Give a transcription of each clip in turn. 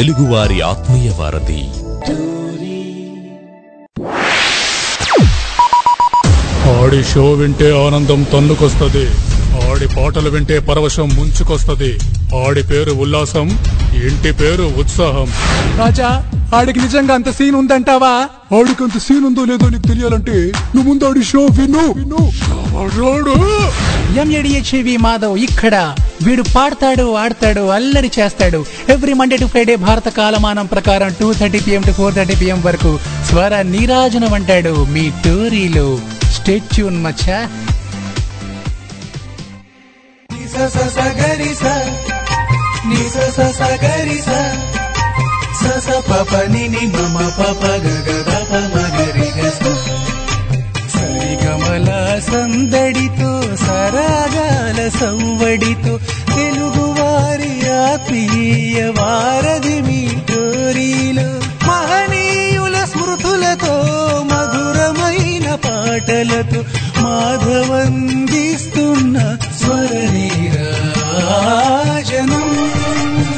తెలుగువారి ఆత్మీయ వారధి. ఆడి షో వింటే ఆనందం తన్నుకొస్తది. ఆడి పాటలు వింటే పరవశం ముంచుకొస్తది. ఆడి పేరు ఉల్లాసం ఇంటి పేరు ఉత్సాహం. రాజా ఆడికి నిజంగా అంత సీన్ ఉందంటావా? ఆడికి అంత సీన్ ఉందో లేదో నీకు తెలియాలంటే నువ్వు ముందు ఆడి షో విను. M A D H V Madhav ఇక్కడ. వీడు పాడతాడు ఆడతాడు అల్లరి చేస్తాడు. ఎవ్రీ మండే టు ఫ్రైడే భారత కాలమానం ప్రకారం two thirty PM to four thirty PM వరకు స్వర నీరాజనం అంటాడు మీ టోరీలో. స్టేట్యూన్ మచ్చా. సరిగమల సందడితో సరాగాల సంవడితో తెలుగు వారి ఆత్మీయ వారధి మీ టోరీలో మహనీయుల స్మృతులతో మధురమైన పాటలతో మాధవందిస్తున్న స్వర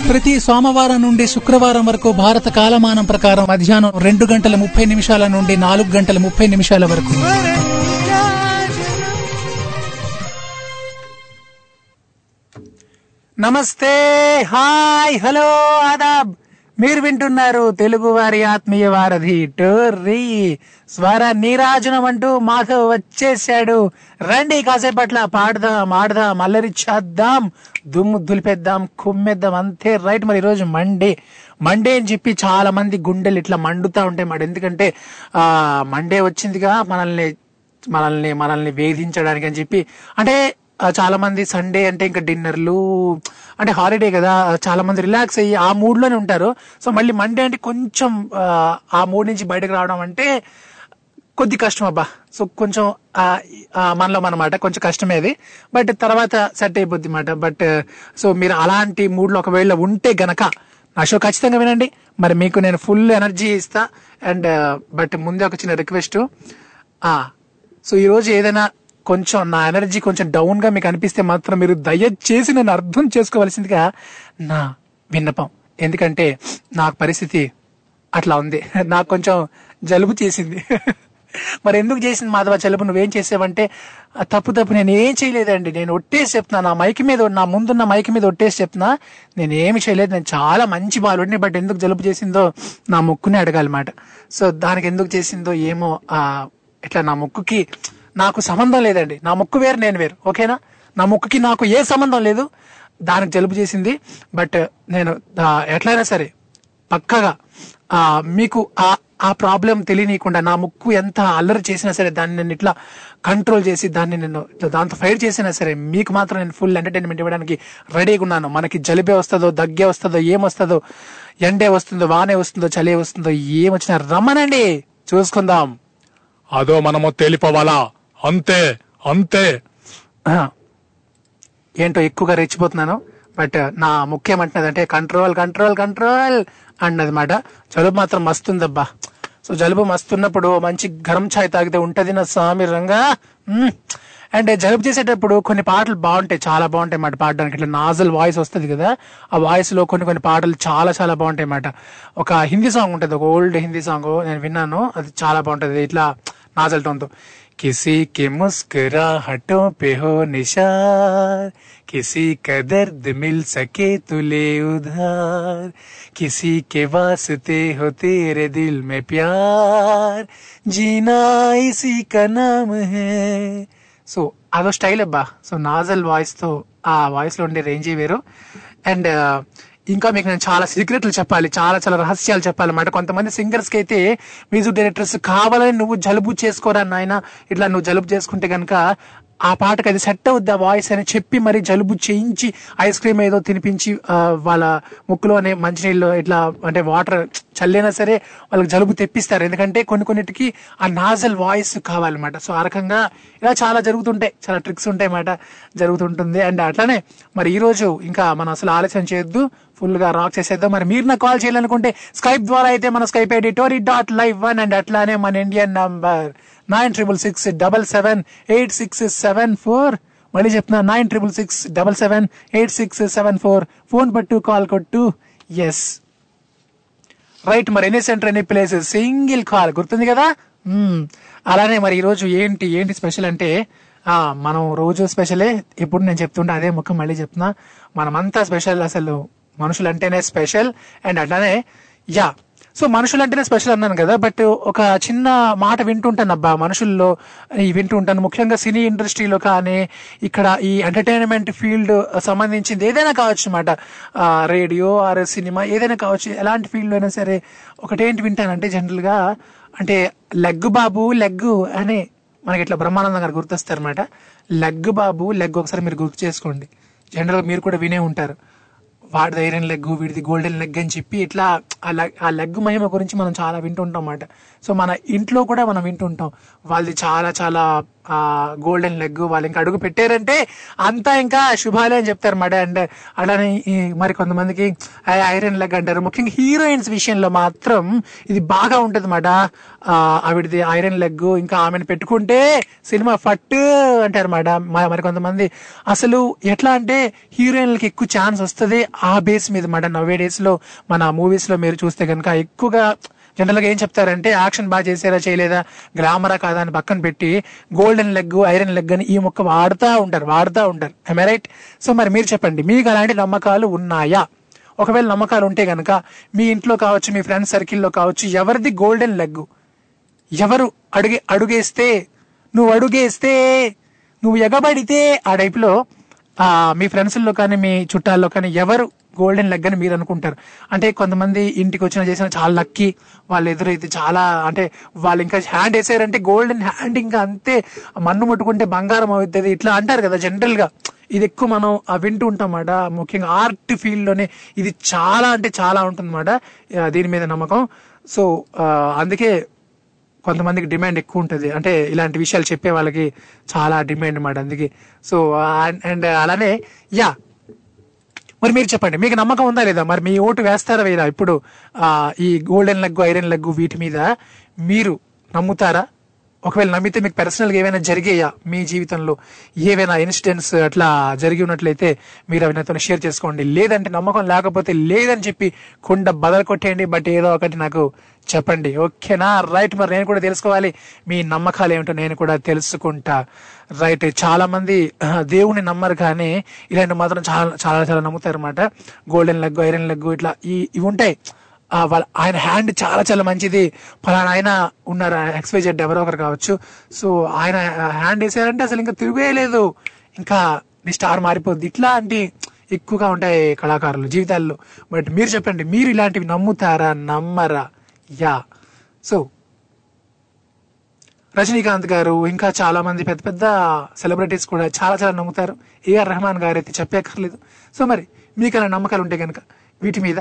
ప్రతి సోమవారం నుండి శుక్రవారం వరకు భారత కాలమానం ప్రకారం మధ్యాహ్నం రెండు గంటల ముప్పై నిమిషాల నుండి నాలుగు గంటల ముప్పై నిమిషాల వరకు. నమస్తే హాయ్ హలో ఆదాబ్. మీరు వింటున్నారు తెలుగు వారి ఆత్మీయ వారధి టోర్రీ. స్వర నీరాజనం అంటూ మాకు వచ్చేసాడు రండి కాసేపట్ల పాడదాం ఆడదాం అల్లరి చేద్దాం దుమ్ము దులిపేద్దాం కుమ్మేద్దాం అంతే రైట్. మరి ఈరోజు మండే. మండే అని చెప్పి చాలా మంది గుండెలు ఇట్లా మండుతా ఉంటాయి మరి ఎందుకంటే ఆ మండే వచ్చిందిగా మనల్ని మనల్ని మనల్ని వేధించడానికి అని చెప్పి. అంటే చాలా మంది సండే అంటే ఇంకా డిన్నర్లు అంటే హాలిడే కదా చాలా మంది రిలాక్స్ అయ్యి ఆ మూడ్లోనే ఉంటారు. సో మళ్ళీ మండే అంటే కొంచెం ఆ, మూడ్ నుంచి బయటకు రావడం అంటే కొద్ది కష్టం అబ్బా. సో కొంచెం మనలో మనమాట కొంచెం కష్టమే అది. బట్ తర్వాత సెట్ అయిపోద్ది అనమాట బట్ సో మీరు అలాంటి మూడ్లో ఒకవేళ ఉంటే గనక నా షో ఖచ్చితంగా వినండి. మరి మీకు నేను ఫుల్ ఎనర్జీ ఇస్తా. అండ్ బట్ uh, ముందే ఒక చిన్న రిక్వెస్ట్ సో ఈరోజు ఏదైనా కొంచెం నా ఎనర్జీ కొంచెం డౌన్గా మీకు అనిపిస్తే మాత్రం మీరు దయచేసి నన్ను అర్థం చేసుకోవలసిందిగా నా విన్నపం. ఎందుకంటే నాకు పరిస్థితి అట్లా ఉంది. నాకు కొంచెం జలుబు చేసింది. మరి ఎందుకు చేసింది మాధవ జలుబు? నువ్వేం చేసావంటే తప్పు తప్పు నేను ఏం చేయలేదండి. నేను ఒట్టేసి చెప్తున్నా నా మైక్ మీద నా ముందున్న మైక్ మీద ఒట్టేసి చెప్తున్నా నేను ఏమి చేయలేదు. నేను చాలా మంచి బాలుడిని బట్ ఎందుకు జలుబు చేసిందో నా ముక్కుని అడగాలన్నమాట సో దానికి ఎందుకు చేసిందో ఏమో ఆ ఇట్లా నా ముక్కుకి నాకు సంబంధం లేదండి. నా ముక్కు వేరు నేను వేరు. ఓకేనా? నా ముక్కుకి నాకు ఏ సంబంధం లేదు. దానికి జలుబు చేసింది. బట్ నేను ఎట్లయినా సరే పక్కగా మీకు ఆ ఆ ప్రాబ్లం తెలియనీయకుండా నా ముక్కు ఎంత అల్లరి చేసినా సరే దాన్ని నేను ఇట్లా కంట్రోల్ చేసి దాన్ని నేను దాంతో ఫైట్ చేసినా సరే మీకు మాత్రం నేను ఫుల్ ఎంటర్టైన్మెంట్ ఇవ్వడానికి రెడీగా ఉన్నాను. మనకి జలిబే వస్తుందో దగ్గే వస్తుందో ఏమొస్తుందో ఎండే వస్తుందో వానే వస్తుందో చలి వస్తుందో ఏమొచ్చినా రమ్మనండి. చూసుకుందాం. అదో మనము తేలిపోవాలా? అంతే అంతే. ఏంటో ఎక్కువగా రెచ్చిపోతున్నాను బట్ నా ముఖ్యం అంటున్నదంటే కంట్రోల్ కంట్రోల్ కంట్రోల్ అన్నదన్నమాట జలుబు మాత్రం మస్తుందబ్బా. సో జలుబు మస్తున్నప్పుడు మంచి గరం ఛాయ్ తాగితే ఉంటది నా స్వామి రంగా. అండ్ జలుబు చేసేటప్పుడు కొన్ని పాటలు బాగుంటాయి చాలా బాగుంటాయి అన్నమాట పాడడానికి. ఇట్లా నాజల్ వాయిస్ వస్తుంది కదా ఆ వాయిస్లో కొన్ని కొన్ని పాటలు చాలా చాలా బాగుంటాయి అన్నమాట. ఒక హిందీ సాంగ్ ఉంటుంది ఒక ఓల్డ్ హిందీ సాంగ్ నేను విన్నాను అది చాలా బాగుంటుంది ఇట్లా నాజల్ టోన్తో. किसी के मुस्कुराहटों पे हो निशार किसी का दर्द मिल सके तुले उधार किसी के वास्ते हो तेरे दिल में प्यार जीना इसी का नाम है సో అదో స్టైల్ అబ్బా సో నాజల్ వాయిస్ తో ఆ వాయిస్ లో ఉండే రేంజ్ వేరు అండ్ ఇంకా మీకు నేను చాలా సీక్రెట్లు చెప్పాలి చాలా చాలా రహస్యాలు చెప్పాలన్నమాట. కొంతమంది సింగర్స్కి అయితే మ్యూజిక్ డైరెక్టర్స్ కావాలని నువ్వు జలుబు చేసుకోరా నాయన? ఇట్లా నువ్వు జలుబు చేసుకుంటే కనుక ఆ పాటకి అది సెట్ అవుద్ది ఆ వాయిస్ అని చెప్పి మరి జలుబు చేయించి ఐస్ క్రీమ్ ఏదో తినిపించి వాళ్ళ ముక్కులోనే మంచినీళ్ళు ఇట్లా అంటే వాటర్ చల్లైనా సరే వాళ్ళకి జలుబు తెప్పిస్తారు. ఎందుకంటే కొన్ని కొన్నిటికి ఆ నాజల్ వాయిస్ కావాలన్నమాట. సో ఆ రకంగా ఇలా చాలా జరుగుతుంటాయి. చాలా ట్రిక్స్ ఉంటాయి అన్నమాట జరుగుతుంటుంది. అండ్ అట్లానే మరి ఈ రోజు ఇంకా మనం అసలు ఆలస్యం చేయొద్దు. ఫుల్గా రాక్ చేసేద్దాం. మరి మీరు నాకు కాల్ చేయాలనుకుంటే స్కైప్ ద్వారా అయితే మన Skype ID tori dot live one and అట్లానే మన Indian number nine triple six double seven eight six seven four. మళ్ళీ చెప్తున్నా nine triple six double seven eight six seven four. Phone పట్టు కాల్ కొట్టు. ఎస్ రైట్ మరి ఎన్ని centre ఎన్ని place single call గుర్తుంది కదా? Hmm. అలానే మరి ఈరోజు ఏంటి ఏంటి స్పెషల్ అంటే మనం రోజు స్పెషలే ఇప్పుడు నేను చెప్తుంటే అదే ముఖం మళ్ళీ చెప్తున్నా. మనమంతా స్పెషల్ అసలు. మనుషులు అంటేనే స్పెషల్ అండ్ అట్లానే యా సో మనుషులు అంటేనే స్పెషల్ అన్నాను కదా బట్ ఒక చిన్న మాట వింటుంటాను అబ్బా మనుషుల్లో వింటుంటాను. వింటూ ఉంటాను ముఖ్యంగా సినీ ఇండస్ట్రీలో కానీ ఇక్కడ ఈ ఎంటర్టైన్మెంట్ ఫీల్డ్ సంబంధించింది ఏదైనా కావచ్చు అనమాట రేడియో ఆర్ సినిమా ఏదైనా కావచ్చు ఎలాంటి ఫీల్డ్ అయినా సరే ఒకటేంటి వింటానంటే జనరల్గా అంటే లెగ్గు బాబు లెగ్గు అని మనకి ఇట్లా బ్రహ్మానందం గారు గుర్తొస్తారనమాట లెగ్గు బాబు లెగ్ ఒకసారి మీరు గుర్తు చేసుకోండి. జనరల్ మీరు కూడా వినే ఉంటారు. వాడిది ఐరన్ లెగ్ వీడిది గోల్డెన్ లెగ్ అని చెప్పి ఇట్లా ఆ లెగ్ ఆ లెగ్ మహిమ గురించి మనం చాలా వింటుంటాం అన్నమాట. సో మన ఇంట్లో కూడా మనం వింటుంటాం. వాళ్ళది చాలా చాలా ఆ గోల్డెన్ లెగ్ వాళ్ళు ఇంకా అడుగు పెట్టారంటే అంతా ఇంకా శుభాలే అని చెప్తారు మాట అండ్ అలానే మరి కొంతమందికి ఐరన్ లెగ్ అంటారు. ముఖ్యంగా హీరోయిన్స్ విషయంలో మాత్రం ఇది బాగా ఉంటుంది మాట ఆవిడది ఐరన్ లెగ్ ఇంకా ఆమెను పెట్టుకుంటే సినిమా ఫట్ అంటారు మాట మరి కొంతమంది అసలు ఎట్లా అంటే హీరోయిన్లకి ఎక్కువ ఛాన్స్ వస్తుంది ఆ బేస్ మీద మాట నవ్వే డేస్లో మన మూవీస్లో మీరు చూస్తే కనుక ఎక్కువగా జనరల్గా ఏం చెప్తారంటే యాక్షన్ బాగా చేసేలా చేయలేదా? గ్లామరా కాదా? అని పక్కన పెట్టి గోల్డెన్ లెగ్ ఐరన్ లెగ్ అని ఈ మొక్క వాడుతూ ఉంటారు వాడుతూ ఉంటారు. రైట్ సో మరి మీరు చెప్పండి మీకు అలాంటి నమ్మకాలు ఉన్నాయా? ఒకవేళ నమ్మకాలు ఉంటే గనక మీ ఇంట్లో కావచ్చు మీ ఫ్రెండ్స్ సర్కిల్లో కావచ్చు ఎవరిది గోల్డెన్ లెగ్ ఎవరు అడుగే అడుగేస్తే నువ్వు అడుగేస్తే నువ్వు ఎగబడితే ఆ టైప్లో మీ ఫ్రెండ్స్లో కానీ మీ చుట్టాల్లో కానీ ఎవరు గోల్డెన్ లెగ్ అని మీరు అనుకుంటారు. అంటే కొంతమంది ఇంటికి వచ్చిన చేసిన చాలా లక్కీ వాళ్ళు ఎదురైతే చాలా అంటే వాళ్ళు ఇంకా హ్యాండ్ వేసారంటే గోల్డెన్ హ్యాండ్ ఇంకా అంతే. మన్ను ముట్టుకుంటే బంగారం అవుతుంది. ఇట్లా అంటారు కదా జనరల్గా ఇది ఎక్కువ మనం వింటూ ఉంటామాట. ముఖ్యంగా ఆర్ట్ ఫీల్డ్లోనే ఇది చాలా అంటే చాలా ఉంటుందన్నమాట. ఆ, దీని మీద నమ్మకం. సో అందుకే కొంతమందికి డిమాండ్ ఎక్కువ ఉంటుంది. అంటే ఇలాంటి విషయాలు చెప్పే వాళ్ళకి చాలా డిమాండ్ అన్నమాట అందుకే. సో అండ్ అలానే యా మరి మీరు చెప్పండి మీకు నమ్మకం ఉందా లేదా? మరి మీ ఓటు వేస్తారా వేయరా? ఇప్పుడు ఈ గోల్డెన్ లెగ్ ఐరన్ లెగ్ వీటి మీద మీరు నమ్ముతారా? ఒకవేళ నమ్మితే మీకు పర్సనల్గా ఏమైనా జరిగాయా మీ జీవితంలో? ఏవైనా ఇన్సిడెంట్స్ అట్లా జరిగి ఉన్నట్లయితే మీరు అవి నాతో షేర్ చేసుకోండి. లేదంటే నమ్మకం లేకపోతే లేదని చెప్పి కొండ బదలు కొట్టేయండి. బట్ ఏదో ఒకటి నాకు చెప్పండి. ఓకేనా రైట్ మరి నేను కూడా తెలుసుకోవాలి. మీ నమ్మకాలు ఏమిటో నేను కూడా తెలుసుకుంటా. రైట్ చాలా మంది దేవుని నమ్మరు కానీ ఇలాంటి మాత్రం చాలా చాలా చాలా నమ్ముతారు అనమాట గోల్డెన్ లెగ్ ఐరన్ లెగ్ ఇట్లా ఈ ఇవి ఉంటాయి. వాళ్ళ ఆయన హ్యాండ్ చాలా చాలా మంచిది. ఫలానా ఆయన ఉన్నారు ఎక్స్పైజెడ్ ఎవరో ఒకరు కావచ్చు. సో ఆయన హ్యాండ్ వేసారంటే అసలు ఇంకా తిరిగేయలేదు ఇంకా నీ స్టార్ మారిపోద్ది. ఇట్లాంటి ఎక్కువగా ఉంటాయి కళాకారులు జీవితాల్లో. బట్ మీరు చెప్పండి మీరు ఇలాంటివి నమ్ముతారా నమ్మరా? యా. సో రజనీకాంత్ గారు ఇంకా చాలా మంది పెద్ద పెద్ద సెలబ్రిటీస్ కూడా చాలా చాలా నమ్ముతారు. ఏఆర్ రెహమాన్ గారు అయితే చెప్పక్కర్లేదు సో మరి మీకు అలా నమ్మకాలు ఉంటే కనుక వీటి మీద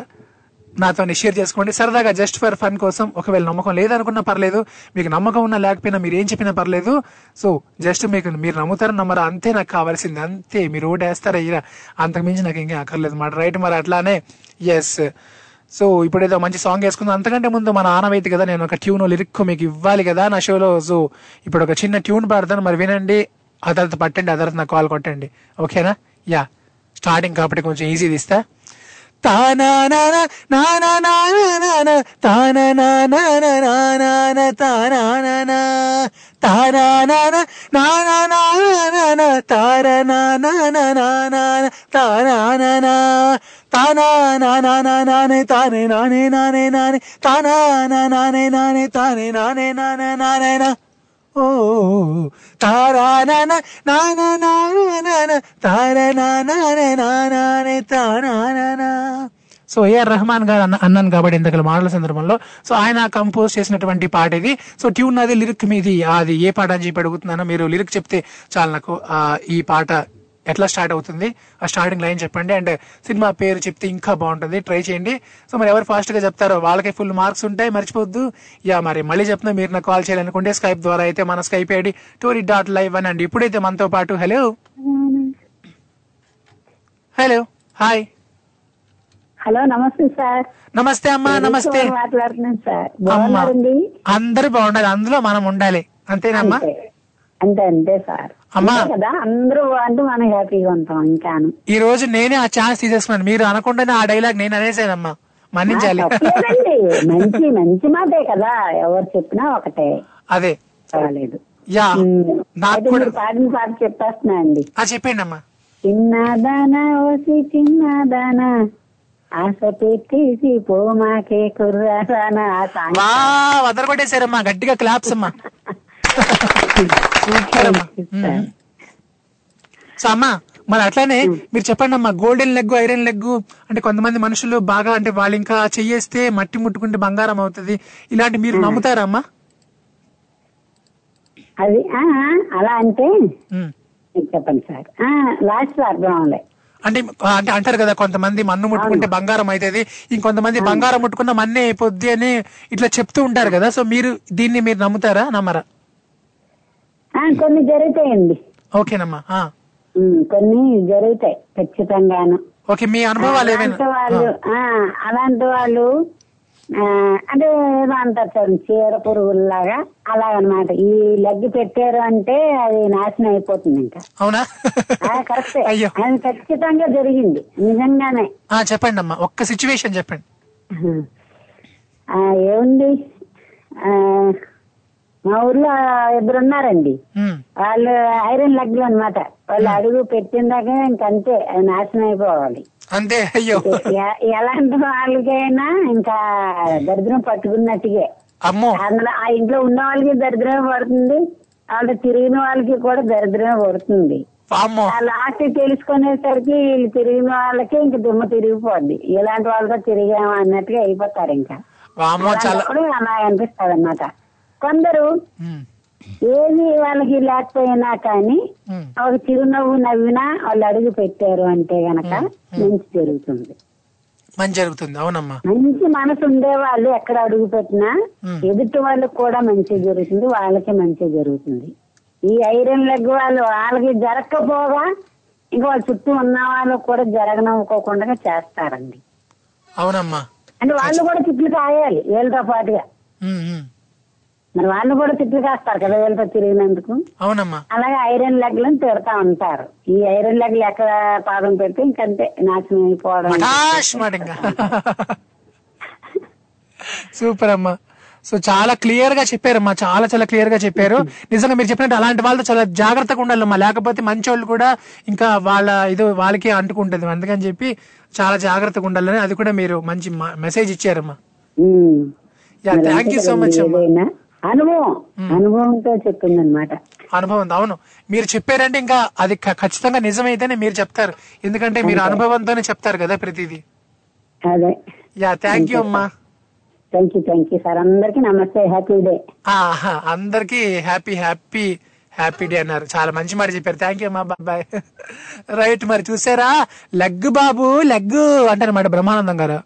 నాతో షేర్ చేసుకోండి. సరదాగా జస్ట్ ఫర్ ఫన్ కోసం ఒకవేళ నమ్మకం లేదనుకున్నా పర్లేదు. మీకు నమ్మకం ఉన్నా లేకపోయినా మీరు ఏం చెప్పినా పర్లేదు. సో జస్ట్ మీకు మీరు నమ్ముతారు నమ్మరా అంతే నాకు కావాల్సింది. అంతే మీరు ఓటు వేస్తారా అంతకు అంతకుమించి నాకు ఇంకా అక్కర్లేదు మాట. రైట్ మరి అట్లానే ఎస్ సో ఇప్పుడు ఏదో మంచి సాంగ్ వేసుకుందాం. అంతకంటే ముందు మన ఆనవైతే కదా నేను ఒక ట్యూన్ లిరిక్ మీకు ఇవ్వాలి కదా నా షోలో సో ఇప్పుడు ఒక చిన్న ట్యూన్ పాడతాను. మరి వినండి ఆ తర్వాత పట్టండి ఆ తర్వాత నాకు కాల్ కొట్టండి. ఓకేనా యా స్టార్టింగ్ కాబట్టి కొంచెం ఈజీ తీస్తా తానే నానే నానే నానే, తానానానానే నానే, తానే నానే నానే నానేనా. ఓ తారానన సో ఏఆర్ రెహమాన్ గారు అన్న అన్నాను కాబట్టి ఇంతకల మాటల సందర్భంలో సో ఆయన కంపోజ్ చేసినటువంటి పాట ఇది సో ట్యూన్ అది లిరిక్ మీది అది ఏ పాట అని చెప్పి అడుగుతున్నానో మీరు లిరిక్ చెప్తే చాలు నాకు ఈ పాట ఎట్లా స్టార్ట్ అవుతుంది? ఆ స్టార్టింగ్ లైన్ చెప్పండి. అండ్ సినిమా పేరు చెప్తే ఇంకా బాగుంటుంది. ట్రై చేయండి. సో మరి ఎవరు ఫాస్ట్గా చెప్తారో వాళ్ళకి ఫుల్ మార్క్స్ ఉంటాయి. మర్చిపోద్దు యా మరి మళ్ళీ చెప్తున్నా మీరు నాకు కాల్ చేయాలనుకుంటే స్కైప్ ద్వారా అయితే మన Skype ID tori dot live అని అండి. ఇప్పుడైతే మనతో పాటు హలో హలో హాయ్ హలో నమస్తే సార్ నమస్తే అమ్మా నమస్తే. మాట్లాడుతున్నాను సార్ అందరూ బాగుండాలి అందులో మనం ఉండాలి. అంతేనమ్మా అంతే. అంతే అంతే సార్ అమ్మా. కదా? అందరూ అంటే మనం హ్యాపీగా ఉంటాం ఇంకాను. ఈ రోజు నేనే ఆ ఛాన్స్ తీసేసుకున్నాను. మీరు అనకుండానే ఆ డైలాగ్ నేను అనేసానమ్మా. మన్నించాలి. మంచి మంచి మాటే కదా? ఎవరు చెప్పినా ఒకటే. అదే. పర్వాలేదు. యా నాకు పాడిన పాట చెప్పేస్తున్నా అండి. ఆ, చెప్పండి అమ్మా చిన్నదానా ఓసి చిన్నదానా. ఆశ పెట్టేసి పోమాకే కుర్రాదానా. ఆ సాంగ్ వా వదర కొట్టేశారమ్మా. గట్టిగా క్లాప్స్ అమ్మా. సో అమ్మా మరి అట్లానే మీరు చెప్పండి అమ్మా గోల్డెన్ లెగ్ ఐరన్ లెగ్ అంటే కొంతమంది మనుషులు బాగా అంటే వాళ్ళు ఇంకా చెయ్యేస్తే మట్టి ముట్టుకుంటే బంగారం అవుతుంది. ఇలాంటి మీరు నమ్ముతారా అమ్మా? అది అలా అంటే చెప్పండి సార్. లాస్ట్ అర్థం అవలే అంటే అంటే అంటారు కదా కొంతమంది మన్ను ముట్టుకుంటే బంగారం అవుతుంది ఇంకొంతమంది బంగారం ముట్టుకున్న మన్నే అయిపోద్ది అని ఇట్లా చెప్తూ ఉంటారు కదా సో మీరు దీన్ని మీరు నమ్ముతారా నమ్మరా? కొన్ని జరుగుతాయండి. ఓకేనమ్మా కొన్ని జరుగుతాయి ఖచ్చితంగాను. ఓకే మీ అనుభవాలు వాళ్ళు ఆ, అలాంటి వాళ్ళు అంటే ఏదో అంటారు చూడండి చీర పురుగుల్లాగా అలాగనమాట. ఈ లెగ్ పెట్టారు అంటే అది నాశనం అయిపోతుంది ఇంకా. అవునా? కరెక్టే. అది ఖచ్చితంగా జరిగింది నిజంగానే. చెప్పండి అమ్మా ఒక్క సిచ్యువేషన్ చెప్పండి. ఏముంది? ఆ, మా ఊర్లో ఇద్దరు ఉన్నారండి వాళ్ళు ఐరన్ లెగ్లు అన్నమాట. వాళ్ళు అడుగు పెట్టిందాక ఇంకంతే అది నాశనం అయిపోవాలి. అంతే అయ్యో. ఎలాంటి వాళ్ళకైనా ఇంకా దరిద్రం పట్టుకున్నట్టుగే. అమ్మో. అందులో ఆ ఇంట్లో ఉన్న వాళ్ళకి దరిద్రమే పడుతుంది వాళ్ళు తిరిగిన వాళ్ళకి కూడా దరిద్రమే పడుతుంది. లాస్ట్ తెలుసుకునేసరికి వీళ్ళు తిరిగిన వాళ్ళకి ఇంక దుమ్మ తిరిగిపోద్ది. ఇలాంటి వాళ్ళతో తిరిగాము అన్నట్టుగా అయిపోతారు ఇంకా. అలా అనిపిస్తుంది అన్నమాట కొందరు ఏది వాళ్ళకి లేకపోయినా కానీ ఒక చిరునవ్వు నవ్వినా వాళ్ళు అడుగు పెట్టారు అంటే గనక మంచి జరుగుతుంది. మంచి జరుగుతుంది. అవునమ్మా. మంచి మనసు ఉండే వాళ్ళు ఎక్కడ అడుగు పెట్టినా. ఎదుటి వాళ్ళకి కూడా మంచి జరుగుతుంది వాళ్ళకి మంచి జరుగుతుంది. ఈ ఐరన్ లెగ్ వాళ్ళు వాళ్ళకి జరగకపోగా ఇంకా వాళ్ళ చుట్టూ ఉన్న వాళ్ళు కూడా జరగనవ్వుకోకుండా చేస్తారండి. అవునమ్మా. అంటే వాళ్ళు కూడా తిట్లు కాయాలి వీళ్ళతో పాటుగా. మరి వాళ్ళు కూడా తిట్లు కాస్తారు కదా వీళ్ళతో తిరిగినందుకు. అవునమ్మా. అలాగే ఐరన్ లెగ్లను తిడతా ఉంటారు. ఈ ఐరన్ లెగ్లు ఎక్కడ పాదం పెడితే ఇంకంతే నాశనం అయిపోవడం. సూపర్ అమ్మా సో చాలా క్లియర్గా చెప్పారమ్మా చాలా చాలా క్లియర్గా చెప్పారు. నిజంగా మీరు చెప్పినట్టు అలాంటి వాళ్ళతో చాలా జాగ్రత్తగా ఉండాలమ్మా. లేకపోతే మంచి వాళ్ళు కూడా ఇంకా వాళ్ళ ఇది వాళ్ళకి అంటుకుంటుంది. అందుకని చెప్పి చాలా జాగ్రత్తగా ఉండాలని అది కూడా మీరు మంచి మెసేజ్ ఇచ్చారమ్మా. థ్యాంక్ యూ సో మచ్ అమ్మా. అనుభవం. అనుభవంతో చెప్పిందనమాట అనుభవం ఉంది. అవును. మీరు చెప్పారంటే ఇంకా అది ఖచ్చితంగా నిజమైతేనే మీరు చెప్తారు. ఎందుకంటే మీరు అనుభవంతోనే చెప్తారు కదా ప్రతిదీ. అదే. యా థ్యాంక్ యూ అమ్మా. Thank you thank you sir అందరికి నమస్తే. హ్యాపీ డే అందరికీ హ్యాపీ హ్యాపీ హ్యాపీ డే అన్నారు. చాలా మంచి మాట చెప్పారు. థ్యాంక్ యూ అమ్మా. బాయ్ రైట్ మరి చూసారా? లెగ్ బాబు లెగ్ అంటారు మాట బ్రహ్మానందం గారు.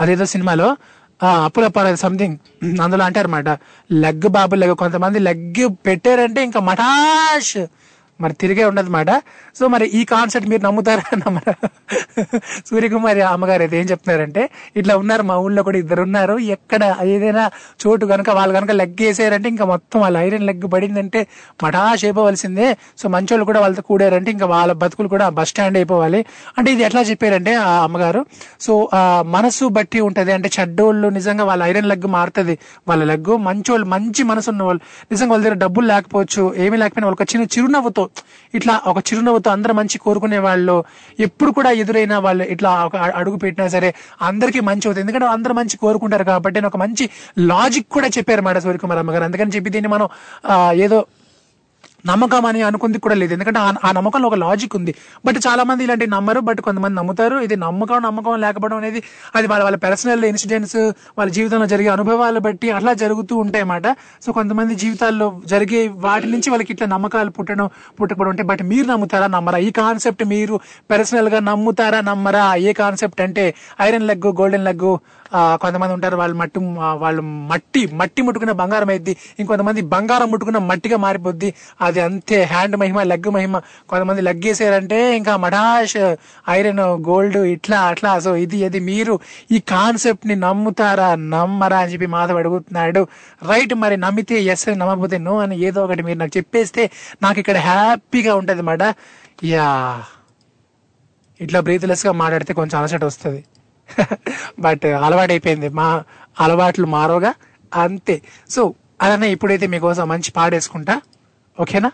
అదేదో సినిమాలో అప్పుల అప్పుల సంథింగ్ అందులో అంటారు మాట లెగ్ బాబు లెగ్ కొంతమంది లెగ్ పెట్టారంటే ఇంకా మటాష్ మరి తిరిగే ఉండదు మాట. సో మరి ఈ కాన్సెప్ట్ మీరు నమ్ముతారా నమ్మరా? సూర్యకుమారి అమ్మగారు అయితే ఏం చెప్తున్నారంటే ఇట్లా ఉన్నారు మా ఊళ్ళో కూడా ఇద్దరు ఉన్నారు. ఎక్కడ ఏదైనా చోటు కనుక వాళ్ళు కనుక లెగ్ వేసారంటే ఇంకా మొత్తం వాళ్ళ ఐరన్ లెగ్ పడిందంటే మటాష్ అయిపోవలసిందే సో మంచోళ్ళు కూడా వాళ్ళతో కూడారంటే ఇంకా వాళ్ళ బతుకులు కూడా బస్ స్టాండ్ అయిపోవాలి. అంటే ఇది ఎట్లా చెప్పారంటే ఆ అమ్మగారు సో ఆ మనసు బట్టి ఉంటది. అంటే చెడ్డోళ్ళు నిజంగా వాళ్ళ ఐరన్ లెగ్ మారుతుంది. వాళ్ళ లెగ్ మంచోళ్ళు మంచి మనసు ఉన్న వాళ్ళు నిజంగా వాళ్ళ దగ్గర డబ్బులు లేకపోవచ్చు ఏమీ లేకపోయినా వాళ్ళకి చిన్న చిరునవ్వుతో ఇట్లా ఒక చిరునవ్వుతో అందరూ మంచి కోరుకునే వాళ్ళు ఎప్పుడు కూడా ఎదురైనా వాళ్ళు ఇట్లా ఒక అడుగు పెట్టినా సరే అందరికీ మంచి అవుతుంది. ఎందుకంటే అందరూ మంచి కోరుకుంటారు కాబట్టి ఒక మంచి లాజిక్ కూడా చెప్పారు మాట సూర్యకుమార్ అమ్మగారు అందుకని చెప్పి దీన్ని మనం ఏదో నమ్మకం అని అనుకుంది కూడా లేదు. ఎందుకంటే ఆ- నమ్మకంలో ఒక లాజిక్ ఉంది. బట్ చాలా మంది ఇలాంటి నమ్మరు బట్ కొంతమంది నమ్ముతారు. ఇది నమ్మకం నమ్మకం లేకపోవడం అనేది అది వాళ్ళ వాళ్ళ పర్సనల్ ఇన్సిడెంట్స్ వాళ్ళ జీవితంలో జరిగే అనుభవాలు బట్టి అట్లా జరుగుతూ ఉంటాయి అన్నమాట. సో కొంతమంది జీవితాల్లో జరిగే వాటి నుంచి వాళ్ళకి ఇట్లా నమ్మకాలు పుట్టడం పుట్టకపోవడం ఉంటాయి బట్ మీరు నమ్ముతారా నమ్మరా? ఈ కాన్సెప్ట్ మీరు పర్సనల్గా నమ్ముతారా నమ్మరా? ఏ కాన్సెప్ట్ అంటే ఐరన్ లెగ్ గోల్డెన్ లెగ్ కొంతమంది ఉంటారు వాళ్ళు మట్టి వాళ్ళు మట్టి మట్టి ముట్టుకున్న బంగారం అయింది ఇంకొంతమంది బంగారం ముట్టుకున్న మట్టిగా మారిపోద్ది. అది అంతే హ్యాండ్ మహిమ లెగ్ మహిమ. కొంతమంది లెగ్ వేసారంటే ఇంకా మడాష్ ఐరన్ గోల్డ్ ఇట్లా అట్లా. సో ఇది ఇది మీరు ఈ కాన్సెప్ట్ని నమ్ముతారా? నమ్మరా అని చెప్పి మాధవ్ అడుగుతున్నాడు. రైట్ మరి నమ్మితే ఎస్ అని నమ్మకపోతే నో అని ఏదో ఒకటి మీరు నాకు చెప్పేస్తే నాకు ఇక్కడ హ్యాపీగా ఉంటది అన్నమాట యా. ఇట్లా బ్రీత్లెస్గా మాట్లాడితే కొంచెం అలసట వస్తుంది. బట్ అలవాటైపోయింది. మా అలవాట్లు మారోగా అంతే. సో అలానే ఇప్పుడైతే మీకోసం మంచి పాడేసుకుంటా. ఓకేనా?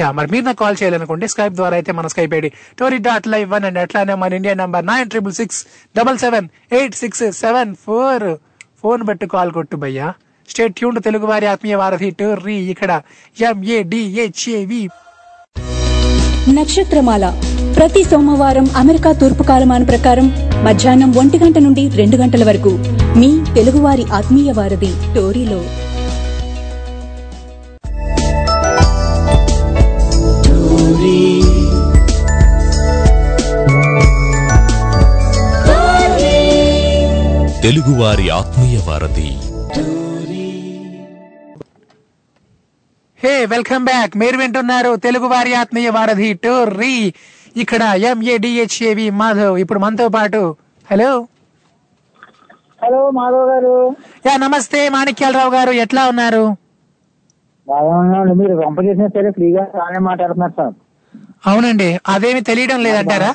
యా మరి మీరు నాకు కాల్ చేయాలనుకుంటే స్కైప్ ద్వారా అయితే మన Skype ID tori dot live one and అట్లానే మన India number nine triple six double seven eight six seven four. Phone బట్టి కాల్ కొట్టు భయ్యా. స్టేట్ ట్యూన్ తెలుగు వారి ఆత్మీయ వారధి టోర్రీ ఇక్కడ. ఎంఏడిహెచ్ఏవి నక్షత్రమాల ప్రతి సోమవారం అమెరికా తూర్పు కాలమాన ప్రకారం మధ్యాహ్నం ఒంటి గంట నుండి రెండు గంటల వరకు మీ తెలుగువారి ఆత్మీయ వారధి టోరీలో. తెలుగువారి ఆత్మీయ వారధి. Hey welcome back. మీరు వింటున్నారు తెలుగు వారి ఆత్మీయ వారధి టోర్రీ ఇక్కడ ఎంఏడిహెచ్ఏవి మాధవ్. ఇప్పుడు మనతో పాటు. హలో. హలో మాధవ్ గారు. యా నమస్తే మాణిక్యాలరావు గారు. ఎట్లా ఉన్నారు? బాగా ఉన్నాను మీరు పంప చేసినా సరే ఫ్రీగా బాగానే మాట్లాడుతున్నారు సార్. అవునండి. అదేమి తెలియడం లేదంటారా?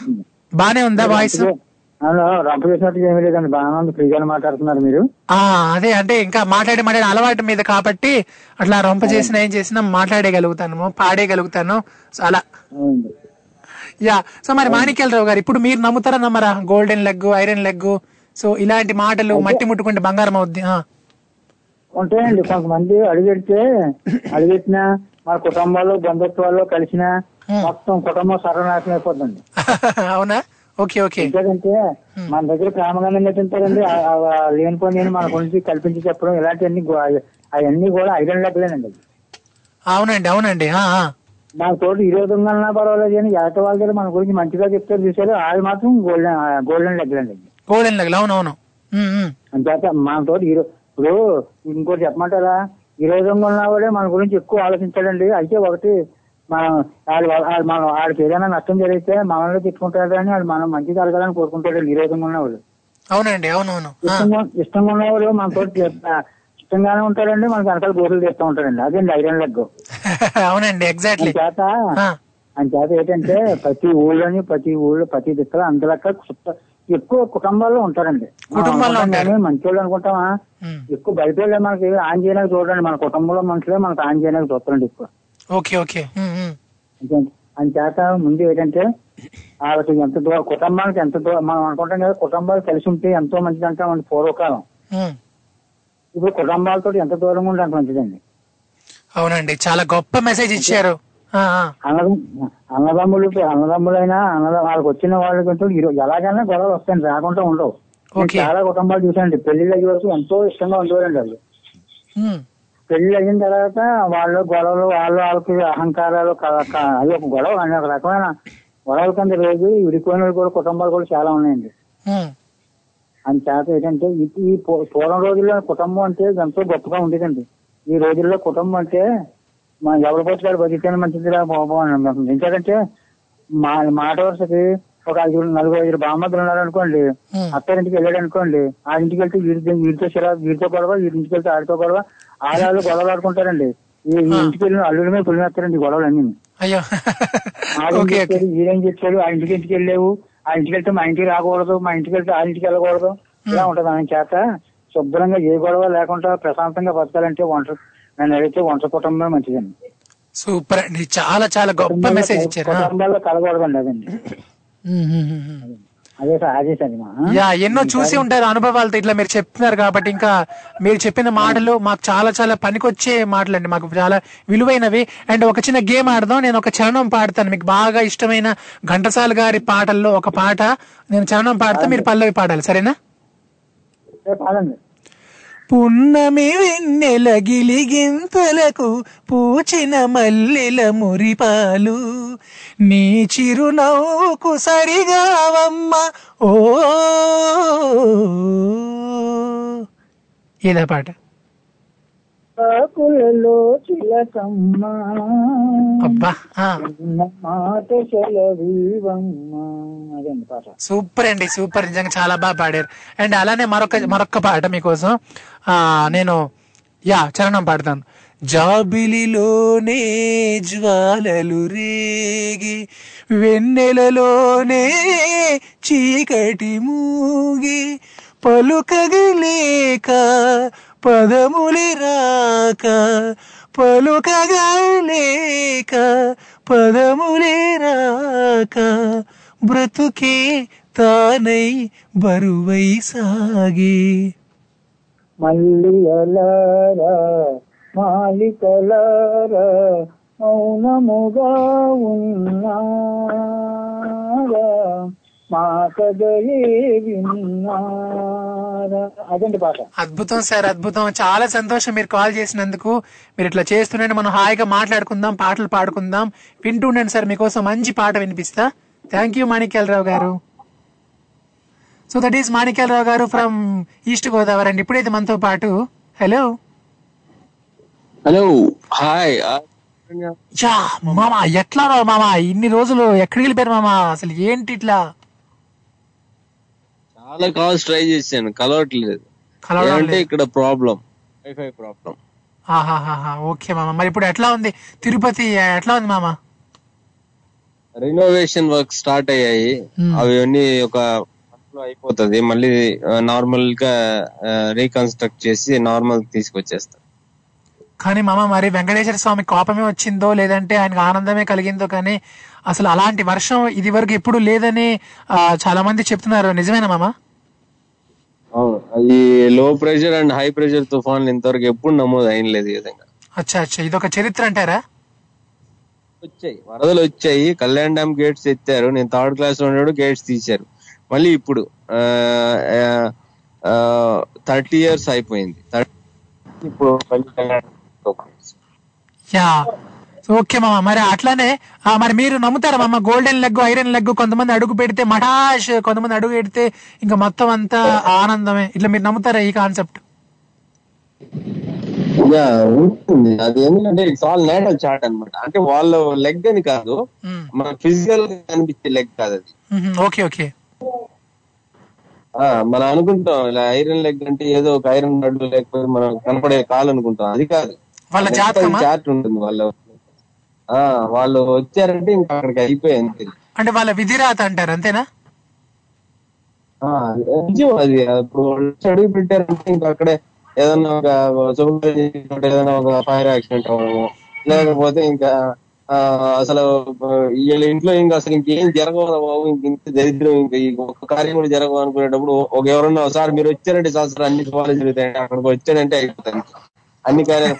బానే ఉందా వాయిస్? అవును రంప చేసినట్టు ఏమీ లేదండి. బాగానే ఉంది. ఫ్రీగానే మాట్లాడుతున్నారు మీరు. ఆ అదే అంటే ఇంకా మాట్లాడి మాట్లాడి అలవాటు మీద కాబట్టి అట్లా రొంప చేసినా ఏం చేసినా మాట్లాడేయగలుగుతాను పాడేయగలుగుతాను. సో అలా. అవునండి. యా. సో మరి మాణిక్యాలరావు గారు ఇప్పుడు మీరు నమ్ముతారా నమ్మరా? Golden leg iron leg so ఇలాంటి మాటలు మట్టి ముట్టుకుంటే బంగారం అవుద్ది. ఉంటాయండి. కొంతమంది అడుగెడితే అడుగెట్టినా మన కుటుంబాలు బంధుత్వాలు కలిసిన మొత్తం కుటుంబం సర్వనాశనం అయిపోతుంది అవునా? Okay okay. ఎందుకంటే మన దగ్గర ప్రేమగానే నెట్టింటారండి లేనిపోయి మన గురించి కల్పించి చెప్పడం ఇలాంటివన్నీ అవన్నీ కూడా ఐరన్ లెక్కలేనండి అవునండి అవునండి. నాకు తోటి ఈ విధంగా ఉన్నా పర్వాలేదు కానీ ఎగట వాళ్ళ దగ్గర మన గురించి మంచిగా చెప్తారు చూసారు. అది మాత్రం గోల్డెన్ గోల్డెన్ లెక్కలండి గోల్డెన్ లెగ్ అవునవును. అంచేత మన తోటి హీరో ఇప్పుడు ఇంకోటి చెప్పమంటారా? ఈ విధంగా ఉన్నవాడే మన గురించి ఎక్కువ ఆలోచించాడండి అయితే ఒకటి మనం ఆడు- మనం ఆడికి ఏదైనా నష్టం జరిగితే మనల్ని తిట్టుకుంటాడు అని వాడు మనం మంచి జరగాలని కోరుకుంటాడు ఈ విధంగా ఉన్నవాడు అవునండి అవునవును. ఇష్టంగా ఇష్టంగా ఉన్నవాడు మన తోటి ఇష్టంగానే ఉంటాడండి మనకి వెనకాల గోతులు చేస్తూ ఉంటాడండి అదేండి ఐరన్ లెగ్. అవునండి ఎగ్జాక్ట్లీ అంచేత అంచేత ఏంటంటే ప్రతి ఊళ్ళోని ప్రతి ఊళ్ళో ప్రతి దిక్కులో అందలక్క ఎక్కువ కుటుంబాల్లో ఉంటారండి. కుటుంబాల్లో ఉంటారు. మంచి వాళ్ళు అనుకుంటామా ఎక్కువ బయట వాళ్ళే మనకి ఆన్ చేయడానికి చూడండి మన కుటుంబంలో మనుషులే మనకు ఆన్ చేయడానికి చూస్తారండి ఎక్కువ. Okay okay. అంతే- అంచేత ముందు ఏంటంటే వాళ్ళకి ఎంత దూరం కుటుంబానికి ఎంత దూరం మనం అనుకుంటాం కదా కుటుంబాలు కలిసి ఉంటే ఎంతో మంచిది అంటాం పూర్వకాలం. ఇప్పుడు కుటుంబాలతో ఎంత దూరంగా ఉంటే అంత మంచిదండి. అవునండి. చాలా గొప్ప మెసేజ్ ఇచ్చారు. అన్నదమ్ములు అన్నదమ్ములైనా అన్నదమ్ వాళ్ళకి వచ్చిన వాళ్ళకంటూ ఈరో- ఎలాగైనా గొడవలు వస్తాయండి. రాకుండా ఉండవు. చాలా కుటుంబాలు చూసానండి పెళ్ళిళ్ళు అయ్యే వరకు ఎంతో ఇష్టంగా ఉండేవారండి వాళ్ళు. పెళ్ళి అయిన తర్వాత వాళ్ళు గొడవలు వాళ్ళు వాళ్ళకి అహంకారాలు అది ఒక గొడవ. అని ఒక రకమైన గొడవల కింద రోజు విడిపోయిన కూడా కుటుంబాలు కూడా చాలా ఉన్నాయండి. అని చేత ఏంటంటే ఈ- పూర్వం రోజుల్లో కుటుంబం అంటే ఎంతో గొప్పగా ఉండేదండి. ఈ రోజుల్లో కుటుంబం అంటే మన ఎవరి పోటీ బతికితేనే మంచిదిరా బాబు అని అనుకుంటుంది ఎందుకంటే మా మాట వరుసకి ఒక ఐదు నలుగురు ఐదు బామ్మద్దులు ఉన్నారు అనుకోండి. అత్తారింటికి వెళ్ళాడు అనుకోండి ఆ ఇంటికి వెళ్తే వీడితో వీడితో చిరా వీడితో గొడవ వీడి ఇంటికి వెళ్తే ఆడితో గొడవ ఆడాళ్ళు గొడవలు ఆడుకుంటారండి. ఈ ఇంటికి వెళ్ళిన అల్లుడి మీద పులిమేస్తారండి గొడవలు అన్ని అయ్యో. ఓకే చెప్పాడు ఆ ఇంటికి ఇంటికి వెళ్ళలేవు ఆ ఇంటికి వెళ్తే మా ఇంటికి రాకూడదు మా ఇంటికి వెళ్తే ఆ ఇంటికి వెళ్ళకూడదు. ఇలా ఉంటది ఆయన చేత. శుభ్రంగా ఏ గొడవ లేకుండా ప్రశాంతంగా బతకాలంటే వంట నన్ను అడిగితే వంట కుటుంబమే మంచిదండి. సూపర్ అండి. చాలా చాలా గొప్ప మెసేజ్ ఇచ్చారు. కుటుంబాల్లో కలగకూడదండి అదండి. యా ఎన్నో చూసి ఉంటారు అనుభవాలతో ఇట్లా మీరు చెప్తున్నారు కాబట్టి ఇంకా మీరు చెప్పిన మాటలు మాకు చాలా చాలా పనికొచ్చే మాటలు అండి మాకు చాలా విలువైనవి. అండ్ ఒక చిన్న గేమ్ ఆడదాం. నేను ఒక చరణం పాడతాను. మీకు బాగా ఇష్టమైన ఘంటసాల గారి పాటల్లో ఒక పాట నేను చరణం పాడితే మీరు పల్లవి పాడాలి. సరేనా? పున్నమి వెన్నెల గిలిగింతలకు పూచిన మల్లెల మురిపాలు. నీ చిరునవ్వుకు సరిగావమ్మ ఓ. ఇదే పాట. ఆకులలో చిలకమ్మ. మాట అదండి పాట? సూపర్ అండి సూపర్. నిజంగా చాలా బాగా పాడారు. అండ్ అలానే మరొక మరొక పాట మీకోసం ఆ నేను యా చరణం పాడతాను. జాబిలిలోనే జ్వాలలు రేగి వెన్నెలలోనే చీకటి మూగి పలుకగలేక పదములి రాక పలుకగలేక పదములి రాక బ్రతుకే తానై బరువై సాగే. మల్లియలారా మాలికలారా మౌనముగా ఉన్నారా? అదండి పాట. అద్భుతం సార్ అద్భుతం. చాలా సంతోషం మీరు కాల్ చేసినందుకు. మీరు ఇట్లా చేస్తుండండి. మనం హాయిగా మాట్లాడుకుందాం పాటలు పాడుకుందాం. వింటుండండి సార్ మీకోసం మంచి పాట వినిపిస్తా. థ్యాంక్ యూ మాణిక్యాలరావు గారు. సో దట్ ఈస్ మాణిక్యాలరావు గారు ఫ్రమ్ ఈస్ట్ గోదావరి అండి. ఇప్పుడైతే మనతో పాటు హలో హలో హాయ్ యా మామ ఎట్లా రావు మామ? ఇన్ని రోజులు ఎక్కడికి వెళ్ళిపోయారు మామ? అసలు ఏంటి ఇట్లా? చాలా కాల్స్ ట్రై చేశాను. కలవట్లేదు లేదు. ఇక్కడ ప్రాబ్లం వైఫై ప్రాబ్లం ఓకే మామ. మరి ఇప్పుడు ఎట్లా ఉంది? తిరుపతి ఎట్లా ఉంది మామ? రినోవేషన్ వర్క్ స్టార్ట్ అయ్యాయి. Hmm. అవి అన్ని ఒక అయిపోతుంది. మళ్ళీ నార్మల్గా రీకన్స్ట్రక్ట్ చేసి నార్మల్ తీసుకొచ్చేస్తారు కానీ మామ మరి వెంకటేశ్వర స్వామి కోపమే వచ్చిందో లేదంటే ఆయనకు ఆనందమే కలిగిందో కానీ అసలు అలాంటి వర్షం ఇది వరకు ఎప్పుడు లేదని చాలా మంది చెప్తున్నారు. నిజమేనా మామ? అవును. ఈ లో ప్రెషర్ అండ్ హై ప్రెషర్ తుఫాన్లు ఇంతవరకు ఎప్పుడు నమోదు అయినలేదు ఈ విధంగా. అచ్చా అచ్చా. ఇదొక చరిత్ర అంటారా? వచ్చాయి. వరదలు వచ్చాయి. కళ్యాణ్ డ్యామ్ గేట్స్ ఎత్తారు. నేను థర్డ్ క్లాస్లో ఉండేప్పుడు గేట్స్ తీశారు. మళ్ళీ ఇప్పుడు థర్టీ ఇయర్స్ అయిపోయింది. 30 ఇప్పుడు. యా. ఓకే మామ మరి అట్లానే మరి మీరు నమ్ముతారా మామ గోల్డెన్ లెగ్ ఐరన్ లెగ్ కొంతమంది అడుగు పెడితే మటాష్ కొంతమంది అడుగు పెడితే ఇంకా మొత్తం అంతా ఆనందమే. ఇట్లా మీరు నమ్ముతారా ఈ కాన్సెప్ట్ ఉంటుంది. అది ఎందుకంటే ఇట్స్ ఆల్ నేటల్ చార్ట్ అన్నమాట. అంటే వాళ్ళ లెగ్ అని కాదు మన ఫిజికల్గా కనిపించే లెగ్ కాదు అది. Okay okay. ఆ, మనం అనుకుంటాం ఇలా ఐరన్ లెగ్ అంటే ఏదో ఒక ఐరన్ నడు లేకపోతే మనం కనపడే కాలు అనుకుంటాం అది కాదు. వాళ్ళ చార్ట్ ఉంటుంది వాళ్ళ వాళ్ళు వచ్చారంటే ఇంకా అక్కడికి అయిపోయాయి అంతే. అంటే వాళ్ళ విధిరాత అంటారు అంతేనా? నిజం అది. ఇప్పుడు అడుగు పెట్టారంటే ఇంకా అక్కడే ఏదన్నా ఒక ఏదైనా ఒక ఫైర్ యాక్సిడెంట్ అవ్వడము లేకపోతే ఇంకా అసలు వీళ్ళ ఇంట్లో ఇంకా అసలు ఇంకేం జరగదు బాబు ఇంక ఇంత దరిద్రం ఇంకా ఒక్క కార్యం కూడా జరగవు అనుకునేటప్పుడు ఒక ఎవరన్నా సార్ మీరు వచ్చారంటే శాస్త్రం అన్ని సవాలు జరుగుతాయి అక్కడికి వచ్చాడంటే అయిపోతాయి. అన్ని కార్యాలు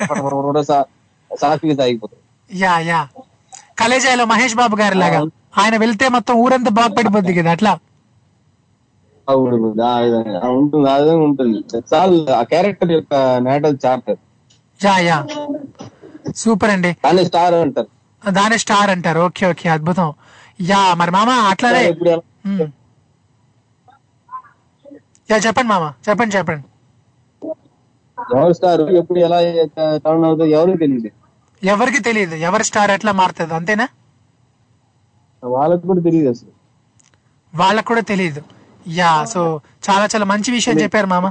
సాఫీగా సాగిపోతాయి. Yeah yeah. కలేజాలో మహేష్ బాబు గారి లాగా ఆయన వెళ్తే మొత్తం ఊరంతా బాగుపడిపోద్ది కదా అట్లా? అవును ఆ విధంగా. ఉంటుంది ఆ విధంగా ఉంటుంది. చాలా ఆ క్యారెక్టర్ యొక్క natal charter. Yeah yeah. Super అండి. కానీ స్టార్ అంటారు. దానే స్టార్ అంటారు. Okay okay. అద్భుతం. యా మరి మామ అట్లానే. యా చెప్పండి మామ. చెప్పండి చెప్పండి. ఎవరు స్టార్? ఎప్పుడు ఎలా టర్న్ అవుతుందో ఎవరికి తెలియదు. ఎవరికి తెలియదు. ఎవరి స్టార్ ఎట్లా మారుతుంది అంతేనా? వాళ్ళకి కూడా తెలియదు అసలు. వాళ్ళకు కూడా తెలియదు. యా సో చాలా చాలా మంచి విషయం చెప్పారు మామ.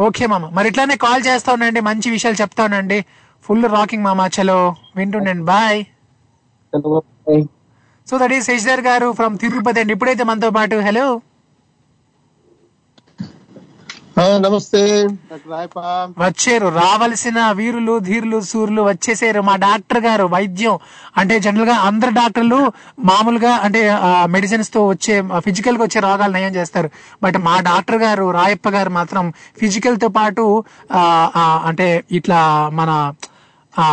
ఓకే మామ. మరి ఇట్లానే కాల్ చేస్తా ఉండండి మంచి విషయాలు చెప్తా ఉండండి. ఫుల్ రాకింగ్ మామ. చలో వింటుండండి. Bye so that is Shashidhar గారు ఫ్రమ్ తిరుపతి అండి. ఇప్పుడైతే మనతో పాటు హలో నమస్తే. వచ్చారు రావలసిన వీరులు ధీరులు సూర్యులు వచ్చేసారు మా డాక్టర్ గారు వైద్యం. అంటే జనరల్గా అందరు డాక్టర్లు మామూలుగా అంటే మెడిసిన్స్తో వచ్చే ఫిజికల్గా వచ్చే రోగాలు నయం చేస్తారు. బట్ మా డాక్టర్ గారు రాయప్ప గారు మాత్రం ఫిజికల్తో పాటు అంటే ఇట్లా మన ఆ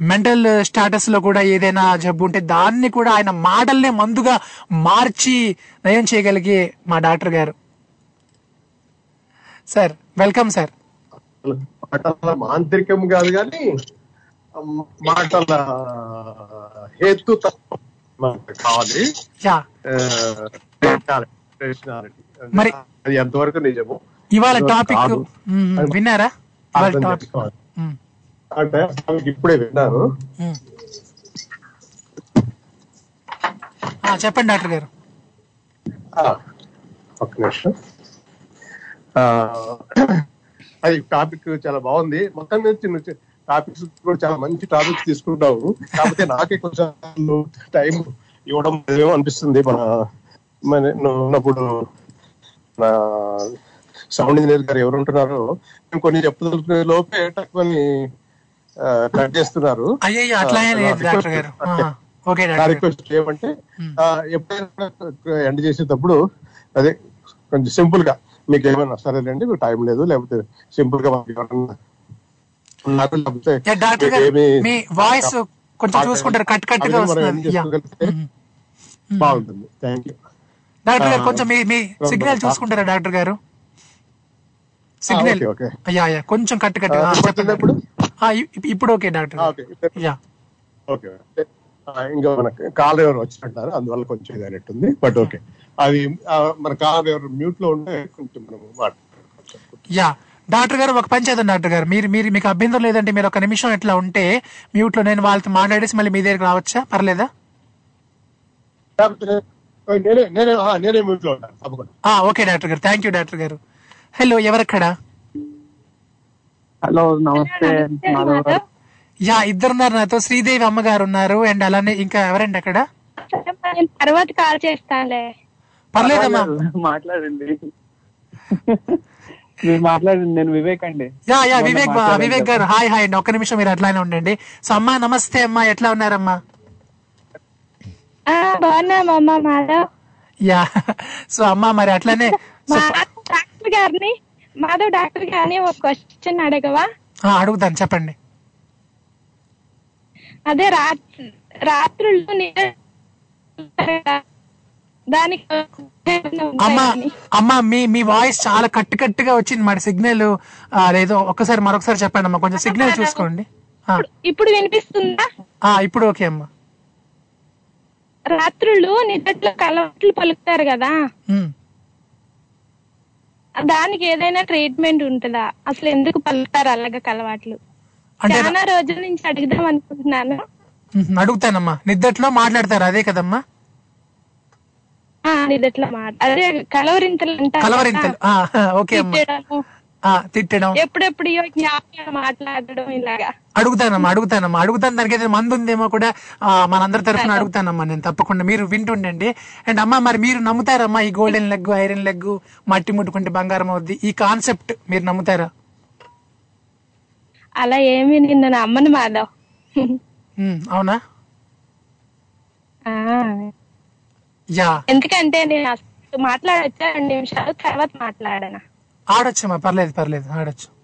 మెంటల్ స్టాటస్లో కూడా ఏదైనా జబ్బు ఉంటే దాన్ని కూడా ఆయన మాటల్నే మందుగా మార్చి నయం చేయగలిగే మా డాక్టర్ గారు. Sir welcome sir. మాటల మాంత్రికం కాదు కానీ మాటల హేతు కావాలి. మరి- అది ఎంతవరకు నిజము? ఇవాళ టాపిక్ విన్నారా? అంటే ఇప్పుడే విన్నాను. ఆ, చెప్పండి డాక్టర్ గారు. ఒక్క నిమిషం. అది టాపిక్ చాలా బాగుంది. మొత్తం మీద చిన్న టాపిక్స్ కూడా చాలా మంచి టాపిక్స్ తీసుకుంటావు. కాకపోతే నాకే కొంచెం టైం ఇవ్వడం ఏమో అనిపిస్తుంది. మన ఉన్నప్పుడు నా సౌండ్ ఇంజనీర్ గారు ఎవరు ఉంటున్నారో మేము కొన్ని చెప్పుదలుచుకునే లోపే టక్కుని కట్ చేస్తున్నారు. నా రిక్వెస్ట్ ఏమంటే ఎప్పుడైనా ఎండ్ చేసేటప్పుడు అదే కొంచెం సింపుల్గా మీకు ఏమైనా సరేనండి మీకు టైం లేదు. లేకపోతే సింపుల్గా ఉన్నారు లేకపోతే మీ వాయిస్ కొంచెం చూసుకుంటారు కట్గా వస్తుంది. బాగుంటుంది. థ్యాంక్ యూ డాక్టర్ గారు ఆ, కొంచెం మీ మీ సిగ్నల్ చూసుకుంటారా డాక్టర్ గారు? సిగ్నల్ యా యా కొంచెం కట్ ఇప్పుడు? ఇప్పుడు ఓకే డాక్టర్ యా. ఓకే ఇంకా మనకి కాల్ ఎవరు వచ్చినట్టారు అందువల్ల కొంచెం ఇది అయినట్టుంది బట్ ఓకే. అది మన కాల్ ఎవరు మ్యూట్లో ఉంటే కొంచెం మనం యా. డాక్టర్ గారు ఒక పని చేద్దాం డాక్టర్ గారు. మీరు మీరు మీకు అభ్యంతరం లేదంటే మీరు ఒక నిమిషం ఇట్లా ఉంటే మ్యూట్లో నేను వాళ్ళతో మాట్లాడేసి మళ్ళీ మీ దగ్గరికి రావచ్చా? పర్లేదా? ఓకే డాక్టర్ గారు. థ్యాంక్ యూ డాక్టర్ గారు. హలో ఎవరక్కడ? హలో నమస్తే యా ఇద్దరున్నారు నాతో. శ్రీదేవి అమ్మగారు ఉన్నారు అండ్ అలానే ఇంకా ఎవరండి అక్కడ? నేను తర్వాత కాల్ చేస్తానులే. పర్లేదమ్మా. మాట్లాడండి. మీరు మాట్లాడండి నేను వివేక్ అండి. Yeah yeah Vivek Vivek. గారు. హాయ్ హాయ్ అండి. ఒక్క నిమిషం మీరు అట్లానే ఉండండి. సో అమ్మా నమస్తే అమ్మా. ఎట్లా ఉన్నారమ్మా? యా సో అమ్మా మరి అట్లానే డాక్టర్ గారిని మాధవ్ డాక్టర్ గారిని ఒక క్వశ్చన్ అడగవా? ఆ, అడుగుతాను చెప్పండి. అదే రాత్రి రాత్రులు దానికి అమ్మా అమ్మా మీ మీ వాయిస్ చాలా కట్టు కట్టుగా వచ్చింది మరి సిగ్నల్. లేదో ఒక్కసారి మరొకసారి చెప్పండి అమ్మా కొంచెం సిగ్నల్ చూసుకోండి. ఇప్పుడు వినిపిస్తుందా? ఆ, ఇప్పుడు ఓకే అమ్మా. రాత్రులు నిద్రలో కలవట్లు పలుకుతారు కదా. దానికి ఏదైనా ట్రీట్మెంట్ ఉంటుందా? అసలు ఎందుకు పలుకుతారు అలాగా కలవాట్లు? చాలా రోజుల నుంచి అడుగుదాం అనుకుంటున్నాను. అడుగుతానమ్మా. నిద్దట్లో మాట్లాడతారు అదే కదమ్మా. నిద్రలో మాట అదే కలవరింతలు అంటారు కలవరింతలు. ఓకే తిట్టడం. ఎప్పుడెప్పుడు మాట్లాడడం ఇలాగా. అడుగుతానమ్మా అడుగుతానమ్మా. అడుగుతాను దానికి ఏదైనా మందు ఉందేమో కూడా మనందరి తరఫున అడుగుతానమ్మా నేను తప్పకుండా. మీరు వింటుండండి. అండ్ అమ్మా మరి మీరు నమ్ముతారమ్మా ఈ గోల్డెన్ లెగ్ ఐరన్ లెగ్ మట్టి ముట్టుకుంటే బంగారం అవుద్ది. ఈ కాన్సెప్ట్ మీరు నమ్ముతారా? అలా ఏమి నిన్న నమ్మను మాధవ్. ఉమ్, అవునా? ఎందుకంటే నేను మాట్లాడొచ్చా? రెండు నిమిషాలు తర్వాత మాట్లాడనా? ఆడొచ్చమ్మా పర్లేదు పర్లేదు ఆడొచ్చు.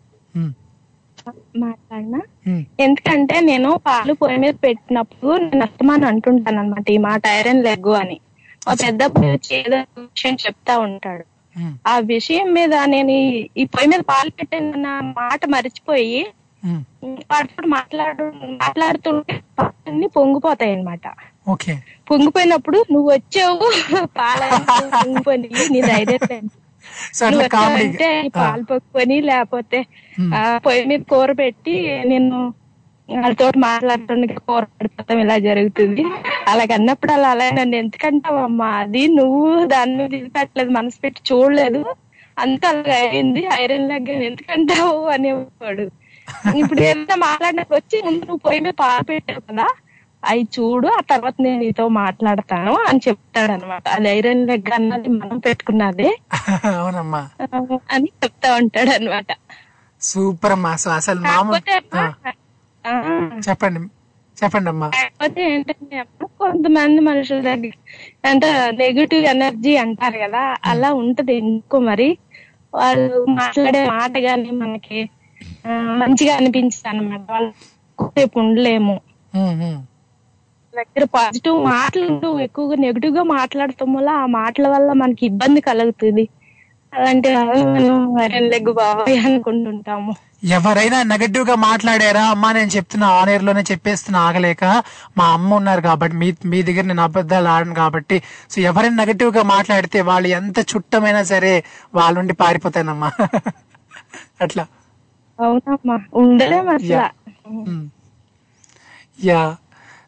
మాట్లాడనా? ఎందుకంటే నేను పాలు పొయ్యి మీద పెట్టినప్పుడు నేను అస్తమానం అంటుంటాను అనమాట ఈ మాట ఐరన్ లెగ్ అని. మా పెద్ద వచ్చి ఏదో ఒక విషయం చెప్తా ఉంటాడు. ఆ విషయం మీద నేను ఈ- పొయ్యి మీద పాలు పెట్టిన మాట మర్చిపోయి వాడితో మాట్లాడు మాట్లాడుతుంటే పాలన్నీ పొంగిపోతాయి అన్నమాట ఓకే. పొంగిపోయినప్పుడు నువ్వు వచ్చావు పొంగిపోయి నీ ధైర్యం ఈ పాలు పొక్కుని లేకపోతే ఆ పొయ్యి మీద కూర పెట్టి నేను వాళ్ళతో మాట్లాడుతుండగా కూర పెడతాం ఇలా జరుగుతుంది. అలాగన్నప్పుడు అలా అలా నన్ను ఎందుకంటావమ్మా? అది నువ్వు దాని మీద పెట్టలేదు మనసు పెట్టి చూడలేదు. అంత అలాగ అయింది ఐరన్ లెగ్ ఎందుకంటావు అనేవాడు. ఇప్పుడు ఏదైనా మాట్లాడినప్పుడు వచ్చి ముందు నువ్వు పొయ్యి మీద పాలు పెట్టావు కదా అవి చూడు ఆ తర్వాత నేను నీతో మాట్లాడతాను అని చెప్తాడు అనమాట అది ఐరన్ లెగ్ అన్నది మనం పెట్టుకున్నదే. అవునమ్మా. అని చెప్తా ఉంటాడు అనమాట సూపర్ అమ్మా అసలు చెప్పండి చెప్పండి అమ్మా కాకపోతే ఏంటంటే కొంతమంది మనుషుల దగ్గర అంటే నెగిటివ్ ఎనర్జీ అంటారు కదా అలా ఉంటది ఎందుకో మరి. వాళ్ళు మాట్లాడే మాట గాని మనకి మంచిగా అనిపించదు అనమాట వాళ్ళు ఎక్కువసేపు ఉండలేము. దగ్గర పాజిటివ్ మాటలు ఎక్కువగా నెగిటివ్గా మాట్లాడటం వల్ల ఆ మాటల వల్ల మనకి ఇబ్బంది కలుగుతుంది. అలాంటి మనం లెగ్గు బాబాయ్ అనుకుంటుంటాము. ఎవరైనా నెగటివ్గా మాట్లాడారా? అమ్మా నేను చెప్తున్నా ఆన్ ఎయిర్లోనే చెప్పేస్తున్నా ఆగలేక మా అమ్మ ఉన్నారు కాబట్టి మీ మీ దగ్గర నేను అబద్ధాలు ఆడను కాబట్టి. సో ఎవరైనా నెగటివ్గా మాట్లాడితే వాళ్ళు ఎంత చుట్టమైనా సరే వాళ్ళ నుండి పారిపోతానమ్మా. అట్లా. అవునమ్మా ఉండలేము అసలు. యా.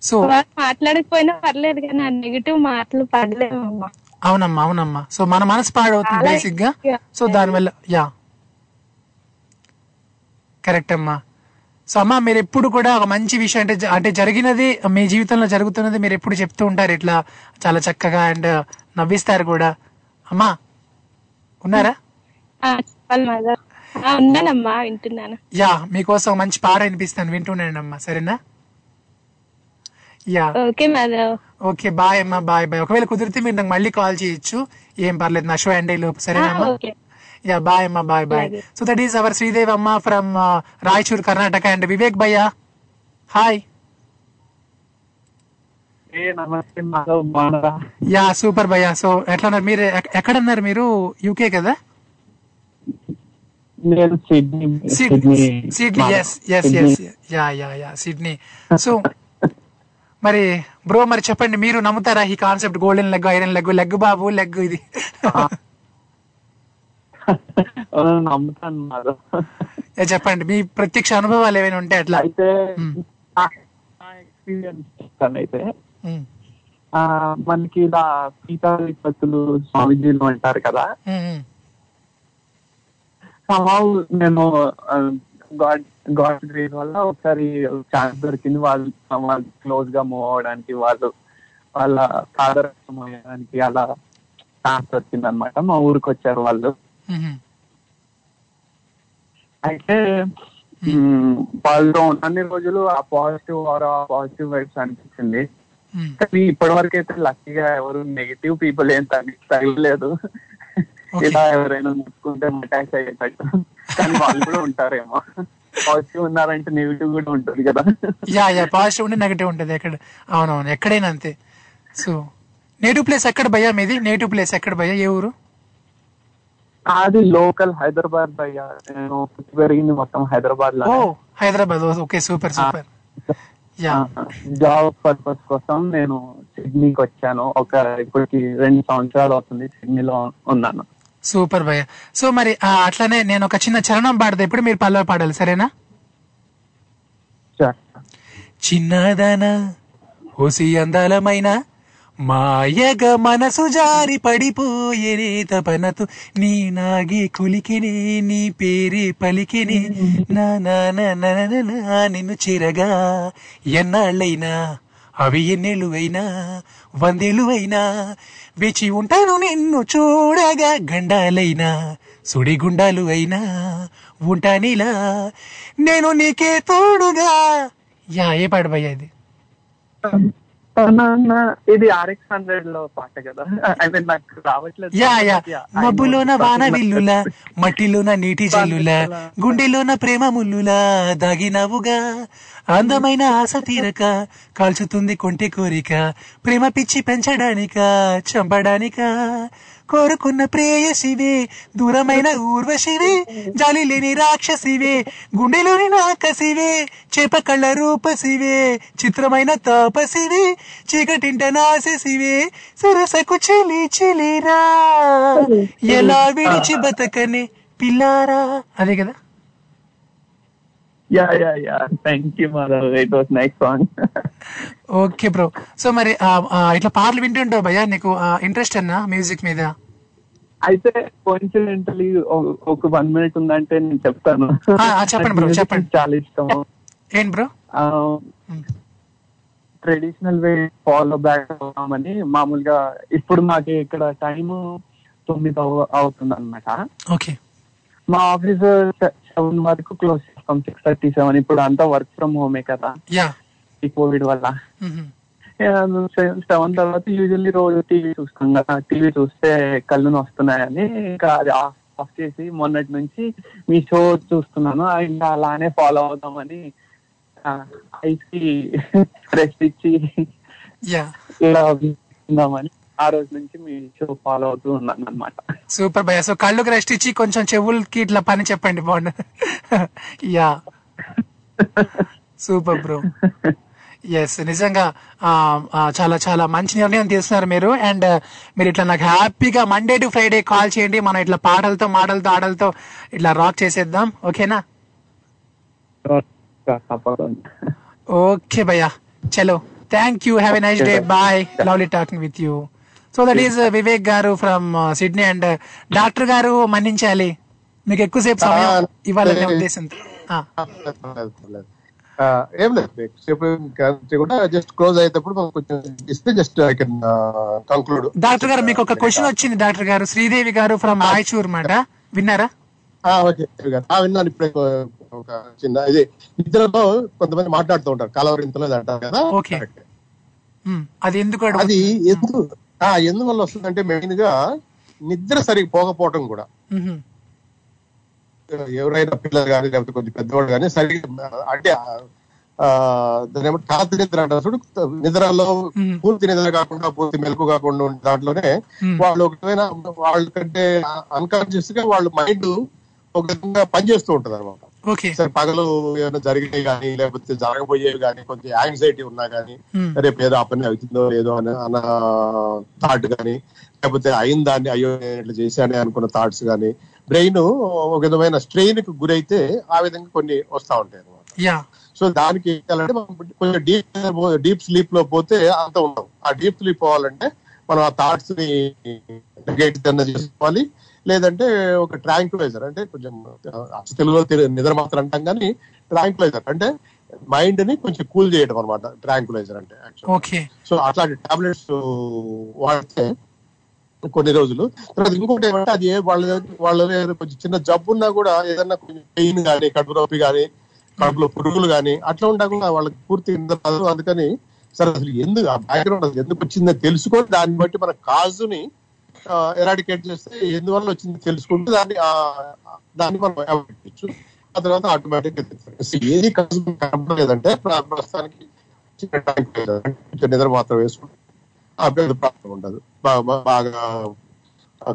సో మాట్లాడకపోయినా పర్లేదు కానీ ఆ నెగిటివ్ మాటలు పడలేమమ్మా. అవునమ్మా అవునమ్మా. సో మన మనసు పాడవుతుంది బేసిక్గా. సో దానివల్ల యా. కరెక్ట్ అమ్మా. సో అమ్మ మీరు ఎప్పుడు కూడా ఒక మంచి విషయం అంటే అంటే జరిగినది మీ జీవితంలో జరుగుతున్నది మీరు ఎప్పుడు చెప్తూ ఉంటారు ఇట్లా చాలా చక్కగా అండ్ నవ్విస్తారు కూడా. అమ్మా ఉన్నారా? యా మీకోసం మంచి పాట వినిపిస్తాను వింటున్నాను అమ్మా. సరేనా? యా ఓకే బాయ్ అమ్మా బాయ్ బాయ్ ఒకవేళ కుదిరితే మీరు నాకు మళ్ళీ కాల్ చేయొచ్చు. ఏం పర్లేదు నా షో ఎండ్ లోపు. సరేనా అమ్మా ఓకే యా బాయ్ అమ్మా bye bye. So that is our Sridev అమ్మ ఫ్రమ్ రాయచూర్ కర్ణాటక అండ్ వివేక్ భయ్య హాయ్ యా సూపర్ భయ్య సో ఎట్లా ఉన్నారు? మీరు ఎక్- ఎక్కడున్నారు మీరు? యూకే కదా? Sydney Sydney. Yes yes. Yes yeah yeah yeah Sydney so మరి బ్రో మరి చెప్పండి మీరు నమ్ముతారా ఈ concept? Golden leg iron leg leg బాబు లెగ్ ఇది. నమ్ముతాను చెప్పండి మీ ప్రత్యక్ష అనుభవాలు ఏమైనా ఉంటే అట్లా. అయితే అయితే. మనకి ఇలా సీతాధిపతులు స్వామిజీలు అంటారు కదా. నేను గాడ్ గాడ్ గ్రేస్ వల్ల ఒకసారి ఛాన్స్ దొరికింది. వాళ్ళు వాళ్ళు క్లోజ్గా మూవ్ అవడానికి వాళ్ళు వాళ్ళ సాదరక్షం అయ్యడానికి అలా ఛాన్స్ దొరికింది అనమాట మా ఊరికి వచ్చారు వాళ్ళు అయితే వాళ్ళతో అన్ని రోజులు ఆ పాజిటివ్ ఆర్ ఆ పాజిటివ్ వైబ్స్ అనిపించింది. కానీ ఇప్పటి వరకు అయితే లక్కీగా ఎవరు నెగిటివ్ పీపుల్ ఏం తగ్గి తగలేదు ఇలా ఎవరైనా ముట్టుకుంటే అటాక్ అయ్యేటట్టు. కానీ వాళ్ళు కూడా ఉంటారేమో. పాజిటివ్ ఉన్నారంటే నెగిటివ్ కూడా ఉంటుంది కదా. యా యా పాజిటివ్ ఉంటే నెగటివ్ ఉంటుంది ఎక్కడ అవునవును ఎక్కడైనా అంతే. సో నేటివ్ ప్లేస్ ఎక్కడ భయ్యా మీది? నేటివ్ ప్లేస్ ఎక్కడ భయ్యా? ఏ ఊరు? అది లోకల్ హైదరాబాద్ భయ్య. నేను పెరిగింది మొత్తం హైదరాబాద్లో Hyderabad okay super super. Yeah. Job purpose కోసం నేను సిడ్నీకి వచ్చాను ఒక ఇప్పటికి రెండు సంవత్సరాలు అవుతుంది సిడ్నీలో ఉన్నాను. సూపర్ భయ్య. సో మరి అట్లానే నేను ఒక చిన్న చరణం పాడదా ఇప్పుడు మీరు పల్లవి పాడాలి సరేనా. చిన్నదన హోసి అందలమైన మాయగ మనసు జారి పడిపోయేనే తపనతో నీ నాగి కులికిని నీ పేరే పలికిని నా నా నిన్ను చేరగా ఎన్నాళ్ళైనా అవి వందేళ్ళు అయినా వేచి ఉంటాను నిన్ను చూడగా గండాలైనా సుడిగుండాలు అయినా ఉంటానిలా నేను నీకే తోడుగా. యా ఏ పాట భయ్యా ఇది? ఇది ఆర్ఎక్స్ హండ్రెడ్లో పాట కదా. ఐ మీన్ నాకు రావట్లేదు. Yeah yeah. మబ్బులోన వాన విల్లుల మట్టిలోన నీటి జల్లుల గుండెలోన ప్రేమ ముల్లులా దాగినవుగా అందమైన ఆశ తీరక కాల్చుతుంది కొంటె కోరిక ప్రేమ పిచ్చి పెంచడానిక చంపడానిక కోరుకున్న ప్రేయసివే దూరమైన ఊర్వశివే జాలి లేని రాక్షసివే గుండెలోని నాకసివే చేప కళ్ళ రూపసివే చిత్రమైన తాపసివే చీకటింట నాశసివే సరసకు చెలి చెలిరా. ఎలా విడిచి బతకనే పిల్లారా? అదే కదా? Yeah yeah yeah. Thank you Madhav it was nice song okay bro so మరి ఇట్లా పాటలు వింటుంటావు భయ్యా నీకు ఇంట్రెస్ట్ అన్నా మ్యూజిక్ మీద? అయితే కోఇన్సిడెంటలీ ఒక వన్ మినిట్ ఉందంటే నేను చెప్తాను. చెప్పండి నాకు చెప్పండి. చాలా ఇష్టం ఏం bro traditional way follow back అవుతామని మామూలుగా ఇప్పుడు మాకు ఇక్కడ టైం తొమ్మిది అవుతుంది అనమాట ఓకే మా ఆఫీస్ సెవెన్ వరకు క్లోజ్ చేస్తాం సిక్స్ థర్టీ సెవెన్ ఇప్పుడు అంతా వర్క్ ఫ్రమ్ హోమే కదా. యా ఈ కోవిడ్ వల్ల. సెవెన్ తర్వాత యూజువల్లీ రోజు టీవీ చూస్తాం కదా టీవీ చూస్తే కళ్ళు వస్తున్నాయని ఇంకా అది ఆఫ్ చేసి మొన్నటి నుంచి మీ షో చూస్తున్నాను. ఇంకా అలానే ఫాలో అవుతామని ఐస్ రెస్ట్ ఇచ్చి యా. ఇలా ఉందామని ఆ రోజు నుంచి మీ షో ఫాలో అవుతూ ఉన్నాను అనమాట సూపర్ భయ్యా. సో కళ్ళుకి రెస్ట్ ఇచ్చి కొంచెం చెవులకి ఇట్లా పని చెప్పండి బాగుండు. యా. Super bro. ఎస్ నిజంగా చాలా చాలా మంచి నిర్ణయం తీసుకున్నారు మీరు. అండ్ మీరు ఇట్లా నాకు హ్యాపీగా మండే టు ఫ్రైడే కాల్ చేయండి. మనం ఇట్లా పాటలతో మాటలతో ఆటలతో ఇట్లా రాక్ చేసేద్దాం. ఓకేనా ఓకే భయ్యా చలో thank you have a nice day bye lovely talking with you so that is Vivek గారు ఫ్రమ్ సిడ్నీ అండ్ డాక్టర్ గారు మన్నించాలి. మీకు ఎక్కువసేపు సమయం ఇవ్వాలనే ఉద్దేశంతో. ఏం లేదు. కూడా జస్ట్ క్లోజ్ అయ్యేటప్పుడు కొంచెం ఇస్తే just I can conclude doctor గారు మీకు ఒక క్వశ్చన్ వచ్చింది డాక్టర్ గారు. శ్రీదేవి గారు ఫ్రమ్ రాయచూర్ మాట. విన్నారా? విన్నాను. ఇప్పుడే ఒక చిన్న ఇది. నిద్రలో కొంతమంది మాట్లాడుతూ ఉంటారు. కలవరింతలో అంటారు కదా. అది ఎందుకు అది ఎందుకు ఆ, ఎందువల్ల వస్తుందంటే మెయిన్గా నిద్ర సరిగ్గా పోకపోవటం కూడా. ఎవరైనా పిల్లలు కానీ లేకపోతే కొంచెం పెద్దవాళ్ళు కానీ సరిగ్గా అంటే ఆ, దాని ఏమంటే కాంతి నిద్ర అంటారు చూడు నిద్రలో పూర్తి నిద్ర కాకుండా పూర్తి మెలకు కాకుండా ఉండే దాంట్లోనే వాళ్ళు ఒక విధమైన వాళ్ళకంటే అన్కాన్షియస్గా వాళ్ళ మైండ్ ఒక విధంగా పనిచేస్తూ ఉంటది అనమాట సరే పగలు ఏమైనా జరిగినాయి కానీ లేకపోతే జరగబోయేవి కానీ కొంచెం యాంగ్జైటీ ఉన్నా కానీ. రేపు ఏదో ఆ పని అవుతుందో లేదో అని అన్న థాట్ కానీ లేకపోతే అయిన దాన్ని అయ్యో నేను ఇట్లా చేశానే అనుకున్న థాట్స్ కానీ బ్రెయిన్ ఒక విధమైన స్ట్రెయిన్కి గురైతే ఆ విధంగా కొన్ని వస్తా ఉంటాయి అనమాట సో దానికి కొంచెం డీప్ డీప్ స్లీప్లో పోతే అంత ఉండవు. ఆ డీప్ స్లీప్ పోవాలంటే మనం ఆ థాట్స్ని నెగేట్ కింద చేసుకోవాలి. లేదంటే ఒక ట్రాంక్యులైజర్ అంటే కొంచెం తెలుగులో తెలి- నిద్ర మాత్రం అంటాం కానీ ట్రాంక్యులైజర్ అంటే మైండ్ని కొంచెం కూల్ చేయడం అనమాట ట్రాంక్యులైజర్ అంటే సో అట్లాంటి టాబ్లెట్స్ వాడితే కొన్ని రోజులు. తర్వాత ఇంకోటి ఏమంటే అది ఏ వాళ్ళ వాళ్ళ కొంచెం చిన్న జబ్బు ఉన్నా కూడా ఏదన్నా కొంచెం పెయిన్ కానీ కడుపు నొప్పి కానీ కడుపులో పురుగులు కానీ అట్లా ఉంటా కూడా వాళ్ళకి పూర్తి రాదు. అందుకని సరే అసలు ఎందుకు ఆ బ్యాక్గ్రౌండ్ ఎందుకు వచ్చిందో తెలుసుకొని దాన్ని బట్టి మన కాజుని ఎరాడికేట్ చేస్తే ఎందువల్ల వచ్చింది తెలుసుకుంటే దాన్ని దాన్ని మనం అవాయిడ్ చేయొచ్చు. ఆ తర్వాత ఆటోమేటిక్ ఏది కాజు కనపడలేదంటే ప్రస్తుతానికి నిద్ర మాత్రం వేసుకుంటాం ఆ పెద్ద ప్రాబ్లం ఉండదు. బాగా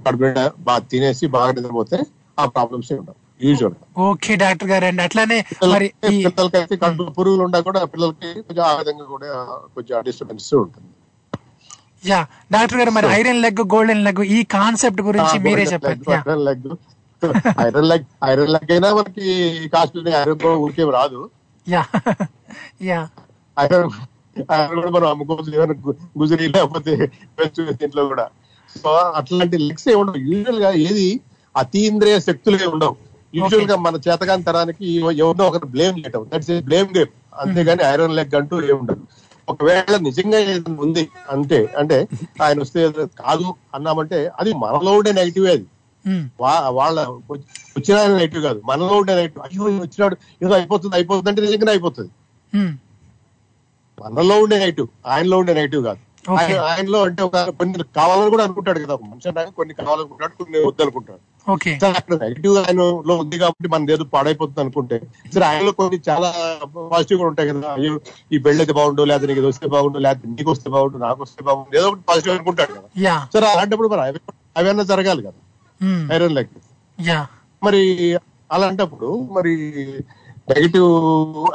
కడుపు బాగా తినేసి బాగా నిద్రపోతే ఆ ప్రాబ్లమ్స్ ఉండవు. యూజువల్ ఓకే డాక్టర్ గారు అండి. అట్లానే మరి ఈ పిల్లలకైతే కడుపు పురుగులు ఉన్నా కూడా పిల్లలకి కొంచెం ఆ విధంగా కూడా కొంచెం డిస్టర్బెన్స్ ఉంటుంది. యా డాక్టర్ గారు మరి ఐరన్ లెగ్ గోల్డెన్ లెగ్ ఈ కాన్సెప్ట్ గురించి మీరే చెప్పండి. Iron leg. Iron leg iron leg అయినా మనకి కాస్ట్ ఐరన్ ఊరికే రాదు. Yeah yeah. ఐరన్ ఐరన్ కూడా మనం అమ్ముకోవచ్చు ఏమైనా గుజరీ లేకపోతే దీంట్లో కూడా. సో అట్లాంటి లెగ్స్ ఏ ఉండవు. యూజువల్గా ఏది అతీంద్రియ శక్తులే ఉండవు. యూజువల్గా మన చేతకాని తరానికి ఎవరినో ఒకరు బ్లేమ్ చేయటం. దట్స్ బ్లేమ్ గేమ్ అంతేగాని ఐరన్ లెగ్ అంటూ ఏమి ఉండదు. ఒకవేళ నిజంగా ఏదైనా ఉంది అంటే అంటే ఆయన వస్తే కాదు అన్నామంటే అది మనలో ఉండే నెగిటివ్ అది. వా- వాళ్ళ వచ్చిన నెగిటివ్ కాదు. మనలో ఉండే నెగిటివ్ అయ్యో వచ్చినాడు. ఏదో అయిపోతుంది అయిపోతుంది అంటే నిజంగానే అయిపోతుంది. ఉమ్, మనలో ఉండే నెగిటివ్ ఆయనలో ఉండే నెగిటివ్ కాదు. ఆయనలో అంటే ఒక కొన్ని కావాలని కూడా అనుకుంటాడు కదా. మనిషి అన్నాక కొన్ని కావాలనుకుంటాడు కొన్ని వద్దనుకుంటాడు. అక్కడ నెగిటివ్ ఆయనలో ఉంది కాబట్టి మన ఏదో పాడైపోతుంది అనుకుంటే సరే ఆయనలో కొన్ని చాలా పాజిటివ్ కూడా ఉంటాయి కదా. అయ్యో ఈ పెళ్ళి అయితే బాగుండు లేదా నీకు వస్తే బాగుండు లేదా నీకు వస్తే బాగుండు నాకు వస్తే బాగుండు ఏదో ఒకటి పాజిటివ్ అనుకుంటాడు కదా. సరే అలాంటప్పుడు మరి అవి అవన్నీ జరగాలి కదా. ఉమ్, ఐరన్ యా మరి అలాంటప్పుడు మరి నెగిటివ్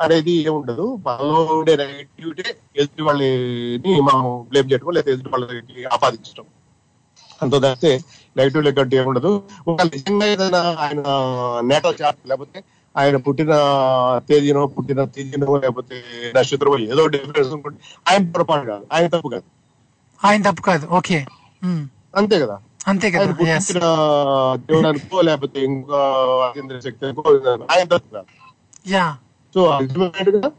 అనేది ఏముండదు మనలో ఉండే నెగిటివిటీ ఎదుటి వాళ్ళని మనం బ్లేమ్ చేయడం లేదా ఎదుటి వాళ్ళకి ఆపాదించడం అంత తప్పితే నెగిటివ్ లెక్క అంటే ఏముండదు ఒక నిజంగా ఏదైనా ఆయన నేటల్ చార్ట్ లేకపోతే ఆయన పుట్టిన తేదీనో పుట్టిన తేదీనో లేకపోతే నక్షత్రమో ఏదో డిఫరెన్స్ అనుకుంటే ఆయన పొరపాటు కాదు. ఆయన తప్పు కాదు. ఆయన తప్పు కాదు. ఓకే. అంతే కదా. అంతే కదా. దేవుడు అనుకో లేకపోతే ఇంకో శక్తి అనుకో ఆయన తప్పు కాదు. యా. సో అల్టిమేట్గా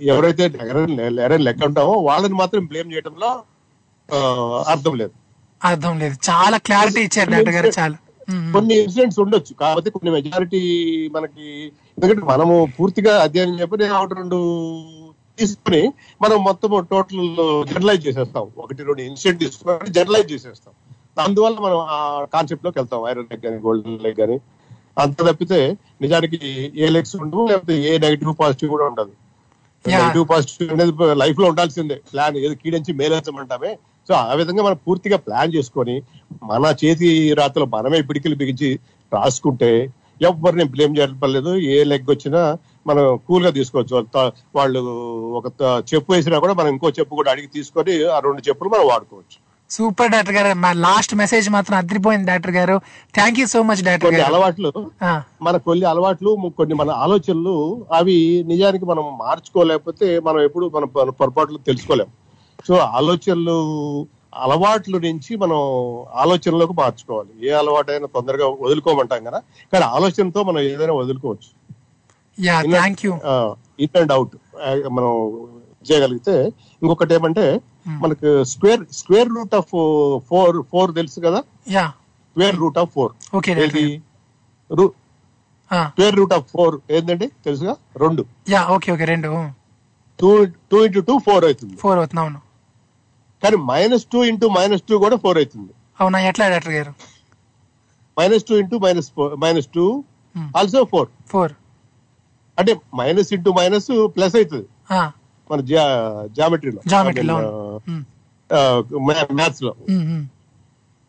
ఎవరైతే ఎరన్ లెక్క ఉంటామో వాళ్ళని మాత్రం బ్లేమ్ చేయడంలో అర్థం లేదు. అర్థం లేదు. చాలా క్లారిటీ ఇచ్చారు డాక్టర్ గారు చాలా. కొన్ని ఇన్సిడెంట్స్ ఉండొచ్చు. కాకపోతే కొన్ని మెజారిటీ మనకి ఎందుకంటే మనము పూర్తిగా అధ్యయనం చెప్పి ఒకటి రెండు తీసుకుని మనం మొత్తం టోటల్ జనరలైజ్ చేసేస్తాం. ఒకటి రెండు ఇన్సిడెంట్ తీసుకుని జనరలైజ్ చేసేస్తాం. అందువల్ల మనం ఆ కాన్సెప్ట్లోకి వెళ్తాం. ఐరన్ లెగ్ కానీ గోల్డెన్ లెగ్ కానీ అంత తప్పితే నిజానికి ఏ లెగ్స్ ఉండవు లేకపోతే ఏ నెగిటివ్ పాజిటివ్ కూడా ఉండదు. నెగిటివ్ పాజిటివ్ అనేది లైఫ్లో ఉండాల్సిందే. ప్లాన్ ఏదో కీడించి మేలేంచమంటామే సో ఆ విధంగా మనం పూర్తిగా ప్లాన్ చేసుకొని మన చేతి రాతలో మనమే పిడికిలు బిగించి రాసుకుంటే ఎవరిని బ్లేమ్ చేయడం పర్లేదు ఏ లెగ్ వచ్చినా మనం కూల్గా తీసుకోవచ్చు. వాళ్ళ ఒక చెప్పు వేసినా కూడా మనం ఇంకో చెప్పు కూడా అడిగి తీసుకొని ఆ రెండు చెప్పులు మనం వాడుకోవచ్చు. సూపర్ డాక్టర్ గారు. మా లాస్ట్ మెసేజ్ మాత్రం అదిరిపోయింది డాక్టర్ గారు. Thank you so much doctor కొన్ని గారు. అలవాట్లు మన కొన్ని అలవాట్లు కొన్ని మన ఆలోచనలు అవి నిజానికి మనం మార్చుకోలేకపోతే మనం ఎప్పుడు మన పొరపాట్లు తెలుసుకోలేం. సో ఆలోచనలు అలవాట్ల నుంచి మనం ఆలోచనలోకి మార్చుకోవాలి. ఏ అలవాటైనా తొందరగా వదులుకోమంటాం కదా. కానీ ఆలోచనతో మనం ఏదైనా వదులుకోవచ్చు. Yeah thank you in and out. మనం చేయగలిగితే ఇంకొకటి ఏమంటే మనకు square square root of four four తెలుసు కదా? Yeah. Square root of four. ఏది స్క్వేర్ రూట్ ఆఫ్ ఫోర్ ఏంటండి తెలుసుగా? రెండు. యా ఓకే ఓకే రెండు. Two two into two four అవుతుంది. ఫోర్ అవుతుంది అవును. కానీ minus two into minus two కూడా ఫోర్ అవుతుంది. అవునా? ఎట్లా డాక్టర్ గారు? Minus two into minus four minus two also four. Four. అంటే మైనస్ ఇంటూ మైనస్ ప్లస్ అవుతుంది. మన జామెట్రీలో. మ్యాథ్స్లో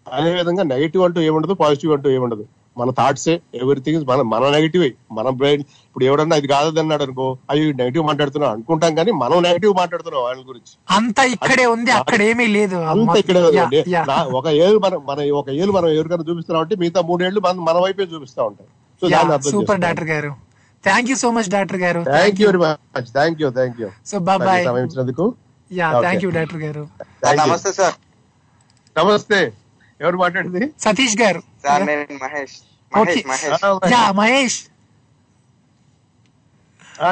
అదే విధంగా నెగిటివ్ అంటూ ఏముండదు పాజిటివ్ అంటూ ఏముండదు. మన థాట్సే ఎవ్రీథింగ్ మన మన నెగిటివ్. మన బ్రెయిన్ ఇప్పుడు ఎవడన్నా ఇది కాదు అన్నాడు అనుకో అయ్యో నెగిటివ్ మాట్లాడుతున్నాం అనుకుంటాం కానీ మనం నెగిటివ్ మాట్లాడుతున్నాం వాళ్ళ గురించి. అంతా ఇక్కడే ఉంది అక్కడ ఏమీ లేదు. అంత ఇక్కడ ఒక ఏళ్ళు మనం మన ఒక ఏళ్ళు మనం ఎవరికైనా చూపిస్తున్నాం అంటే మిగతా మూడేళ్ళు మన మన వైపే చూపిస్తా ఉంటాయి సో దాన్ని అర్థం సూపర్ డాక్టర్ గారు. Thank you so much doctor గారు thank you very much thank you thank you so bye సమయం ఇచ్చినందుకు యా. థ్యాంక్ యూ డాక్టర్ గారు Thank you. నమస్తే సార్ నమస్తే ఎవరు మాట్లాడింది? సతీష్ గారు సార్ నేను మహేష్. మహేష్ మహేష్. యా మహేష్. ఆ,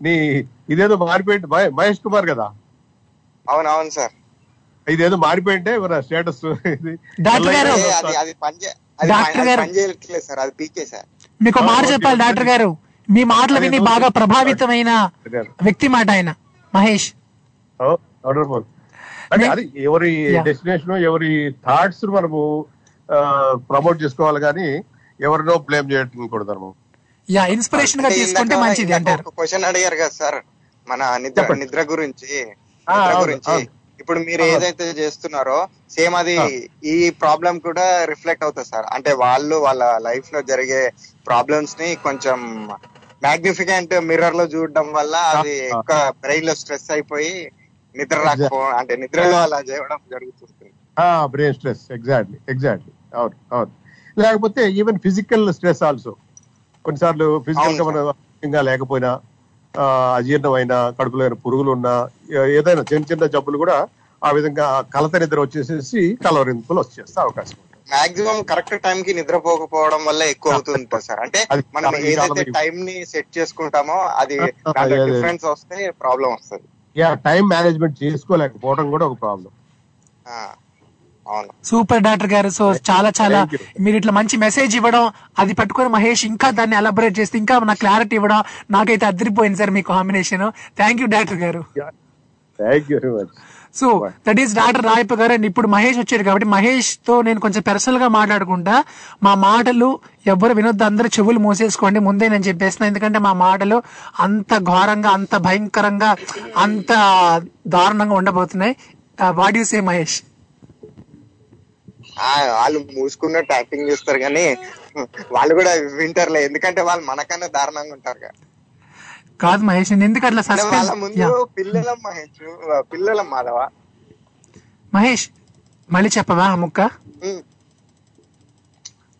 నీ ఇదేదో మారిపోయింది. మహే- మహేష్ కుమార్ కదా? అవును అవును సార్ ఇదేదో మారిపోయింటే మన స్టేటస్? డాక్టర్ గారు అది సార్ అది పీకే సార్ మీకు మాట ఓకే, చెప్పాలి. డాక్టర్ గారు మీ మాటలు విని బాగా ప్రభావితమైన వ్యక్తి మాట ఆయన మహేష్ వండర్ఫుల్ అంటే అది ఎవరి Yeah. డెస్టినేషన్ ఎవరి థాట్స్ మనము ప్రమోట్ చేసుకోవాలి కానీ ఎవరినో బ్లేమ్ చేయకూడదు మనము యా ఇన్స్పిరేషన్గా అంటే తీసుకుంటే మంచిది అంటారు క్వశ్చన్ అడిగారు కదా సార్ మన నిద్ర. నిద్ర గురించి గురించి. ఇప్పుడు మీరు. ఏదైతే చేస్తున్నారో సేమ్ అది. ఈ ప్రాబ్లం కూడా రిఫ్లెక్ట్ అవుతుంది సార్. అంటే వాళ్ళు వాళ్ళ లైఫ్లో జరిగే ప్రాబ్లమ్స్ని కొంచెం మ్యాగ్నిఫికెంట్ మిర్రర్లో చూడడం వల్ల అది. ఎక్కువ బ్రెయిన్లో స్ట్రెస్ అయిపోయి నిద్ర రాకపో అంటే నిద్రలో అలా చేయడం జరుగుతుంది. Brain stress. Exactly exactly. అవును అవును. లేకపోతే ఈవెన్ ఫిజికల్ స్ట్రెస్ ఆల్సో. కొన్నిసార్లు ఫిజికల్గా మన లేకపోయినా అజీర్ణమైన కడుపులో పురుగులు ఉన్నా ఏదైనా చిన్న చిన్న జబ్బులు కూడా ఆ విధంగా కలత నిద్ర వచ్చేసేసి కలవరింపులు వచ్చేస్తే అవకాశం. మాక్సిమం కరెక్ట్ టైం కి నిద్రపోకపోవడం వల్ల ఎక్కువ అవుతుంది సార్ అంటే మనం ఏదైతే టైం ని సెట్ చేసుకుంటామో అది. డిఫరెన్స్ వస్తే ప్రాబ్లం వస్తుంది యా టైం మేనేజ్మెంట్ చేసుకోలేకపోవడం కూడా ఒక ప్రాబ్లం సూపర్ డాక్టర్ గారు సో చాలా చాలా. మీరు ఇట్లా మంచి మెసేజ్ ఇవ్వడం అది పట్టుకొని మహేష్ ఇంకా దాన్ని ఎలబరేట్ చేస్తే ఇంకా నాకు క్లారిటీ ఇవ్వడం నాకైతే అదిరిపోయింది సార్ మీ కాంబినేషన్ థ్యాంక్ యూ డాక్టర్ గారు. Thank you very much so that is doctor Rayappa గారు అండ్ ఇప్పుడు మహేష్ వచ్చాడు కాబట్టి మహేష్తో నేను కొంచెం పర్సనల్గా మాట్లాడుకుంటా. మా మాటలు ఎవ్వరు వినొద్దు అందరూ చెవులు మూసేసుకోండి ముందే నేను చెప్పేస్తున్నా. ఎందుకంటే మా మాటలు అంత ఘోరంగా అంత భయంకరంగా అంత దారుణంగా ఉండబోతున్నాయి. What you say Mahesh? వాళ్ళు మూసుకున్న యాక్టింగ్ చేస్తారు కానీ వాళ్ళు కూడా వింటారులే. ఎందుకంటే వాళ్ళు మనకన్నా దారుణంగా ఉంటారు కదా. మహేష్ ఎందుకు అట్లా అంటే వాళ్ళ ముందు పిల్లల మహేష్ పిల్లల మాధవ. మహేష్ మళ్ళీ చెప్పవా ముక్క.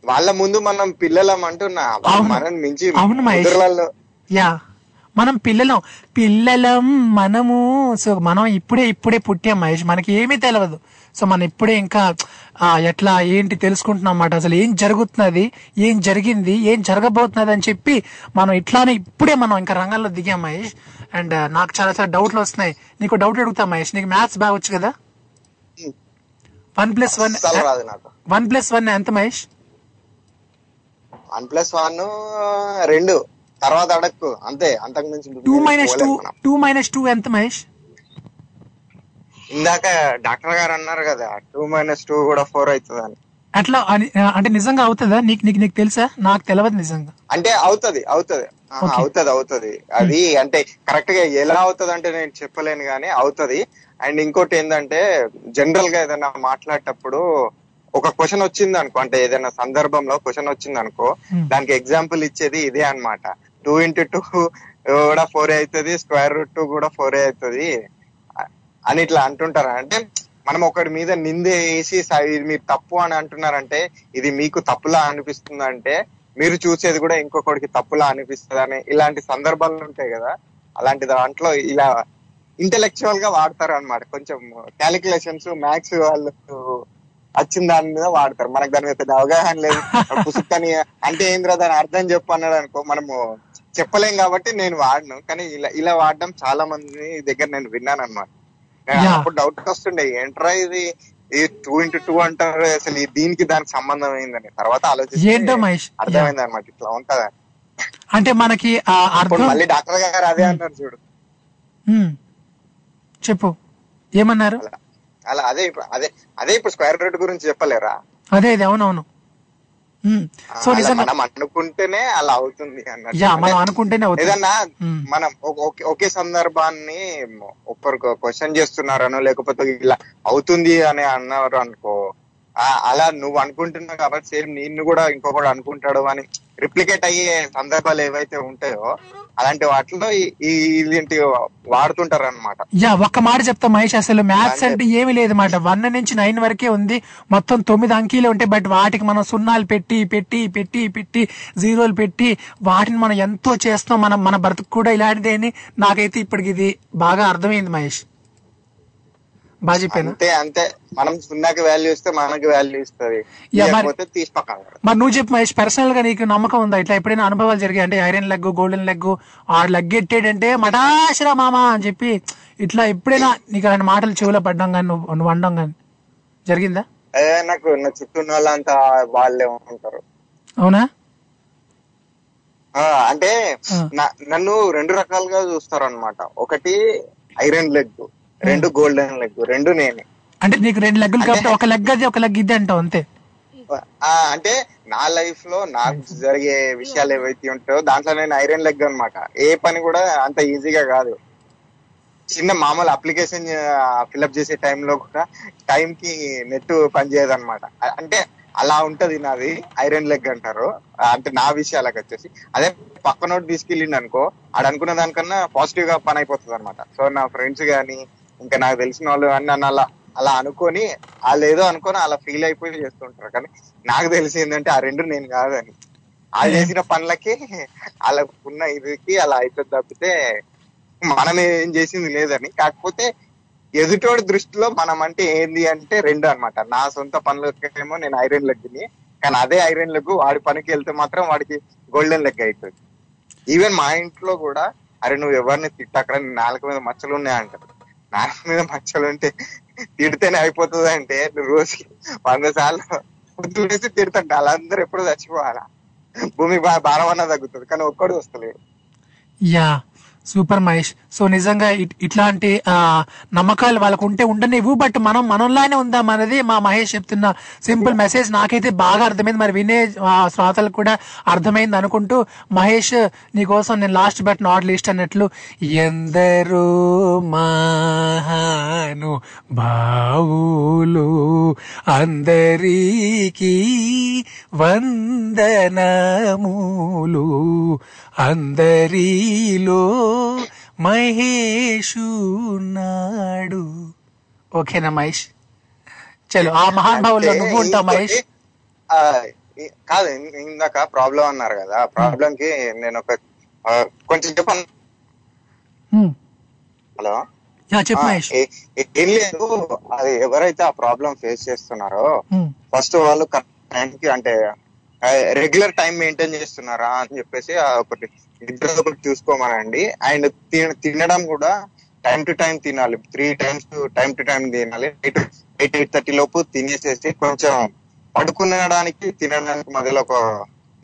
వాళ్ళ ముందు మనం పిల్లలం అంటున్నా. మనం మించి అవును మహేష్. యా. మనం పిల్లలం. పిల్లలం మనము. సో మనం ఇప్పుడే ఇప్పుడే పుట్టాం మహేష్. మనకి ఏమీ తెలియదు సో మనం ఇప్పుడే ఇంకా ఎట్లా ఏంటి తెలుసుకుంటున్నాం అన్నమాట. అసలు ఏం జరుగుతున్నది ఏం జరిగింది ఏం జరగబోతున్నది అని చెప్పి మనం ఇట్లానే ఇప్పుడే మనం ఇంకా రంగంలో దిగాం మహేష్. అండ్ నాకు చాలా చాలా డౌట్లు వస్తున్నాయి. నీకు డౌట్ అడుగుతా మహేష్. నీకు మ్యాథ్స్ బాగా వచ్చు కదా? One plus one one plus one ఎంత మహేష్? వన్ ప్లస్ వన్ రెండు. తర్వాత అడక్కు. అంతే. అంతకు మించి two minus two. Two minus two ఎంత మహేష్? ఇందాక డాక్టర్ గారు అన్నారు కదా టూ మైనస్ టూ కూడా ఫోర్ అవుతుంది అని అట్లా అంటే నిజంగా అవుతుందా? నీకు నీకు నీకు తెలుసా? నాకు తెలియదు నిజంగా. అంటే అవుతది అవుతది. అవుతది అవుతది. అది అంటే కరెక్ట్గా ఎలా అవుతది అంటే నేను చెప్పలేను కానీ అవుతది. అండ్ ఇంకోటి ఏంటంటే జనరల్గా ఏదైనా మాట్లాడేటప్పుడు ఒక క్వశ్చన్ వచ్చింది అనుకో అంటే ఏదైనా సందర్భంలో క్వశ్చన్ వచ్చింది అనుకో. దానికి ఎగ్జాంపుల్ ఇచ్చేది ఇదే అన్నమాట. టూ ఇంటూ టూ కూడా ఫోర్ అవుతుంది స్క్వేర్ రూట్ టూ కూడా ఫోర్ అవుతుంది. అని ఇట్లా అంటుంటారా. అంటే మనం ఒకరి మీద నింద వేసి "స- ఇది మీరు తప్పు అని అంటున్నారంటే ఇది మీకు తప్పులా అనిపిస్తుంది అంటే మీరు చూసేది కూడా ఇంకొకరికి తప్పులా అనిపిస్తుంది అని ఇలాంటి సందర్భాలు ఉంటాయి కదా. అలాంటి దాంట్లో ఇలా ఇంటెలెక్చువల్గా వాడతారు అనమాట కొంచెం క్యాలిక్యులేషన్స్ మ్యాథ్స్ వాళ్ళు వచ్చిన దాని మీద వాడతారు. మనకు దాని మీద పెద్ద అవగాహన లేదు. పుస్తకాన్ని అంటే ఏంద్రా దాని అర్థం చెప్పు అన్నాడు అనుకో మనము చెప్పలేం కాబట్టి నేను వాడను. కానీ ఇలా ఇలా వాడడం చాలా మంది దగ్గర నేను విన్నాను అనమాట అప్పుడు డౌట్ వస్తుండే ఏంట్రా ఇది? ఈ టూ ఇంటూ టూ అంటారు అసలు దీనికి దానికి సంబంధం ఏందని. తర్వాత ఏంటో మహేష్? అర్థమైంది అనమాట ఇట్లా ఉంటదా అంటే మనకి మళ్ళీ డాక్టర్ గారు అదే అంటారు చూడు. ఉమ్. చెప్పు. ఏమన్నారు? అలా అదే ఇప్పుడు అదే అదే ఇప్పుడు స్క్వేర్ రూట్ గురించి చెప్పలేరా? అదే ఇది అవునవును. సో మనం అనుకుంటేనే అలా అవుతుంది అన్నట్టు. మనం అనుకుంటేనే ఏదన్నా. మనం ఒక- సందర్భాన్ని ఒకరు క్వశ్చన్ చేస్తున్నారనో లేకపోతే ఇలా అవుతుంది అని అన్నారు అనుకో అలా నువ్వు అనుకుంటున్నావు కాబట్టి సేమ్ నిన్ను కూడా ఇంకొకడు అనుకుంటాడు అని రిప్లికేట్ అయ్యే సందర్భాలు ఏవైతే ఉంటాయో అలాంటి వాటిలో ఇలాంటి వాడుతుంటారు అనమాట యా ఒక్క మాట చెప్తా మహేష్ అసలు మ్యాథ్స్ అంటే ఏమీ లేదు మాట వన్ నుంచి నైన్ వరకే ఉంది. మొత్తం తొమ్మిది అంకీలు ఉంటాయి బట్ వాటికి మనం సున్నాలు పెట్టి పెట్టి పెట్టి పెట్టి జీరోలు పెట్టి వాటిని మనం ఎంతో చేస్తాం మనం మన బ్రతుకు కూడా ఇలాంటిదే అని నాకైతే ఇప్పటికి ఇది బాగా అర్థమైంది మహేష్. బాగా చెప్పాను. అంతే అంతే. మనం సున్నాకి వాల్యూ ఇస్తే మనకి వాల్యూ ఇస్తుంది. తీసి పక్కన. మరి నువ్వు చెప్పు మహేష్ పర్సనల్గా నీకు నమ్మకం ఉందా? ఇట్లా ఎప్పుడైనా అనుభవాలు జరిగాయి? అంటే ఐరన్ లెగ్ గోల్డెన్ లెగ్ ఆ లెగ్ ఎట్టేడంటే మటాశరా మామా అని చెప్పి ఇట్లా ఎప్పుడైనా నీకు అలాంటి మాటలు చెవులో పడ్డం కానీ నువ్వు నువ్వు అనడం కానీ జరిగిందా? ఏ నాకు నా చుట్టూ ఉన్న వాళ్ళంతా వాళ్ళే ఉంటారు. అవునా? ఆ, అంటే నన్ను రెండు రకాలుగా చూస్తారు అనమాట ఒకటి ఐరన్ లెగ్ రెండు గోల్డెన్ లెగ్ రెండు నేనే. అంటే నీకు రెండు లెగ్గులు కాబట్టి ఒక లెగ్ అది ఒక లెగ్ ఇది అంటావు అంతే. ఆ, అంటే నా లైఫ్లో నాకు జరిగే విషయాలు ఏవైతే ఉంటాయో దాంట్లో నేను ఐరన్ లెగ్ అన్నమాట. ఏ పని కూడా అంత ఈజీగా కాదు. చిన్న మామూలు అప్లికేషన్ ఫిల్అప్ చేసే టైంలో కూడా టైం కి నెట్ పనిచేయదు అనమాట అంటే అలా ఉంటది నాది ఐరన్ లెగ్ అంటారు. అంటే నా విషయాలకు వచ్చేసి. అదే పక్కనోటి తీసుకెళ్ళిండు అనుకో ఆడ అనుకున్న దానికన్నా పాజిటివ్గా పని అయిపోతుంది అనమాట సో నా ఫ్రెండ్స్ గాని ఇంకా నాకు తెలిసిన వాళ్ళు అని నన్ను అలా అలా అనుకొని వాళ్ళు ఏదో అనుకొని అలా ఫీల్ అయిపోయి చేస్తుంటారు. కానీ నాకు తెలిసి ఏంటంటే ఆ రెండు నేను కాదని. వాళ్ళు చేసిన పనులకి అలా ఉన్న ఇదికి అలా అవుతుంది తప్పితే మనం ఏం చేసింది లేదని. కాకపోతే ఎదుటోడి దృష్టిలో మనం అంటే ఏంది అంటే రెండు అన్నమాట. నా సొంత పనులకేమో నేను ఐరన్ లెగ్ని కానీ అదే ఐరన్ లెగ్ వాడి పనికి వెళ్తే మాత్రం వాడికి గోల్డెన్ లెగ్ అవుతుంది ఈవెన్ మా ఇంట్లో కూడా అరే నువ్వు ఎవరిని తిట్టక్కడ నీ నాలుక మీద మచ్చలు ఉన్నాయంటారు నాకు మీద మచ్చలు ఉంటే తిడితేనే అయిపోతుంది అంటే నువ్వు రోజుకి వంద సార్లు పొద్దునేసి తిడుతుంట వాళ్ళందరూ ఎప్పుడు చచ్చిపోవాలా? భూమి భారం అన్న తగ్గుతుంది కానీ ఒక్కడు వస్తలేడు. యా. సూపర్ మహేష్. సో నిజంగా ఇట్- ఇట్లాంటి నమ్మకాలు వాళ్ళకు ఉంటే ఉండనివ్వు బట్ మనం మనంలానే ఉందాం అనేది మా మహేష్ చెప్తున్న సింపుల్ మెసేజ్. నాకైతే బాగా అర్థమైంది. మరి వినే ఆ, శ్రోతలకు కూడా అర్థమైంది అనుకుంటూ మహేష్ నీకోసం నేను లాస్ట్ బట్ నాట్ లీస్ట్ అన్నట్లు ఎందరో మహాను బావులు అందరికీ వందనములు అందరిలో మహేషు నాడు. ఓకేనా మహేష్? చలో ఆ మహానుభావుల్లో నువ్వు ఉంటావు మహేష్? కాదు ఇందాక ప్రాబ్లం అన్నారు కదా ప్రాబ్లం కి నేను ఒక కొంచెం చెప్పను. హలో? ఏ- లేదు అది ఎవరైతే ఆ ప్రాబ్లం ఫేస్ చేస్తున్నారో. ఫస్ట్ వాళ్ళు టైంకి అంటే రెగ్యులర్ టైం మెయింటైన్ చేస్తున్నారా అని చెప్పేసి ఒకటి నిద్ర ఒకటి చూసుకోమనండి. అండ్ తినడం కూడా టైం టు టైం తినాలి. Three times time to time తినాలి. ఎయిట్ ఎయిట్ ఎయిట్ థర్టీ లోపు తినేసేసి కొంచెం పడుకునడానికి తినడానికి మధ్యలో ఒక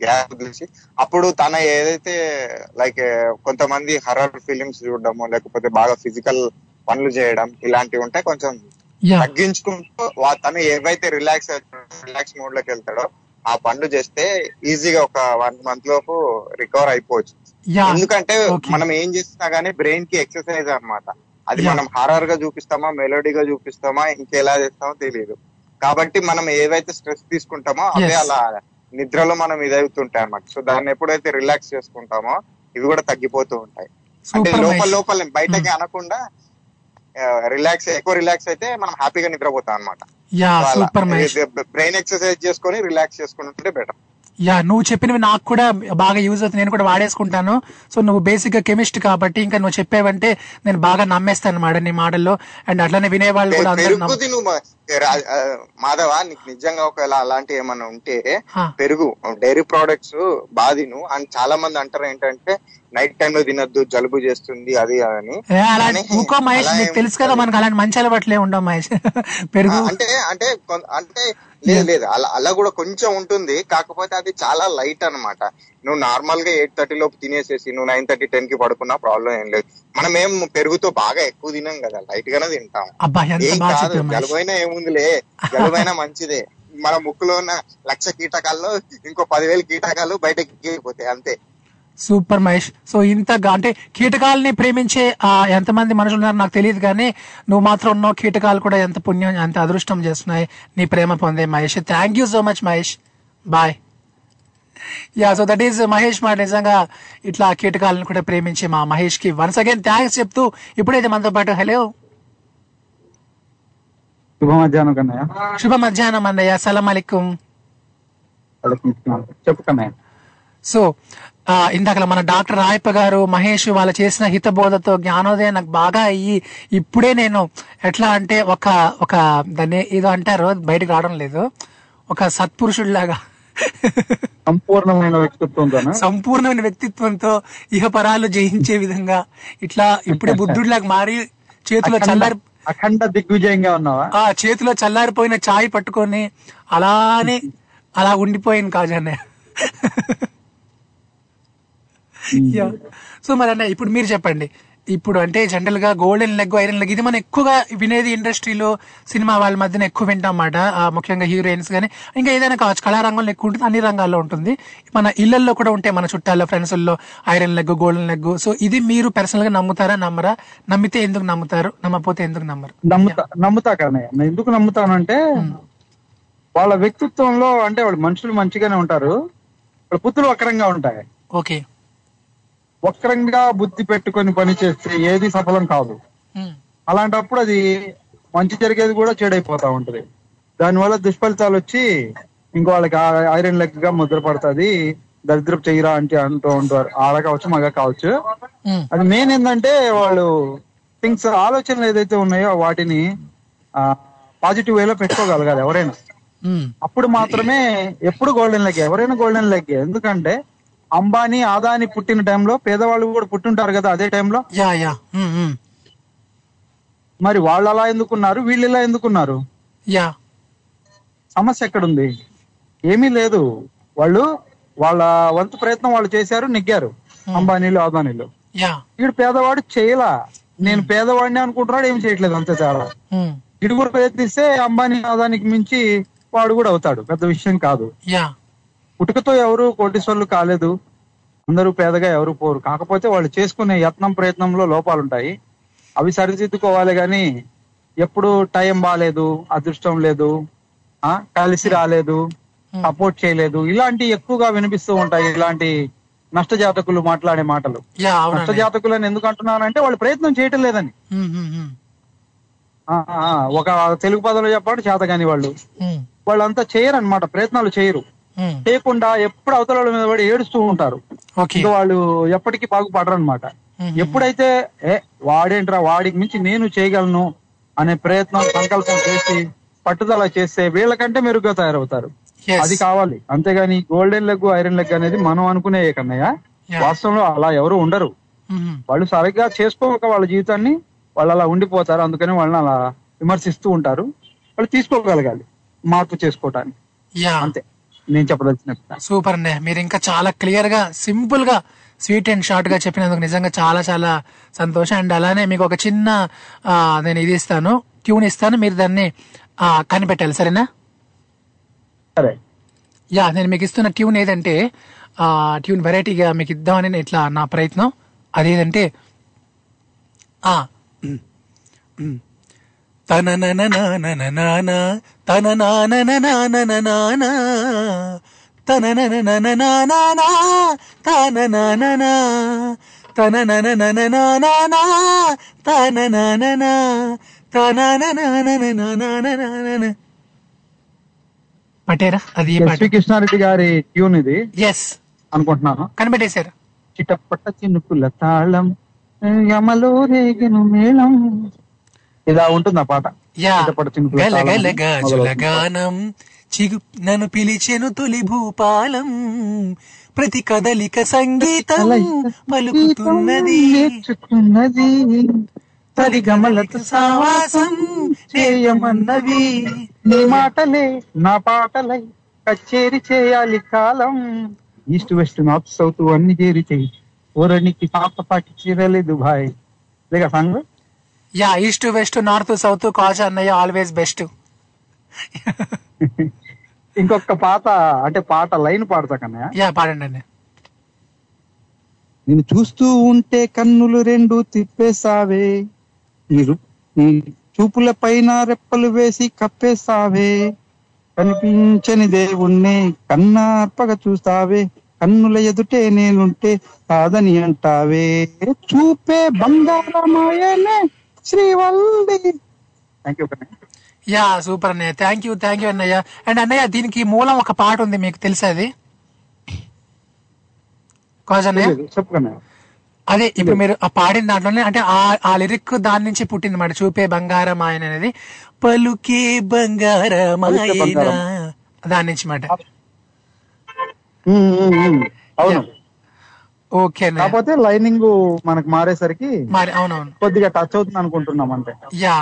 గ్యాప్ తీసి అప్పుడు తన ఏదైతే లైక్ కొంతమంది హర్రర్ ఫిలిమ్స్ చూడడము లేకపోతే బాగా ఫిజికల్ పనులు చేయడం ఇలాంటివి ఉంటే కొంచెం తగ్గించుకుంటూ తను ఏవైతే రిలాక్స్ రిలాక్స్ మోడ్లోకి వెళ్తాడో ఆ పనులు చేస్తే ఈజీగా ఒక వన్ మంత్ లోపు రికవర్ అయిపోవచ్చు. ఎందుకంటే. మనం ఏం చేసినా గానీ బ్రెయిన్కి ఎక్సర్సైజ్ అన్నమాట. అది. మనం హారర్గా చూపిస్తామా మెలోడీగా చూపిస్తామా ఇంకెలా చేస్తామో తెలియదు కాబట్టి మనం ఏవైతే స్ట్రెస్ తీసుకుంటామో అవే Yes. అలా నిద్రలో మనం ఇదవుతుంటాయి అన్నమాట. సో దాన్ని ఎప్పుడైతే రిలాక్స్ చేసుకుంటామో ఇవి కూడా తగ్గిపోతూ ఉంటాయి. అంటే లోపల లోపల బయటకి అనకుండా రిలాక్స్ ఎక్కువ రిలాక్స్ అయితే మనం హ్యాపీగా నిద్రపోతాం అనమాట yeah super Mahesh. Brain exercise చేసుకొని రిలాక్స్ చేసుకుంటే బెటర్ యా నువ్వు చెప్పినవి నాకు కూడా బాగా యూజ్ అవుతుంది నేను కూడా వాడేసుకుంటాను. సో నువ్వు బేసిక్గా కెమిస్ట్ కాబట్టి ఇంకా నువ్వు చెప్పావంటే నేను బాగా నమ్మేస్తాను అనమాట నీ మాటల్లో. అండ్ అట్లనే వినేవాళ్ళు కూడా మాధవ నీకు నిజంగా ఒకవేళ అలాంటి ఏమన్నా ఉంటే. పెరుగు డైరీ ప్రోడక్ట్స్ బాగా తిను అండ్ చాలా మంది అంటారు ఏంటంటే నైట్ టైం లో తినొద్దు జలుబు చేస్తుంది అది అని. మహేష్ నీకు తెలుసు కదా మనకు అలాంటి మంచి అలవాట్లే ఉండవు మహేష్. పెరుగు. అంటే అంటే అంటే లేదు లేదు అలా అలా కూడా కొంచెం ఉంటుంది. కాకపోతే అది చాలా లైట్ అన్నమాట. నువ్వు నార్మల్గా ఎయిట్ థర్టీ లోపు తినేసేసి నువ్వు నైన్ థర్టీ టెన్కి పడుకున్నా ప్రాబ్లం ఏం లేదు. మనం ఏం పెరుగుతో బాగా ఎక్కువ తినాం కదా లైట్ గానే తింటాం. ఏం కాదు జలుబైనా ఏముందిలే జలుబైనా మంచిదే. మన ముక్కులో ఉన్న లక్ష కీటకాల్లో ఇంకో పదివేల కీటకాలు బయటకి ఎక్కిపోతాయి అంతే. సూపర్ మహేష్. సో ఇంత అంటే కీటకాలని ప్రేమించే ఎంతమంది మనుషులు ఉన్నారు నాకు తెలియదు కానీ నువ్వు మాత్రం ఉన్నావు కీటకాలు కూడా ఎంత పుణ్యం ఎంత అదృష్టం చేస్తున్నాయి నీ ప్రేమ పొందే Mahesh. Thank you so much Mahesh. Bye yeah so that is Mahesh మాట నిజంగా ఇట్లా కీటకాలను కూడా ప్రేమించే మా మహేష్కి వన్స్ అగైన్ థ్యాంక్స్ చెప్తూ ఇప్పుడైతే మనతో పాటు హలో శుభ మధ్యాహ్నం కన్నయ్య. శుభ మధ్యాహ్నం అన్నయ్య సలాం అలైకుం. చెప్పు కన్నయ్య. సో ఇందాక మన డాక్టర్ రాయప్ప గారు మహేష్ వాళ్ళు చేసిన హితబోధతో జ్ఞానోదయం నాకు బాగా అయ్యి ఇప్పుడే నేను ఎట్లా అంటే ఒక ఒక దాన్ని ఏదో అంటారు బయటకు రావడం లేదు. ఒక సత్పురుషుడిలాగా. సంపూర్ణమైన వ్యక్తిత్వంతోనా? సంపూర్ణమైన వ్యక్తిత్వంతో ఇహపరాలు జయించే విధంగా ఇట్లా ఇప్పుడే బుద్ధుడిలాగా మారి చేతిలో చల్లారి అఖండ దిగ్విజయంగా ఉన్నావా? ఆ చేతిలో చల్లారిపోయిన చాయ్ పట్టుకొని అలానే అలా ఉండిపోయాను కాజన్నయ్య యా. సో మరి అన్న ఇప్పుడు మీరు చెప్పండి. ఇప్పుడు అంటే జనరల్గా గోల్డెన్ లెగ్ ఐరన్ లెగ్ ఇది మనం ఎక్కువగా వినేది ఇండస్ట్రీలో సినిమా వాళ్ళ మధ్యన ఎక్కువ వింటాం అన్నమాట ముఖ్యంగా హీరోయిన్స్ కానీ ఇంకా ఏదైనా కావచ్చు కళారంగంలో ఎక్కువ ఉంటుంది అన్ని రంగాల్లో ఉంటుంది. మన ఇళ్ళలో కూడా ఉంటాయి మన చుట్టాల్లో ఫ్రెండ్స్లో iron leg golden leg so ఇది మీరు పర్సనల్గా నమ్ముతారా నమ్మరా? నమ్మితే ఎందుకు నమ్ముతారు? నమ్మపోతే ఎందుకు నమ్మరు? నమ్ముతా నమ్ముతా నేను ఎందుకు నమ్ముతానంటే వాళ్ళ వ్యక్తిత్వంలో అంటే వాళ్ళు మనుషులు మంచిగానే ఉంటారు వాళ్ళ బుద్ధులు వక్రంగా ఉంటాయి. ఓకే. వక్రంగా బుద్ధి పెట్టుకొని పని చేస్తే ఏది సఫలం కాదు. అలాంటప్పుడు అది మంచి జరిగేది కూడా చెడైపోతా ఉంటది. దానివల్ల దుష్ఫలితాలు వచ్చి ఇంకో వాళ్ళకి ఐరన్ లెగ్గా ముద్ర పడుతుంది. దరిద్రపు చెయ్యరా అంటే అంటూ ఉంటారు ఆడ కావచ్చు మగ కావచ్చు. అది మెయిన్ ఏంటంటే వాళ్ళు థింగ్స్ ఆలోచనలు ఏదైతే ఉన్నాయో వాటిని పాజిటివ్ వేలో పెట్టుకోగలగాలి ఎవరైనా. అప్పుడు మాత్రమే ఎప్పుడు గోల్డెన్ లెగ్ ఎవరైనా గోల్డెన్ లెగ్ ఎందుకంటే అంబానీ ఆదాని పుట్టిన టైంలో పేదవాళ్ళు కూడా పుట్టుంటారు కదా అదే టైంలో? Yeah yeah. మరి వాళ్ళు అలా ఎందుకున్నారు? వీళ్ళు ఇలా ఎందుకున్నారు? యా. సమస్య ఎక్కడుంది? ఏమీ లేదు. వాళ్ళు వాళ్ళ వంతు ప్రయత్నం వాళ్ళు చేశారు నెగ్గారు. అంబానీలు ఆదానీలు. వీడు పేదవాడు చేయలా. నేను పేదవాడిని అనుకుంటున్నాడు ఏం చేయట్లేదు అంతే తేడా. వీడు కూడా ప్రయత్నిస్తే అంబానీ ఆదానికి మించి వాడు కూడా అవుతాడు. పెద్ద విషయం కాదు. పుట్టుకతో ఎవరు కోటీశ్వర్లు కాలేదు. అందరూ పేదగా ఎవరు పోరు. కాకపోతే వాళ్ళు చేసుకునే యత్నం ప్రయత్నంలో లోపాలు ఉంటాయి అవి సరిదిద్దుకోవాలి గాని ఎప్పుడు టైం బాగాలేదు అదృష్టం లేదు ఆ కలిసి రాలేదు సపోర్ట్ చేయలేదు. ఇలాంటి ఎక్కువగా వినిపిస్తూ ఉంటాయి ఇలాంటి నష్ట జాతకులు మాట్లాడే మాటలు. నష్ట అవునండి. జాతకులని ఎందుకు అంటున్నానంటే వాళ్ళు ప్రయత్నం చేయటం లేదని. ఒక తెలుగు పదంలో చెప్పాడు చేతగాని వాళ్ళు. వాళ్ళంతా చేయరు అనమాట ప్రయత్నాలు చేయరు. చేయకుండా ఎప్పుడు అవతల వాళ్ళ మీద పడి ఏడుస్తూ ఉంటారు. వాళ్ళు ఎప్పటికీ బాగుపడరు అనమాట ఎప్పుడైతే ఏ వాడేంట్రా వాడికి మించి నేను చేయగలను అనే ప్రయత్నం సంకల్పం చేసి పట్టుదల చేస్తే వీళ్ళకంటే మెరుగ్గా తయారవుతారు. అది కావాలి. అంతేగాని గోల్డెన్ లెగ్ ఐరన్ లెగ్ అనేది మనం అనుకునే కన్నయ్య. వాస్తవంలో అలా ఎవరు ఉండరు. ఉమ్, వాళ్ళు సరిగ్గా చేసుకోక వాళ్ళ జీవితాన్ని వాళ్ళు అలా ఉండిపోతారు. అందుకని వాళ్ళని అలా విమర్శిస్తూ ఉంటారు. వాళ్ళు తీసుకోగలగాలి. మార్పు చేసుకోవటానికి. అంతే. నేను చెప్పదలిచిన సూపర్ అండి. మీరు ఇంకా చాలా క్లియర్గా సింపుల్గా స్వీట్ అండ్ షార్ట్గా చెప్పినందుకు నిజంగా చాలా చాలా సంతోషం. అండ్ అలానే మీకు ఒక చిన్న నేను ఇది ఇస్తాను ట్యూన్ ఇస్తాను. మీరు దాన్ని కనిపెట్టాలి. సరేనా? సరే. యా నేను మీకు ఇస్తున్న ట్యూన్ ఏదంటే ఆ ట్యూన్ వెరైటీగా మీకు ఇద్దామని ఇట్లా నా ప్రయత్నం. అదేదంటే ఆ తన నన తన నాన తన తన తన తన పట్టేరా అది ఏ పాట. ఎస్వి కృష్ణారెడ్డి గారి ట్యూన్ ఇది. ఎస్ అనుకుంటున్నాను. కనిపెట్టేశారు. చిటపట్ట చినుకుల తాళం యమలో రేగను మేళం ఇలా ఉంటుంది ఆ పాట చిగు నన్ను పిలిచెను తొలి భూపాలం ప్రతి కదలిక సంగీతం పలుకుతున్నది. నేర్చుకున్నది తడి గమలతో సావాసం చేయమన్నది నీ మాటలే నా పాటలై కచేరి చేయాలి కాలం. ఈస్ట్ వెస్ట్ నార్త్ సౌత్ అన్ని చేరి చేయి ఓరణికి పాప పాటి చీరలేదు భాయ్. లేక song? Yeah east west north south cause అన్నయ్య ఆల్వేస్ బెస్ట్. ఇంకొక పాత అంటే పాట లైన్ పాడతా కన్నయ్య? యా పాడండి అన్నయ్య. నేను చూస్తూ ఉంటే కన్నులు రెండు తిప్పేసావే నీ రు- నీ చూపుల పైన రెప్పలు వేసి కప్పేసావే కనిపించని దేవుణ్ణే కన్నార్పగా చూస్తావే. కన్నుల ఎదుటే నేనుంటే కాదని అంటావే. చూపే బంగారమాయనే Srivalli. Thank you yeah super అన్నయ్య. థ్యాంక్ యూ థ్యాంక్ యూ అన్నయ్య. అండ్ అన్నయ్య దీనికి మూలం ఒక పాట ఉంది మీకు తెలుసా అది? కాజ్ అన్నయ్య. చెప్పు కన్నయ్య అదే ఇప్పుడు మీరు ఆ పాడిన దాంట్లోనే అంటే ఆ ఆ లిరిక్ దాని నుంచి పుట్టింది మాట చూపే బంగారం ఆయన అనేది. పలుకే బంగారం. ఆయన. దాని నుంచి మాట. అవును. ఓకే కాకపోతే లైనింగ్ మనకు మారేసరికి మరి అవునవును. కొద్దిగా టచ్ అవుతుంది అనుకుంటున్నాం అంతే. యా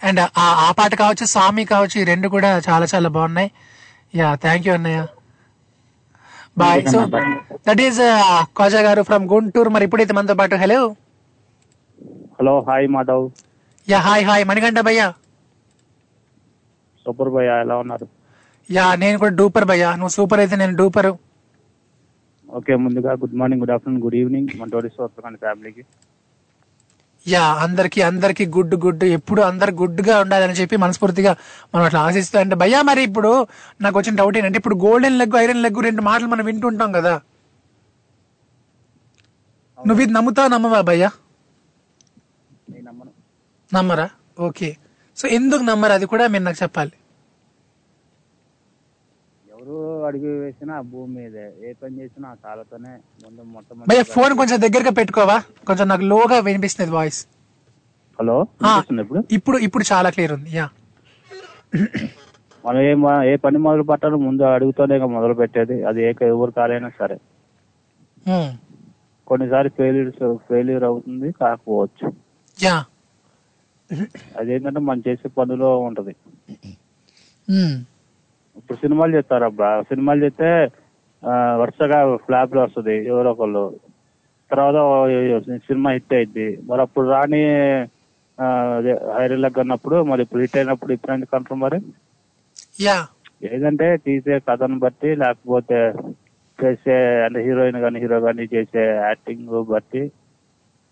అండ్ ఆ ఆ పాట కావచ్చు స్వామి కావచ్చు ఈ రెండు కూడా చాలా చాలా బాగున్నాయి. యా థ్యాంక్ యూ అన్నయ్య. Bye so that is Kaja గారు ఫ్రమ్ గుంటూరు మరి ఇప్పుడైతే మనతో పాటు hello hello hi Madhav. Yeah hi hi Manikanta భయ్యా. సూపర్ భయ్య ఎలా ఉన్నారు? యా నేను కూడా డూపర్ భయ్యా. నువ్వు సూపర్ అయితే నేను డూపర్. ఓకే ముందుగా good morning good afternoon good evening. మన టోరీ సోత్రకండి ఫ్యామిలీకి. యా అందరికి అందరికి గుడ్ గుడ్. ఎప్పుడు అందరు గుడ్గా ఉండాలని చెప్పి మనస్ఫూర్తిగా మనం అట్లా ఆశిస్తా అంటే భయ్యా మరి ఇప్పుడు నాకు వచ్చిన డౌట్ ఏంటంటే ఇప్పుడు గోల్డెన్ లెగ్ ఐరన్ లెగ్ రెండు మాటలు మనం వింటుంటాం కదా. నువ్వు ఇది నమ్ముతావు నమ్మవా భయ్యా? నమ్మరా? ఓకే. సో ఎందుకు నమ్మరు? అది కూడా మీరు నాకు చెప్పాలి ఎవరు అడుగు వేసినా ఆ భూమి మీదే. ఏ పని చేసినా ఆ కాళ్ళతోనే ముందు ఫోన్ కొంచెం దగ్గరగా పెట్టుకోవా? కొంచెం నాకు లోగా వినిపిస్తుంది వాయిస్ హలో? వినిపిస్తుందా ఇప్పుడు? ఇప్పుడు ఇప్పుడు చాలా క్లియర్ ఉంది. యా. మనం ఏ మ- ఏ పని మొదలు పెట్టాలో ముందు అడుగుతోనే ఇక మొదలు పెట్టేది. అది ఏ ఎవరు కాలైనా సరే. కొన్నిసారి ఫెయిల్యూర్స్ ఫెయిల్యూర్ అవుతుంది కాకపోవచ్చు. యా. అదేంటంటే మనం చేసే పనిలో ఉంటది. ఇప్పుడు సినిమాలు చేస్తారు అబ్బా సినిమాలు చేస్తే వరుసగా ఫ్లాప్లో వస్తుంది. ఎవరో ఒకళ్ళు. తర్వాత సినిమా హిట్ అయింది మరి అప్పుడు రాని హైరీలకు అన్నప్పుడు మరి ఇప్పుడు హిట్ అయినప్పుడు ఇప్పుడు ఎందుకు అంటారు మరి? యా. ఏదంటే తీసే కథను బట్టి లేకపోతే చేసే అంటే హీరోయిన్ కానీ హీరో కానీ చేసే యాక్టింగ్ బట్టి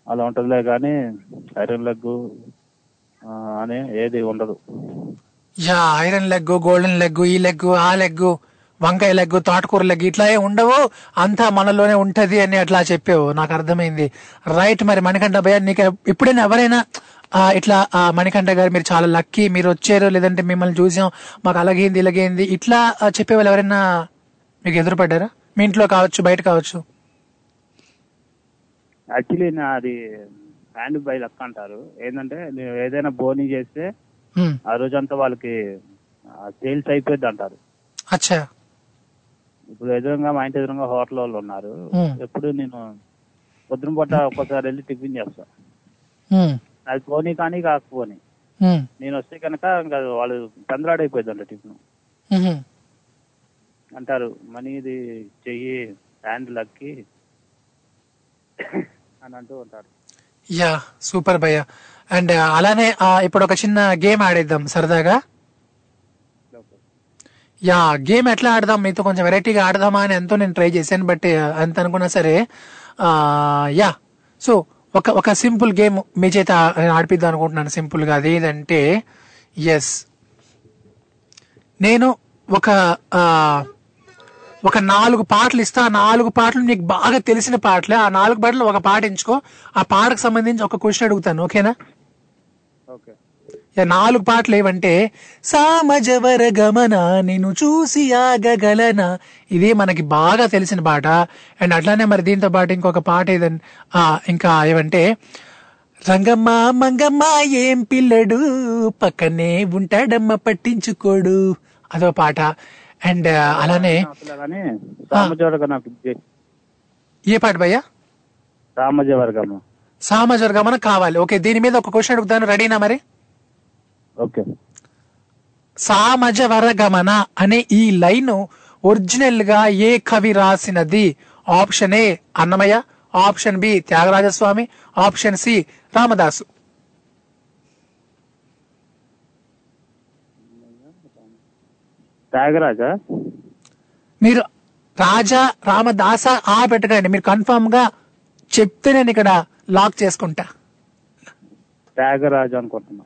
అలా ఉంటుందిలే కానీ లెగ్ అని ఏది ఉండదు. Yeah iron leg golden leg ఈ లెగ్ ఆ లెగ్ వంకాయ లెగ్ తోటకూర లెగ్ ఇట్లా ఏ ఉండవు. అంతా మనలోనే ఉంటది అని అట్లా చెప్పావు. నాకు అర్థమైంది. రైట్ మరి మణికంఠ భయ్య నీకు ఎప్పుడైనా ఎవరైనా ఆ, ఇట్లా ఆ, మణికంఠ గారు మీరు చాలా లక్కీ మీరు వచ్చారు లేదంటే మిమ్మల్ని చూసాం మాకు అలాగేంది ఇలాగేంది ఇట్లా చెప్పేవాళ్ళు ఎవరైనా మీకు ఎదురుపడ్డారా? మీ ఇంట్లో కావచ్చు బయట కావచ్చు? యాక్చువల్లీ అది హ్యాండ్ బై లక్ అంటారు. ఏంటంటే నేను ఏదైనా బోని చేస్తే ఆ రోజంతా వాళ్ళకి సేల్స్ అయిపోద్ది అంటారు. అచ్చా. ఇప్పుడు ఎదురుగా మా ఇంటి ఎదురుగా హోటల్ వాళ్ళు ఉన్నారు. ఎప్పుడు నేను పొద్దున పూట ఒక్కసారి వెళ్ళి టిఫిన్ చేస్తా. అది పోనీ కానీ కాకపోని. నేను వస్తే కనుక ఇంకా వాళ్ళు అంట టిఫిన్. అంటారు మనీది చెయ్యి హ్యాండ్ లక్కి అని అంటూ ఉంటారు. యా సూపర్ భయ్య. అండ్ అలానే ఆ, ఇప్పుడు ఒక చిన్న గేమ్ ఆడేద్దాం సరదాగా. యా గేమ్ ఎట్లా ఆడదాం? మీతో కొంచెం వెరైటీగా ఆడదామా అని ఎంతో నేను ట్రై చేశాను బట్ ఎంత అనుకున్నా సరే యా. సో ఒక ఒక సింపుల్ గేమ్ మీ చేత ఆడిపిద్దాం అనుకుంటున్నాను సింపుల్గా అదేంటంటే ఎస్ నేను ఒక ఒక నాలుగు పాటలు ఇస్తా. ఆ నాలుగు పాటలు నీకు బాగా తెలిసిన పాటలే. ఆ నాలుగు పాటలు ఒక పాట ఎంచుకో. ఆ పాటకు సంబంధించి ఒక క్వశ్చన్ అడుగుతాను ఓకేనా? నాలుగు పాటలు ఏవంటే సామజవర గమన నిన్ను చూసి ఆగగలనా. ఇది మనకి బాగా తెలిసిన పాట. అండ్ అట్లానే మరి దీంతో పాటు ఇంకొక పాట ఏదంటే ఇంకా ఏమంటే రంగమ్మ మంగమ్మ ఏం పిల్లడు పక్కనే ఉంటాడమ్మ పట్టించుకోడు. అదో పాట. అండ్ అలానే ఏ పాట భయ్యా? సామజవర్గము సామజవర్గమన కావాలి. ఓకే దీని మీద ఒక క్వశ్చన్ అడుగుతాను. రెడీనా మరి? సామజ వరగమన అనే ఈ లైన్ ఒరిజినల్గా ఏ కవి రాసినది? Option A Annamayya option B Tyagarajaswami option C Ramadasu. Tyagaraja? మీరు రాజా రామదాస ఆ పెట్టకండి. మీరు కన్ఫర్మ్గా చెప్తే నేను ఇక్కడ లాక్ చేసుకుంటా. త్యాగరాజు అనుకుంటున్నా.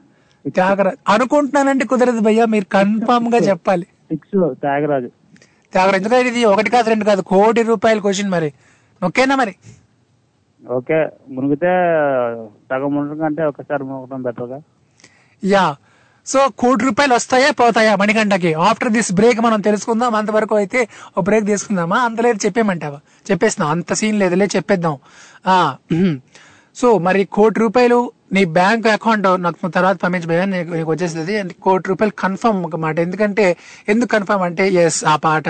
త్యాగరాజ్ అనుకుంటున్నానంటే కుదరదు భయ్యా మీరు కన్ఫర్మ్గా చెప్పాలి. ఫిక్స్ త్యాగరాజు. త్యాగరాజ్ ఎందుకంటే ఇది ఒకటి కాదు రెండు కాదు కోటి రూపాయల క్వశ్చన్ మరి. ఓకేనా మరి? ఓకే మునిగితే సగం ఉండడం కంటే ఒకసారి మునగడం బెటర్గా. యా. సో కోటి రూపాయలు వస్తాయా పోతాయా మణికంటకి ఆఫ్టర్ దిస్ బ్రేక్ మనం తెలుసుకుందాం అంతవరకు అయితే ఒక బ్రేక్ తీసుకుందామా? అంత లేదు చెప్పేమంటావా చెప్పేస్తున్నాం అంత సీన్ లేదులే చెప్పేద్దాం. ఆ సో మరి కోటి రూపాయలు నీ బ్యాంక్ అకౌంట్ నాకు తర్వాత పంపించబోయా నీకు వచ్చేస్తుంది అండ్ కోటి రూపాయలు కన్ఫర్మ్ ఒక మాట. ఎందుకంటే ఎందుకు కన్ఫర్మ్ అంటే ఎస్ ఆ పాట.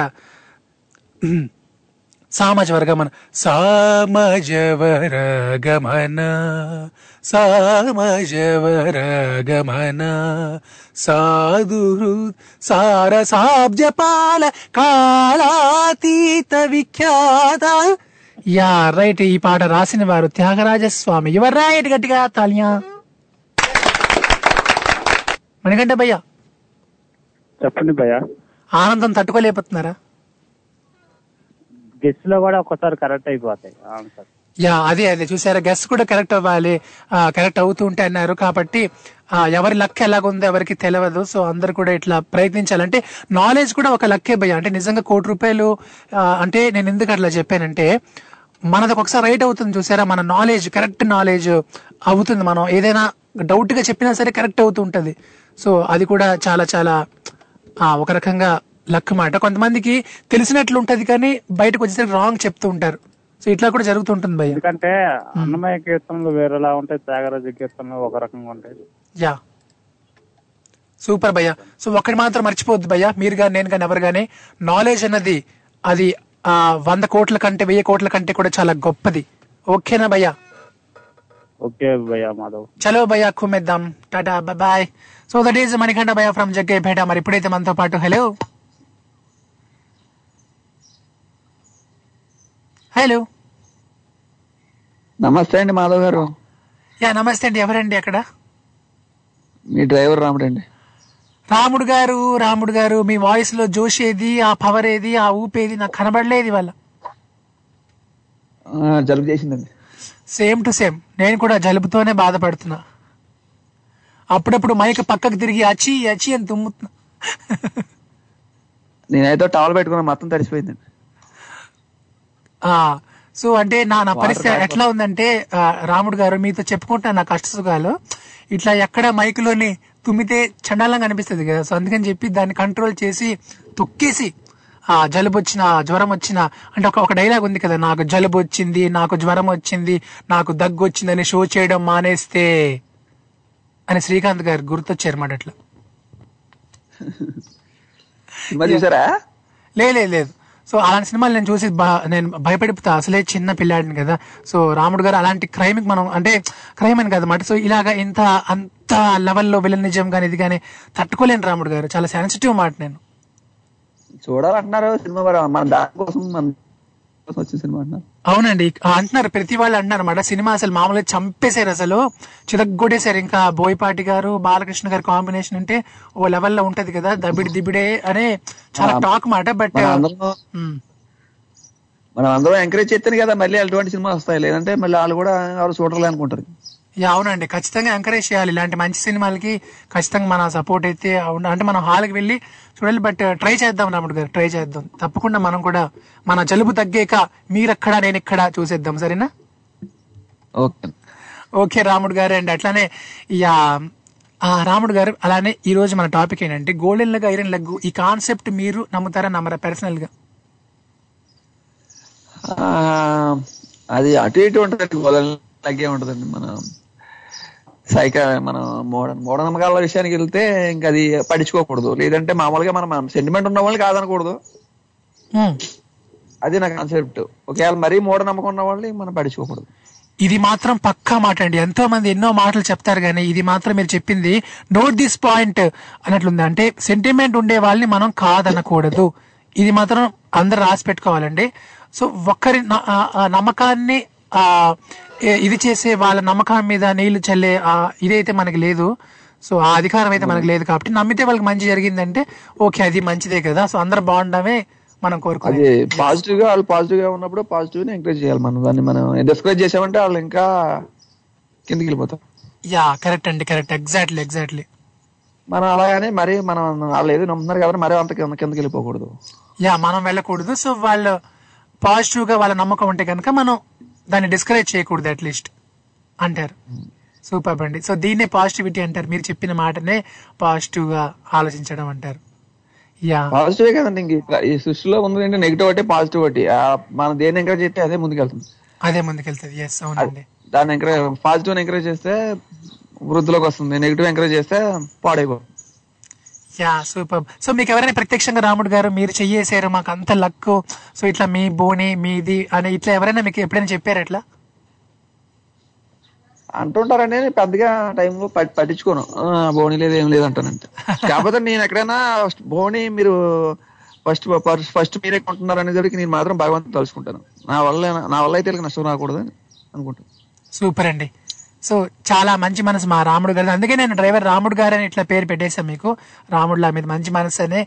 సామజ వర్గమన. సామజ వర్గమన. సామజ సాధురు సాధు సాబ్జపాల కాళాతీత విఖ్యాత. Yeah right. ఈ పాట రాసిన వారు త్యాగరాజస్వామి. యువర్ రైట్ గట్టిగా తాలియా. మణికంఠ భయ్య. చెప్పండి భయ్య. ఆనందం తట్టుకోలేకపోతున్నారా? గెస్ట్లో కూడా ఒక్కసారి కరెక్ట్ అయిపోతాయి. అవును సార్ యా అదే అదే చూసారా? గెస్ట్ కూడా కరెక్ట్ అవ్వాలి. కరెక్ట్ అవుతూ ఉంటే అన్నారు. కాబట్టి ఎవరి లక్ ఎలాగుందో ఎవరికి తెలియదు సో అందరు కూడా ఇట్లా ప్రయత్నించాలంటే నాలెడ్జ్ కూడా ఒక లక్కే భయ అంటే నిజంగా కోటి రూపాయలు అంటే నేను ఎందుకు అట్లా చెప్పానంటే మనది ఒకసారి రైట్ అవుతుంది చూసారా? మన నాలెడ్జ్ కరెక్ట్ నాలెడ్జ్ అవుతుంది. మనం ఏదైనా డౌట్గా చెప్పినా సరే కరెక్ట్ అవుతూ ఉంటుంది. సో అది కూడా చాలా చాలా ఒక రకంగా లక్ మాట. కొంతమందికి తెలిసినట్లు ఉంటుంది కానీ బయటకు వచ్చేసరికి రాంగ్ చెప్తూ ఉంటారు. సో ఇట్లా కూడా జరుగుతుంటుంది భయ్య. ఎందుకంటే అన్నమయ్య కీర్తనలు వేరేలా ఉంటాయి త్యాగరాజు కీర్తనలు ఒక రకంగా ఉంటాయి. యా. సూపర్ భయ్య. సో ఒక్కటి మాత్రం మర్చిపోవద్దు భయ్య. మీరు కానీ నేను కానీ ఎవరు కానీ నాలెడ్జ్ అన్నది అది ఆ వంద కోట్ల కంటే వెయ్యి కోట్ల కంటే కూడా చాలా గొప్పది. ఓకేనా భయ్య? ఓకే భయ్య మాధవ్. చలో భయ్య కుమ్మేద్దాం. Tata bye. So that is Manikanta భయ్య ఫ్రమ్ జగ్గైపేట మరి ఇప్పుడైతే మనతో పాటు హలో హలో. నమస్తే అండి మాధవ్ గారు. యా నమస్తే అండి. ఎవరండి అక్కడ? మీ డ్రైవర్ రాముడండి. రాముడు గారు రాముడు గారు మీ వాయిస్లో జోష్ ఏది ఆ పవర్ ఏది ఆ ఊపేది నాకు కనబడలేదు ఇవాళ. జలుబు చేసిందండి. Same to same. నేను కూడా జలుబుతోనే బాధపడుతున్నా. అప్పుడప్పుడు మైక్ పక్కకు తిరిగి అచి అచి అని తుమ్ముతున్నా. నేనైతే టవల్ పెట్టుకున్నా మొత్తం తడిసిపోయిందండి. సో అంటే నా నా పరిస్థితి ఎట్లా ఉందంటే రాముడు గారు మీతో చెప్పుకుంటా నా కష్ట సుఖాలు. ఇట్లా ఎక్కడ మైకులోని తుమ్మితే చండాలంగా అనిపిస్తుంది కదా. సో అందుకని చెప్పి దాన్ని కంట్రోల్ చేసి తొక్కేసి ఆ జలుబు వచ్చిన జ్వరం వచ్చిన అంటే ఒక ఒక డైలాగ్ ఉంది కదా నాకు జలుబు వచ్చింది నాకు జ్వరం వచ్చింది నాకు దగ్గు వచ్చిందని షో చేయడం మానేస్తే అని శ్రీకాంత్ గారు గుర్తొచ్చారు మాట అట్లా. సినిమా చూసారా? లే లే, లేదు. సో అలాంటి సినిమాలు నేను చూసి నేను భయపడిపోతా. అసలే చిన్న పిల్లాడిని కదా. సో రాముడు గారు అలాంటి క్రైమ్ మనం అంటే క్రైమ్ అని కదమాట సో ఇలాగా ఇంత అంత లెవెల్లో విలన్ నిజం కానీ ఇది కానీ తట్టుకోలేను రాముడు గారు. చాలా సెన్సిటివ్ మాట నేను. చూడాలంటున్నారు సినిమా మన దానికోసం మన కోసం వచ్చిన సినిమా అంటున్నారు. అవునండి. అంటున్నారు. ప్రతి వాళ్ళు అంటున్నారు అన్నమాట సినిమా అసలు మామూలుగా చంపేశారు అసలు. చితగ్గొట్టేశారు. ఇంకా బోయపాటి గారు బాలకృష్ణ గారి కాంబినేషన్ అంటే ఓ లెవెల్లో ఉంటది కదా. దబిడి దిబిడే అనే చాలా టాక్ మాట. బట్ మనం అందరం ఎంకరేజ్ చేస్తేనే కదా మళ్ళీ అటువంటి సినిమా వస్తాయి. లేదంటే మళ్ళీ వాళ్ళు కూడా ఎవరు చూడలే అనుకుంటారు. యా అవునండి. ఖచ్చితంగా ఎంకరేజ్ చేయాలి. ఇలాంటి మంచి సినిమాలకి ఖచ్చితంగా మన సపోర్ట్ అయితే అంటే మనం హాల్కి వెళ్ళి చూడాలి బట్ ట్రై చేద్దాం రాముడు గారు. ట్రై చేద్దాం. తప్పకుండా మనం కూడా మన జలుబు తగ్గాక మీరెక్కడ నేను ఇక్కడ చూసేద్దాం. సరేనా? ఓకే. ఓకే రాముడు గారు అండ్. అట్లానే యా ఆ రాముడు గారు అలానే ఈ రోజు మన టాపిక్ ఏంటంటే గోల్డెన్ లెగ్ ఐరన్ లెగ్ ఈ కాన్సెప్ట్ మీరు నమ్ముతారా నమ్మరా పర్సనల్గా? అది అటు ఇటు ఉంటుంది. గోళం తగ్గే ఉంటదండి మన సైక మనం మూఢ మూఢనమ్మకాల విషయానికి వెళ్తే ఇంకా అది పట్టించుకోకూడదు. లేదంటే మామూలుగా మనం సెంటిమెంట్ ఉన్న వాళ్ళని కాదనకూడదు. అది నా కాన్సెప్ట్ ఒకవేళ మరీ మూఢనమ్మకం ఉన్న వాళ్ళని మనం పట్టించుకోకూడదు. ఇది మాత్రం పక్కా మాట అండి. ఎంతో మంది ఎన్నో మాటలు చెప్తారు కానీ ఇది మాత్రం మీరు చెప్పింది నోట్ దిస్ పాయింట్ అన్నట్లుంది. అంటే సెంటిమెంట్ ఉండే వాళ్ళని మనం కాదనకూడదు. ఇది మాత్రం అందరు రాసి పెట్టుకోవాలండి. సో ఒక్కరి నమ్మకాన్ని ఆ ఇది చేసే వాళ్ళ నమ్మకం మీద నీళ్ళు చల్లే ఆ ఇదైతే మనకి లేదు. సో ఆ అధికారం అయితే మనకి లేదు కాబట్టి నమ్మితే వాళ్ళకి మంచి జరిగిందంటే ఓకే అది మంచిదే కదా. సో అందరు బాగుండమే మనం కోరుకునేది. పాజిటివ్గా వాళ్ళు పాజిటివ్గా ఉన్నప్పుడు పాజిటివ్ని ఎంకరేజ్ చేయాలి మనం. దాన్ని మనం డిస్కరేజ్ చేసామంటే వాళ్ళు ఇంకా కిందికి వెళ్ళిపోతాం యా కరెక్ట్ అండి కరెక్ట్. Exactly exactly. మనం అలాగని మరి మనం వాళ్ళు ఏదో నమ్ముతున్నారు కాబట్టి మరీ అంత కింద- కిందకి వెళ్ళిపోకూడదు. యా మనం వెళ్ళకూడదు. సో వాళ్ళు పాజిటివ్గా వాళ్ళ నమ్మకం ఉంటే కనుక మనం దాన్ని డిస్కరేజ్ చేయకూడదు అట్లీస్ట్ అంటారు. సూపర్ అండి సో దీన్నే పాజిటివిటీ అంటారు. మీరు చెప్పిన మాటనే పాజిటివ్గా ఆలోచించడం అంటారు. యా పాజిటివే కదండి ఇంక ఈ సృష్టిలో ఉంది ఏంటంటే నెగిటివ్ ఒకటి పాజిటివ్ ఒకటి. మనం దేన్ని ఎంకరేజ్ చేస్తే అదే ముందుకెళ్తుంది. అదే ముందుకెళ్తుంది. ఎస్ అవునండి. దాన్ని ఎంకరేజ్ పాజిటివ్ ఎంకరేజ్ చేస్తే వృద్ధిలోకి వస్తుంది. నెగిటివ్ ఎంకరేజ్ చేస్తే పాడైపోతుంది. Yeah super. సో మీకు ఎవరైనా ప్రత్యక్షంగా రాముడు గారు మీరు చెయ్యేసారు మాకు అంత లక్ సో ఇట్లా మీ బోని మీది అని ఇట్లా ఎవరైనా మీకు ఎప్పుడైనా చెప్పారు ఎట్లా అంటుంటారండి నేను పెద్దగా టైంలో పట్టించుకోను. బోని లేదు ఏం లేదు అంటానంటే కాకపోతే నేను ఎక్కడైనా బోని మీరు ఫస్ట్ ఫస్ట్ మీరే కొంటున్నారు అనేసరికి నేను మాత్రం భగవంతుని తలుచుకుంటాను. నా వల్ల నా వల్ల అయితే నష్టం రాకూడదు అని అనుకుంటాను సూపర్ అండి. సో చాలా మంచి మనసు మా రాముడు గారు అందుకే నేను డ్రైవర్ రాముడు గారు అని ఇట్లా పేరు పెట్టేశాను మీకు. రాముడులా మీద మంచి మనసు అని.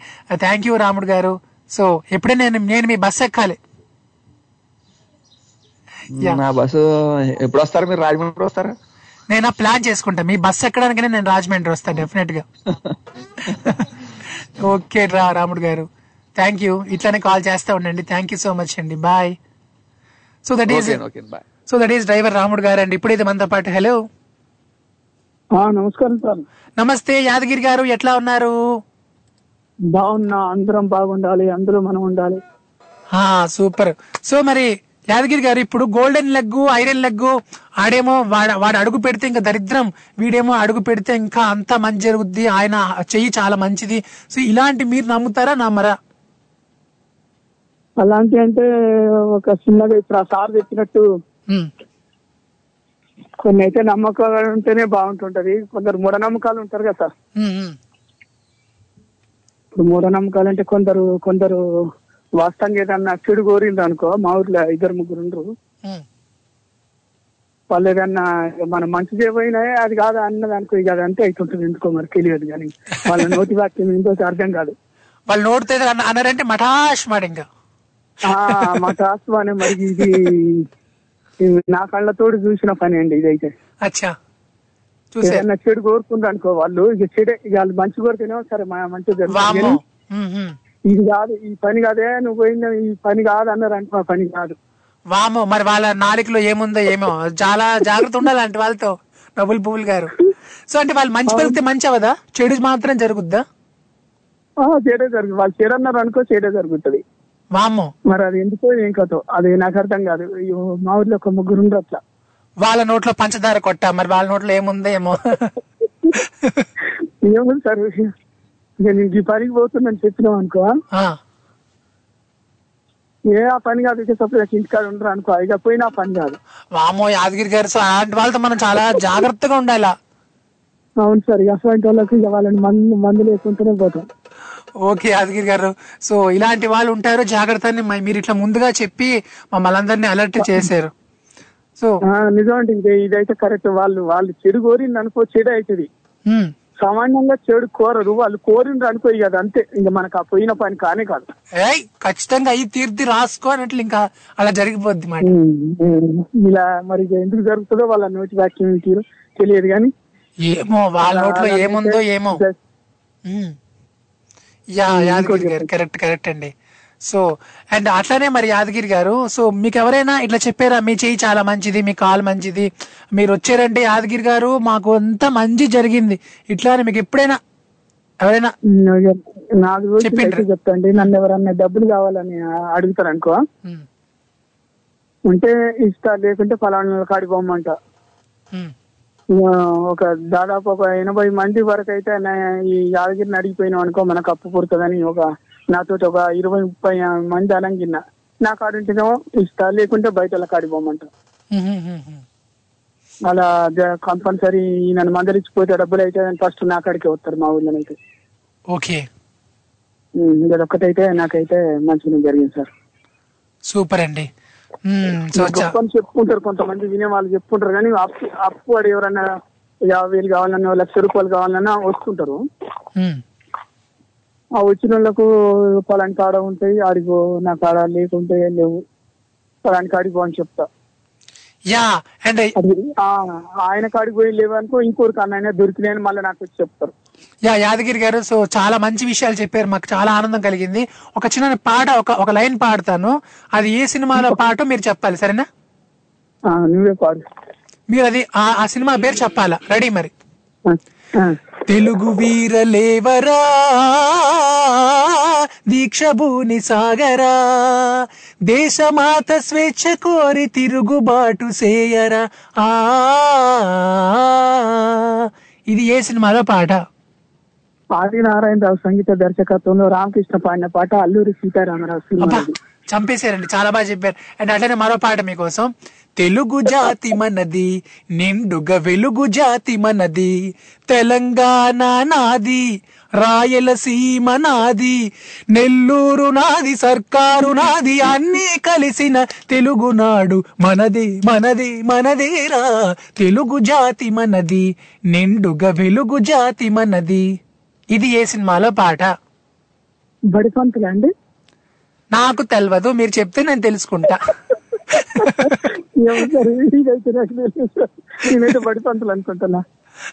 థ్యాంక్ యూ రాముడు గారు. సో ఎప్పుడే నేను నేను మీ బస్ ఎక్కాలి. నా బస్సు ఎప్పుడు వస్తారు మీరు? రాజమండ్రి వస్తారా? నేను ప్లాన్ చేసుకుంటా. మీ బస్ ఎక్కడానికనే నేను రాజమండ్రి వస్తాను డెఫినెట్గా ఓకే రా రాముడు గారు. థ్యాంక్ యూ ఇట్లానే కాల్ చేస్తా ఉండండి. థ్యాంక్ యూ సో మచ్ అండి. Bye so that is so that is driver Ramudu గారు అండి ఇప్పుడైతే మనతో పాటు హలో నమస్కారం సార్. నమస్తే యాదగిరి గారు ఎట్లా ఉన్నారు? బాగున్నా అందరం బాగుండాలి అందరూ మనం ఉండాలి. ఆ సూపర్. సో మరి యాదగిరి గారు ఇప్పుడు గోల్డెన్ లెగ్ ఐరన్ లెగ్ ఆడేమో వాడు వాడు అడుగు పెడితే ఇంకా దరిద్రం. వీడేమో అడుగు పెడితే ఇంకా అంతా మంచి జరుగుద్ది. ఆయన చెయ్యి చాలా మంచిది. సో ఇలాంటి మీరు నమ్ముతారా నమ్మరా? అలాంటి అంటే ఒక చిన్నగా ఇప్పుడు ఆ సార్ చెప్పినట్టు. కొన్ని అయితే నమ్మకాలు ఉంటేనే బాగుంటుంటది కొందరు మూఢనమ్మకాలు ఉంటారు కదా సార్. ఇప్పుడు మూఢనమ్మకాలు అంటే కొందరు కొందరు వాస్తవంగా ఏదన్నా చెడు కోరింది అనుకో మా ఊర్లో ఇద్దరు ముగ్గురు ఉండరు. వాళ్ళు ఏదన్నా మనం మంచి చేయబోయినా అది కాదు అన్నది అనుకో ఇక అది అంతే అవుతుంటుంది ఎందుకో మరి తెలియదు కానీ వాళ్ళ నోటి వాక్యం ఏంటో అర్థం కాదు వాళ్ళు నోటితో అన్నారంటే మఠాష్ మాట ఇంకా మా అనే మరి ఇది నా కళ్ళతోటి చూసిన పని అండి ఇదైతే. అచ్చా. చూసే. ఏదన్నా చెడు కోరుకుంది అనుకో వాళ్ళు ఇక చెడే ఇక వాళ్ళు మంచి కోరితేనే సరే మా మంచి. ఇది కాదు ఈ పని కాదే నువ్వు పోయిన ఈ పని కాదు అన్నారు అనుకో ఆ పని కాదు. వామో మరి వాళ్ళ నాలుకలో ఏముందో ఏమో. చాలా జాగ్రత్త ఉండాలి అంటే వాళ్ళతో డబుల్ పువ్వులు గారు. సో అంటే వాళ్ళు మంచి పెరిగితే మంచి అవదా చెడు మాత్రం జరుగుద్దా? చెడే జరుగుతుంది వాళ్ళు చెడు అన్నారు అనుకో చెడే జరుగుతుంది. వామ్మో. మరి అది ఎందుకో ఏం కథో? అది నాకు అర్థం కాదు. మా ఊర్లో ఒక ముగ్గురు అట్లా. వాళ్ళ నోట్లో పంచదార కొట్టా మరి వాళ్ళ నోట్లో ఏముందో ఏమో. ఏముంది సార్? ఇక నేను ఈ పనికి పోతుందని చెప్పినాం అనుకో. ఏ ఆ పని కాదు సపరేట్ ఇంటికాడ ఉండరు అనుకో. ఇక పోయినా పని కాదు. వామో యాదగిరి గారు అలాంటి వాళ్ళతో మనం చాలా జాగ్రత్తగా ఉండాలా? అవును సార్ అటువంటి వాళ్ళకి వాళ్ళని మందు మందు లేకుంటూనే పోతాం. ఓకే యాదగిరి గారు. సో ఇలాంటి వాళ్ళు ఉంటారు జాగ్రత్త మీరు ఇట్లా ముందుగా చెప్పి మమ్మల్ని అందరినీ అలర్ట్ చేశారు. సో ఆ, నిజం అంటే ఇది ఇదైతే కరెక్ట్ వాళ్ళు వాళ్ళు చెడు కోరింది అనుకో చెడు అవుతుంది. సామాన్యంగా చెడు కోరరు వాళ్ళు కోరిండ్రు అనుకో ఇక అది అంతే. ఇంకా మనకు ఆ పోయిన పని కానే కాదు. ఏయ్ ఖచ్చితంగా అయ్యి తీర్తి రాసుకో అన్నట్లు ఇంకా అలా జరిగిపోద్ది మాట. ఇలా మరి ఇక ఎందుకు జరుగుతుందో వాళ్ళ నోటి వాక్యం తీరు తెలియదు కానీ. ఏమో వాళ్ళ నోట్లో ఏముందో ఏమో. యా యాదగిరి గారు. కరెక్ట్ కరెక్ట్ అండి. సో అండ్ అట్లానే మరి యాదగిరి గారు సో మీకు ఎవరైనా ఇట్లా చెప్పారా మీ చెయ్యి చాలా మంచిది మీ కాలు మంచిది మీరు వచ్చారంటే యాదగిరి గారు మాకు అంత మంచి జరిగింది. ఇట్లా మీకు ఎప్పుడైనా ఎవరైనా నాకు చెప్తాండి. నన్ను ఎవరన్నా డబ్బులు కావాలని అడుగుతారు అనుకో ఉంటే ఇస్తా లేకుంటే ఫలానా కాడికి పోమంట ఉమ్. ఆ, ఒక దాదాపు ఒక ఎనభై మంది వరకు అయితే ఈ యాదగిరిని అడిగిపోయినాం అనుకో మనకు అప్పు పుడుతుందని ఒక నాతో ఒక ఇరవై ముప్పై మంది అనంగిన్న. నా కాడుంటేనో ఇస్తా లేకుంటే బయట వాళ్ళ కాడికి పోమంట. అలా కంపల్సరీ నన్ను మందలిచ్చిపోతే డబ్బులు అయితే ఫస్ట్ నా కాడికి వస్తారు మా ఊళ్ళోనైతే ఓకే. ఇది ఒక్కటైతే నాకైతే మంచిగా జరిగింది సార్. సూపర్ అండి. గొప్ప అని చెప్పుకుంటారు కొంతమంది వినే వాళ్ళు చెప్పుకుంటారు. కానీ అప్పు అప్పు వాడు ఎవరన్నా యాభై వేలు కావాలన్నా లక్ష రూపాయలు కావాలన్నా వస్తుంటారు. ఆ వచ్చిన వాళ్ళకు పలాని కాడ ఉంటాయి ఆడిగో నా కాడ లేకుంటే లేవు. పలాని కాడికి పో అని చెప్తా. యా అండ్ ఆయన కాడికి పోయి లేవు అనుకో ఇంకోరికి అన్న దొరికినాయని మళ్ళీ నాకు వచ్చి చెప్తారు. యా యాదగిరి గారు సో చాలా మంచి విషయాలు చెప్పారు. మాకు చాలా ఆనందం కలిగింది. ఒక చిన్న పాట ఒక ఒక లైన్ పాడతాను. అది ఏ సినిమాలో పాట మీరు చెప్పాలి సరేనా? ఆ, నువ్వే పాడు. మీరు అది ఆ సినిమా పేరు చెప్పాలా? రెడీ మరి? తెలుగు వీరలేవరా? దీక్ష భూని సాగరా? దేశమాత స్వేచ్ఛ కోరి తిరుగుబాటు సేయరా? ఆ ఇది ఏ సినిమాలో పాట? ఆది నారాయణరావు సంగీత దర్శకత్వంలో రామకృష్ణ పాడిన పాట అల్లూరి సీతారామరావు సినిమా చంపేశారండి. చాలా బాగా చెప్పారు. అండ్ అట్లనే మరో పాట మీకోసం. తెలుగు జాతి మనది నిండుగా వెలుగు జాతి మనది. తెలంగాణ నాది రాయలసీమ నాది నెల్లూరు నాది సర్కారు నాది అన్నీ కలిసిన తెలుగునాడు మనది మనది మనదేరా తెలుగు జాతి మనది నిండుగా వెలుగు జాతి మనది. ఇది ఏ సినిమాలో పాట? బడిపంతులు అండి నాకు తెలియదు మీరు చెప్తే నేను తెలుసుకుంటా. ఇదైతే నాకు తెలియదు సార్. నేనైతే బడిపంతులు అనుకుంటున్నా.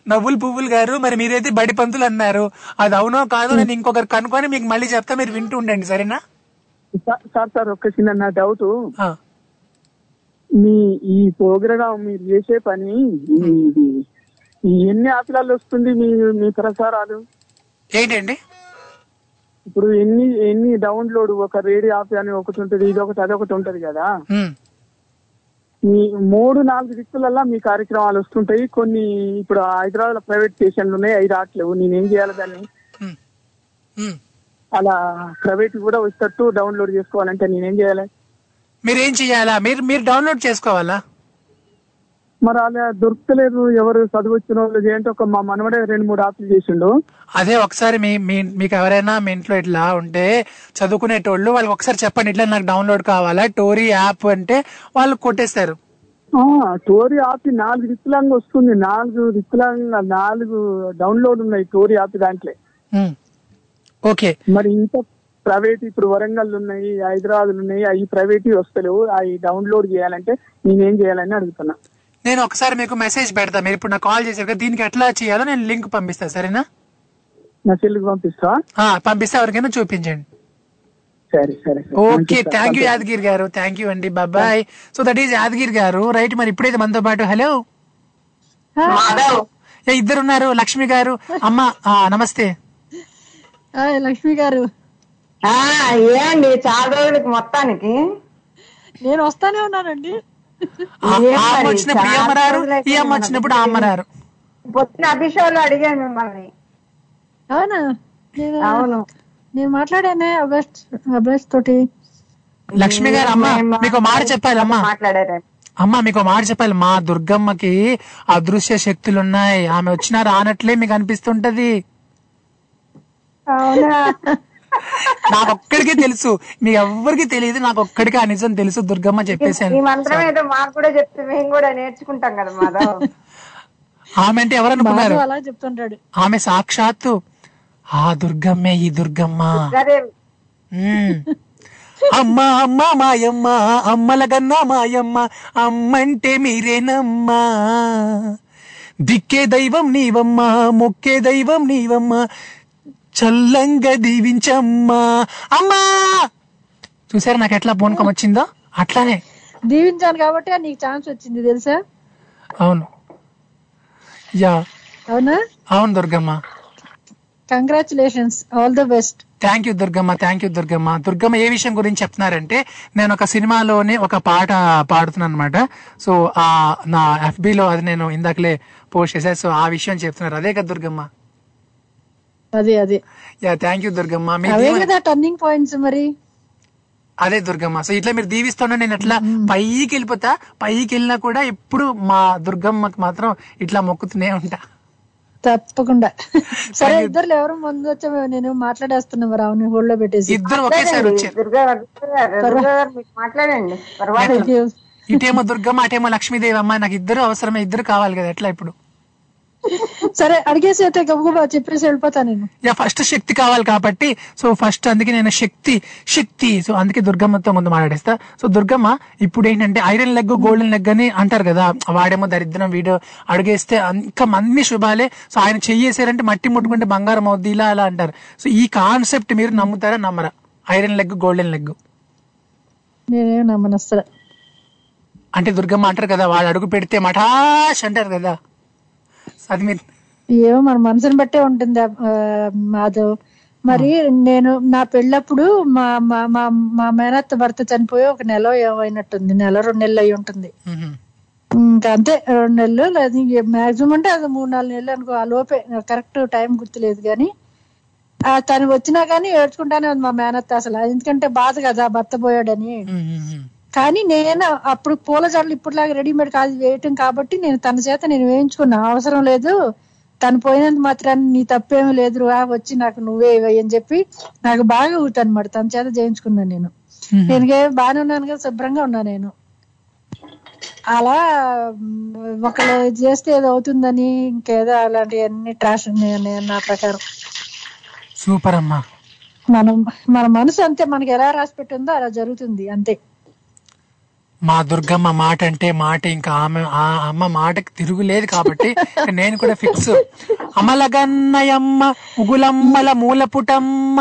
నవ్వులు పువ్వులు గారు మరి మీరైతే బడి పంతులు అన్నారు. అది అవునో కాదో నేను ఇంకొకరు కనుక్కొని మీకు మళ్ళీ చెప్తా మీరు వింటూ ఉండండి సరేనా? సార్ సార్ సార్ ఒక్క చిన్న నా డౌట్. మీ ఈ ప్రోగ్రామ్ మీరు చేసే పని ఎన్ని ఆపిలాలు వస్తుంది మీ మీ ప్రసారాలు? ఏంటండి? ఇప్పుడు ఎన్ని ఎన్ని డౌన్లోడ్ ఒక రేడియో యాప్ అని ఒకటి ఉంటది ఇది ఒకటి అదొకటి ఉంటది కదా. మీ మూడు నాలుగు దిక్కులల్లా మీ కార్యక్రమాలు వస్తుంటాయి. కొన్ని ఇప్పుడు హైదరాబాద్లో ప్రైవేట్ స్టేషన్లు ఉన్నాయి అవి రావట్లేవు నేనేం చేయాలి దాన్ని. అలా ప్రైవేట్ కూడా వచ్చేటట్టు డౌన్లోడ్ చేసుకోవాలంటే నేనేం చేయాలి? మీరు ఏం చెయ్యాలా మీరు మీరు డౌన్లోడ్ చేసుకోవాలా? మరి అలా దొరుకుతలేదు ఎవరు చదువు వచ్చిన వాళ్ళు ఏంటో ఒక మా మనవడే రెండు మూడు యాప్లు చేసిండు. అదే ఒకసారి మీ మీకు ఎవరైనా మీ ఇంట్లో ఇట్లా ఉంటే చదువుకునేటోళ్ళు వాళ్ళకి ఒకసారి చెప్పండి ఇట్లా నాకు డౌన్లోడ్ కావాలా టోరీ యాప్ అంటే వాళ్ళు కొట్టేస్తారు. ఆ, టోరీ యాప్ నాలుగు దిక్కులంగా వస్తుంది నాలుగు దిక్కులంగా నాలుగు డౌన్లోడ్ ఉన్నాయి టోరీ యాప్ దాంట్లో. ఓకే. మరి ఇంత ప్రైవేట్ ఇప్పుడు వరంగల్ ఉన్నాయి హైదరాబాద్ ఉన్నాయి అవి ప్రైవేట్ వస్తలేవు అవి డౌన్లోడ్ చేయాలంటే నేనేం చేయాలని అడుగుతున్నా. నేను ఒకసారి మీకు మెసేజ్ పెడతా. మీరు ఇప్పుడు నాకు కాల్ చేశారు కదా దీనికి ఎట్లా చేయాలో నేను లింక్ పంపిస్తా సరేనా? నా చెల్లికి పంపిస్తా? ఆ, పంపిస్తే ఎవరికైనా చూపించండి. సరే సరే సరే. ఓకే. థ్యాంక్ యూ యాదగిరి గారు. థ్యాంక్ యూ అండి bye so that is Yadagiri గారు. రైట్ మరి ఇప్పుడైతే మనతో పాటు హలో ఇద్దరు ఉన్నారు లక్ష్మి గారు అమ్మ నమస్తే. లక్ష్మి గారు. ఏండి చాలా రోజులకి మొత్తానికి? నేను వస్తానే ఉన్నానండి. వచ్చినప్పుడు ఈ అమ్మరారు ఈ అమ్మ వచ్చినప్పుడు పొద్దున అభిషేకంలో అడిగాను మిమ్మల్ని. అవునా? అవును. నేను మాట్లాడానే అగస్ట్ అగస్ట్ తోటి. లక్ష్మి గారు అమ్మ మీకు మాట చెప్పాలి అమ్మా. మాట్లాడారు అమ్మ మీకు మాట చెప్పాలి. మా దుర్గమ్మకి అదృశ్య శక్తులు ఉన్నాయి ఆమె వచ్చినా రానట్లే మీకు అనిపిస్తుంటది. అవునా? నాకు ఒక్కడికే తెలుసు. మీకు ఎవ్వరికి తెలియదు నాకు ఒక్కడికి ఆ నిజం తెలుసు దుర్గమ్మ ఈ చెప్పేశాను మంత్రం ఏదో మాకు కూడా చెప్తే మేము కూడా నేర్చుకుంటాం కదా మాధవ్. ఆమె అంటే ఎవరనుకున్నారు బాబు అలా చెప్తుంటాడు. ఆమె సాక్షాత్తు ఆ దుర్గమ్మే ఈ దుర్గమ్మ. అమ్మ అమ్మ మాయమ్మ అమ్మల గన్నా మాయమ్మ అమ్మంటే మీరేనమ్మా. దిక్కే దైవం నీవమ్మా మొక్కే దైవం నీవమ్మా. చల్లంగా దీవించమ్మా. అమ్మా! చూసారా నాకు ఎట్లా పూనకం వచ్చిందో? అట్లానే. దీవించాను కాబట్టి నీకు ఛాన్స్ వచ్చింది తెలుసా? అవును. యా. అవునా? అవును Durgamma. Congratulations all the best thank you Durgamma thank you Durgamma. Durgamma ఏ విషయం గురించి చెప్తున్నారంటే నేను ఒక సినిమాలోనే ఒక పాట పాడుతున్నాను అనమాట సో ఆ నా FB లో అది నేను ఇందాకలే పోస్ట్ చేశా. సో ఆ విషయం చెప్తున్నారు. అదే కదా దుర్గమ్మ. అదే అదే. యా థ్యాంక్ యూ దుర్గమ్మ అవే కదా టర్నింగ్ పాయింట్స్ మరి? అదే దుర్గమ్మ సో ఇట్లా మీరు దీవిస్తున్నా నేను ఎట్లా పైకి వెళ్ళిపోతా. పైకి వెళ్ళినా కూడా ఎప్పుడు మా దుర్గమ్మకి మాత్రం ఇట్లా మొక్కుతూనే ఉంటా. తప్పకుండా. సరే ఇద్దరు ఎవరు ముందు వచ్చామో నేను మాట్లాడేస్తున్నా మరి అవును హోల్డ్లో పెట్టేసి. ఇద్దరు ఒకేసారి వచ్చారు. ఇటేమో దుర్గమ్మ అటేమో లక్ష్మీదేవి అమ్మ నాకు ఇద్దరు అవసరమే ఇద్దరు కావాలి కదా ఎట్లా ఇప్పుడు? సరే అడిగేసి అయితే గబగబా చెప్పేసి వెళ్ళిపోతా నేను. యా ఫస్ట్ శక్తి కావాలి కాబట్టి సో ఫస్ట్ అందుకే నేను శక్తి శక్తి. సో అందుకే దుర్గమ్మతో ముందు మాట్లాడేస్తా. సో దుర్గమ్మ ఇప్పుడు ఏంటంటే ఐరన్ లెగ్ గోల్డెన్ లెగ్ అని అంటారు కదా వాడేమో దరిద్రం వీడు అడుగేస్తే ఇంకా అన్ని శుభాలే. సో ఆయన చెయ్యేసారంటే మట్టి ముట్టుకుంటే బంగారం అవుద్ది ఇలా అలా అంటారు. సో ఈ కాన్సెప్ట్ మీరు నమ్ముతారా నమ్మరా? Iron leg golden leg. నేనేం నమ్మను అసలు అంటే దుర్గమ్మ అంటారు కదా వాడు అడుగు పెడితే మఠాష్ అంటారు కదా. అది మీరు ఏమో మన మనసుని బట్టే ఉంటుంది మాధవ్. మరి నేను నా పెళ్ళప్పుడు మా మా మా మా మేనత్త భర్త చనిపోయి ఒక నెల ఏమైనట్టుంది నెల రెండు నెలలు అయి ఉంటుంది. ఇంకా అంతే రెండు నెలలు లేదు మాక్సిమం అంటే అది మూడు నాలుగు నెలలు అనుకో ఆ లోపే కరెక్ట్ టైం గుర్తులేదు కానీ ఆ తను వచ్చినా కానీ ఏడ్చుకుంటానే ఉంది మా మేనత్త అసలు. ఎందుకంటే బాధ కదా భర్త పోయాడని. కానీ నేను అప్పుడు పూల జడలు ఇప్పటిలాగా రెడీమేడ్ కాదు వేయటం కాబట్టి నేను తన చేత నేను వేయించుకున్నా. అవసరం లేదు. తను పోయినంత మాత్రాన్ని నీ తప్పేమీ లేదు రా వచ్చి నాకు నువ్వే అని చెప్పి నాకు బాగా ఊటనమాట తన చేత చేయించుకున్నాను నేను. నేను బాగానే ఉన్నాను కదా శుభ్రంగా ఉన్నా నేను. అలా ఒకళ్ళు చేస్తే ఏదో అవుతుందని ఇంకేదో అలాంటివన్నీ ట్రాష్ నా ప్రకారం. సూపర్ అమ్మా. మనం మన మనసు అంతే మనకి ఎలా రాసి పెట్టిందో అలా జరుగుతుంది అంతే. మా దుర్గమ్మ మాట అంటే మాట ఇంకా ఆమె ఆ అమ్మ మాటకి తిరుగులేదు కాబట్టి నేను కూడా ఫిక్స్ అమలగన్నయమ్మ ఉగులమ్మల మూలపుటమ్మ.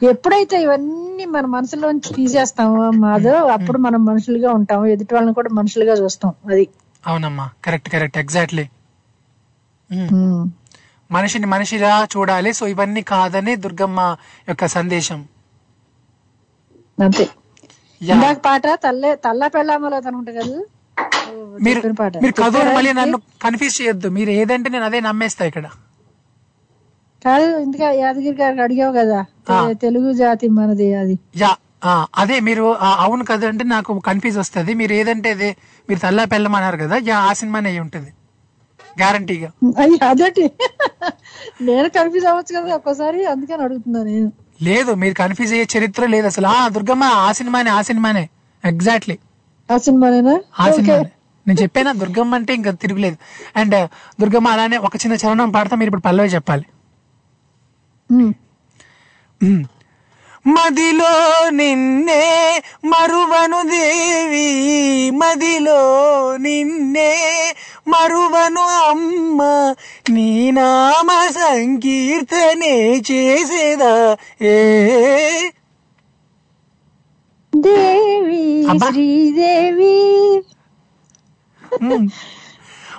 ఎప్పుడైతే ఇవన్నీ మన మనసులోంచి తీసేస్తామో మాధవ్ అప్పుడు మనం మనుషులుగా ఉంటాం ఎదుటి వాళ్ళని కూడా మనుషులుగా చూస్తాం అది. అవునమ్మా కరెక్ట్ కరెక్ట్ ఎగ్జాక్ట్లీ మనిషిని మనిషిగా చూడాలి సో ఇవన్నీ కాదని దుర్గమ్మ యొక్క సందేశం. అంతే. ఇందాక పాట తల్లే తల్ల పెళ్ళామలో అనుకుంటా కదా? మీరు మీరు చెప్పారా? మళ్ళీ నన్ను కన్ఫ్యూజ్ చేయొద్దు. మీరు ఏదంటే నేను అదే నమ్మేస్తా ఇక్కడ. కాదు ఇందుక యాదగిరి గారికి అడిగావు కదా? తెలుగు జాతి మనది అది. యా అదే మీరు అవును కదా అంటే నాకు కన్ఫ్యూజ్ వస్తుంది. మీరు ఏదంటే అదే మీరు తల్లా పెళ్ళమన్నారు కదా యా ఆ సినిమానే అయి ఉంటుంది. గ్యారంటీగా అదేంటి? నేను కన్ఫ్యూజ్ అవ్వచ్చు కదా ఒక్కోసారి అందుకని అడుగుతున్నా నేను. లేదు మీరు కన్ఫ్యూజ్ అయ్యే చరిత్ర లేదు అసలు. ఆ దుర్గమ్మ ఆ సినిమానే ఆ సినిమానే. ఎగ్జాక్ట్లీ ఆ సినిమానేనా? ఆ సినిమానే. నేను చెప్పానా దుర్గమ్మ అంటే ఇంకా తిరుగులేదు. అండ్ దుర్గమ్మ అలానే ఒక చిన్న చరణం పాడతా మీరు ఇప్పుడు పల్లవి చెప్పాలి. ఉమ్. ఉమ్. మదిలో నిన్నే మరువను దేవి మదిలో నిన్నే మరువను అమ్మ. నీ నామ సంకీర్తనే చేసేదా? ఏ. దేవి శ్రీదేవి.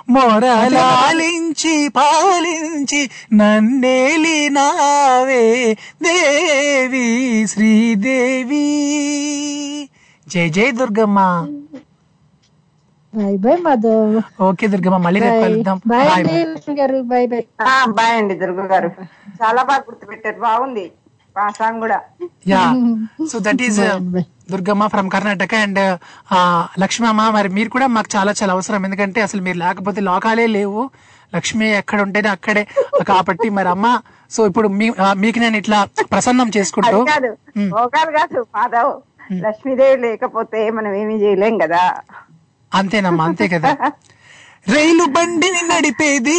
మొరలాలించి పాలించి నన్నేలినావే దేవి శ్రీదేవి. జై జై Durgamma. Bye bye Madhav. Okay Durgamma మళ్ళీ రేపు కలుద్దాం. బాయ్ బాయ్ అండి గారు బై బై ఆ, బాయ్ అండి దుర్గ గారు. చాలా బాగా గుర్తుపెట్టారు. బాగుంది. ఆ సాంగ్ కూడా. Yeah. So that is Durgamma from Karnataka and Lakshmamma మరి మీరు కూడా మాకు చాలా చాలా అవసరం. ఎందుకంటే అసలు మీరు లేకపోతే లోకాలే లేవు. లక్ష్మి ఎక్కడ ఉంటేనే అక్కడే. కాబట్టి మరి అమ్మ సో ఇప్పుడు మీకు నేను ఇట్లా ప్రసన్నం చేసుకుంటూ కాదు. కాదు మాధవ్. లక్ష్మీదేవి లేకపోతే మనం ఏమీ చేయలేం కదా. అంతేనమ్మా అంతే కదా. రైలు బండిని నడిపేది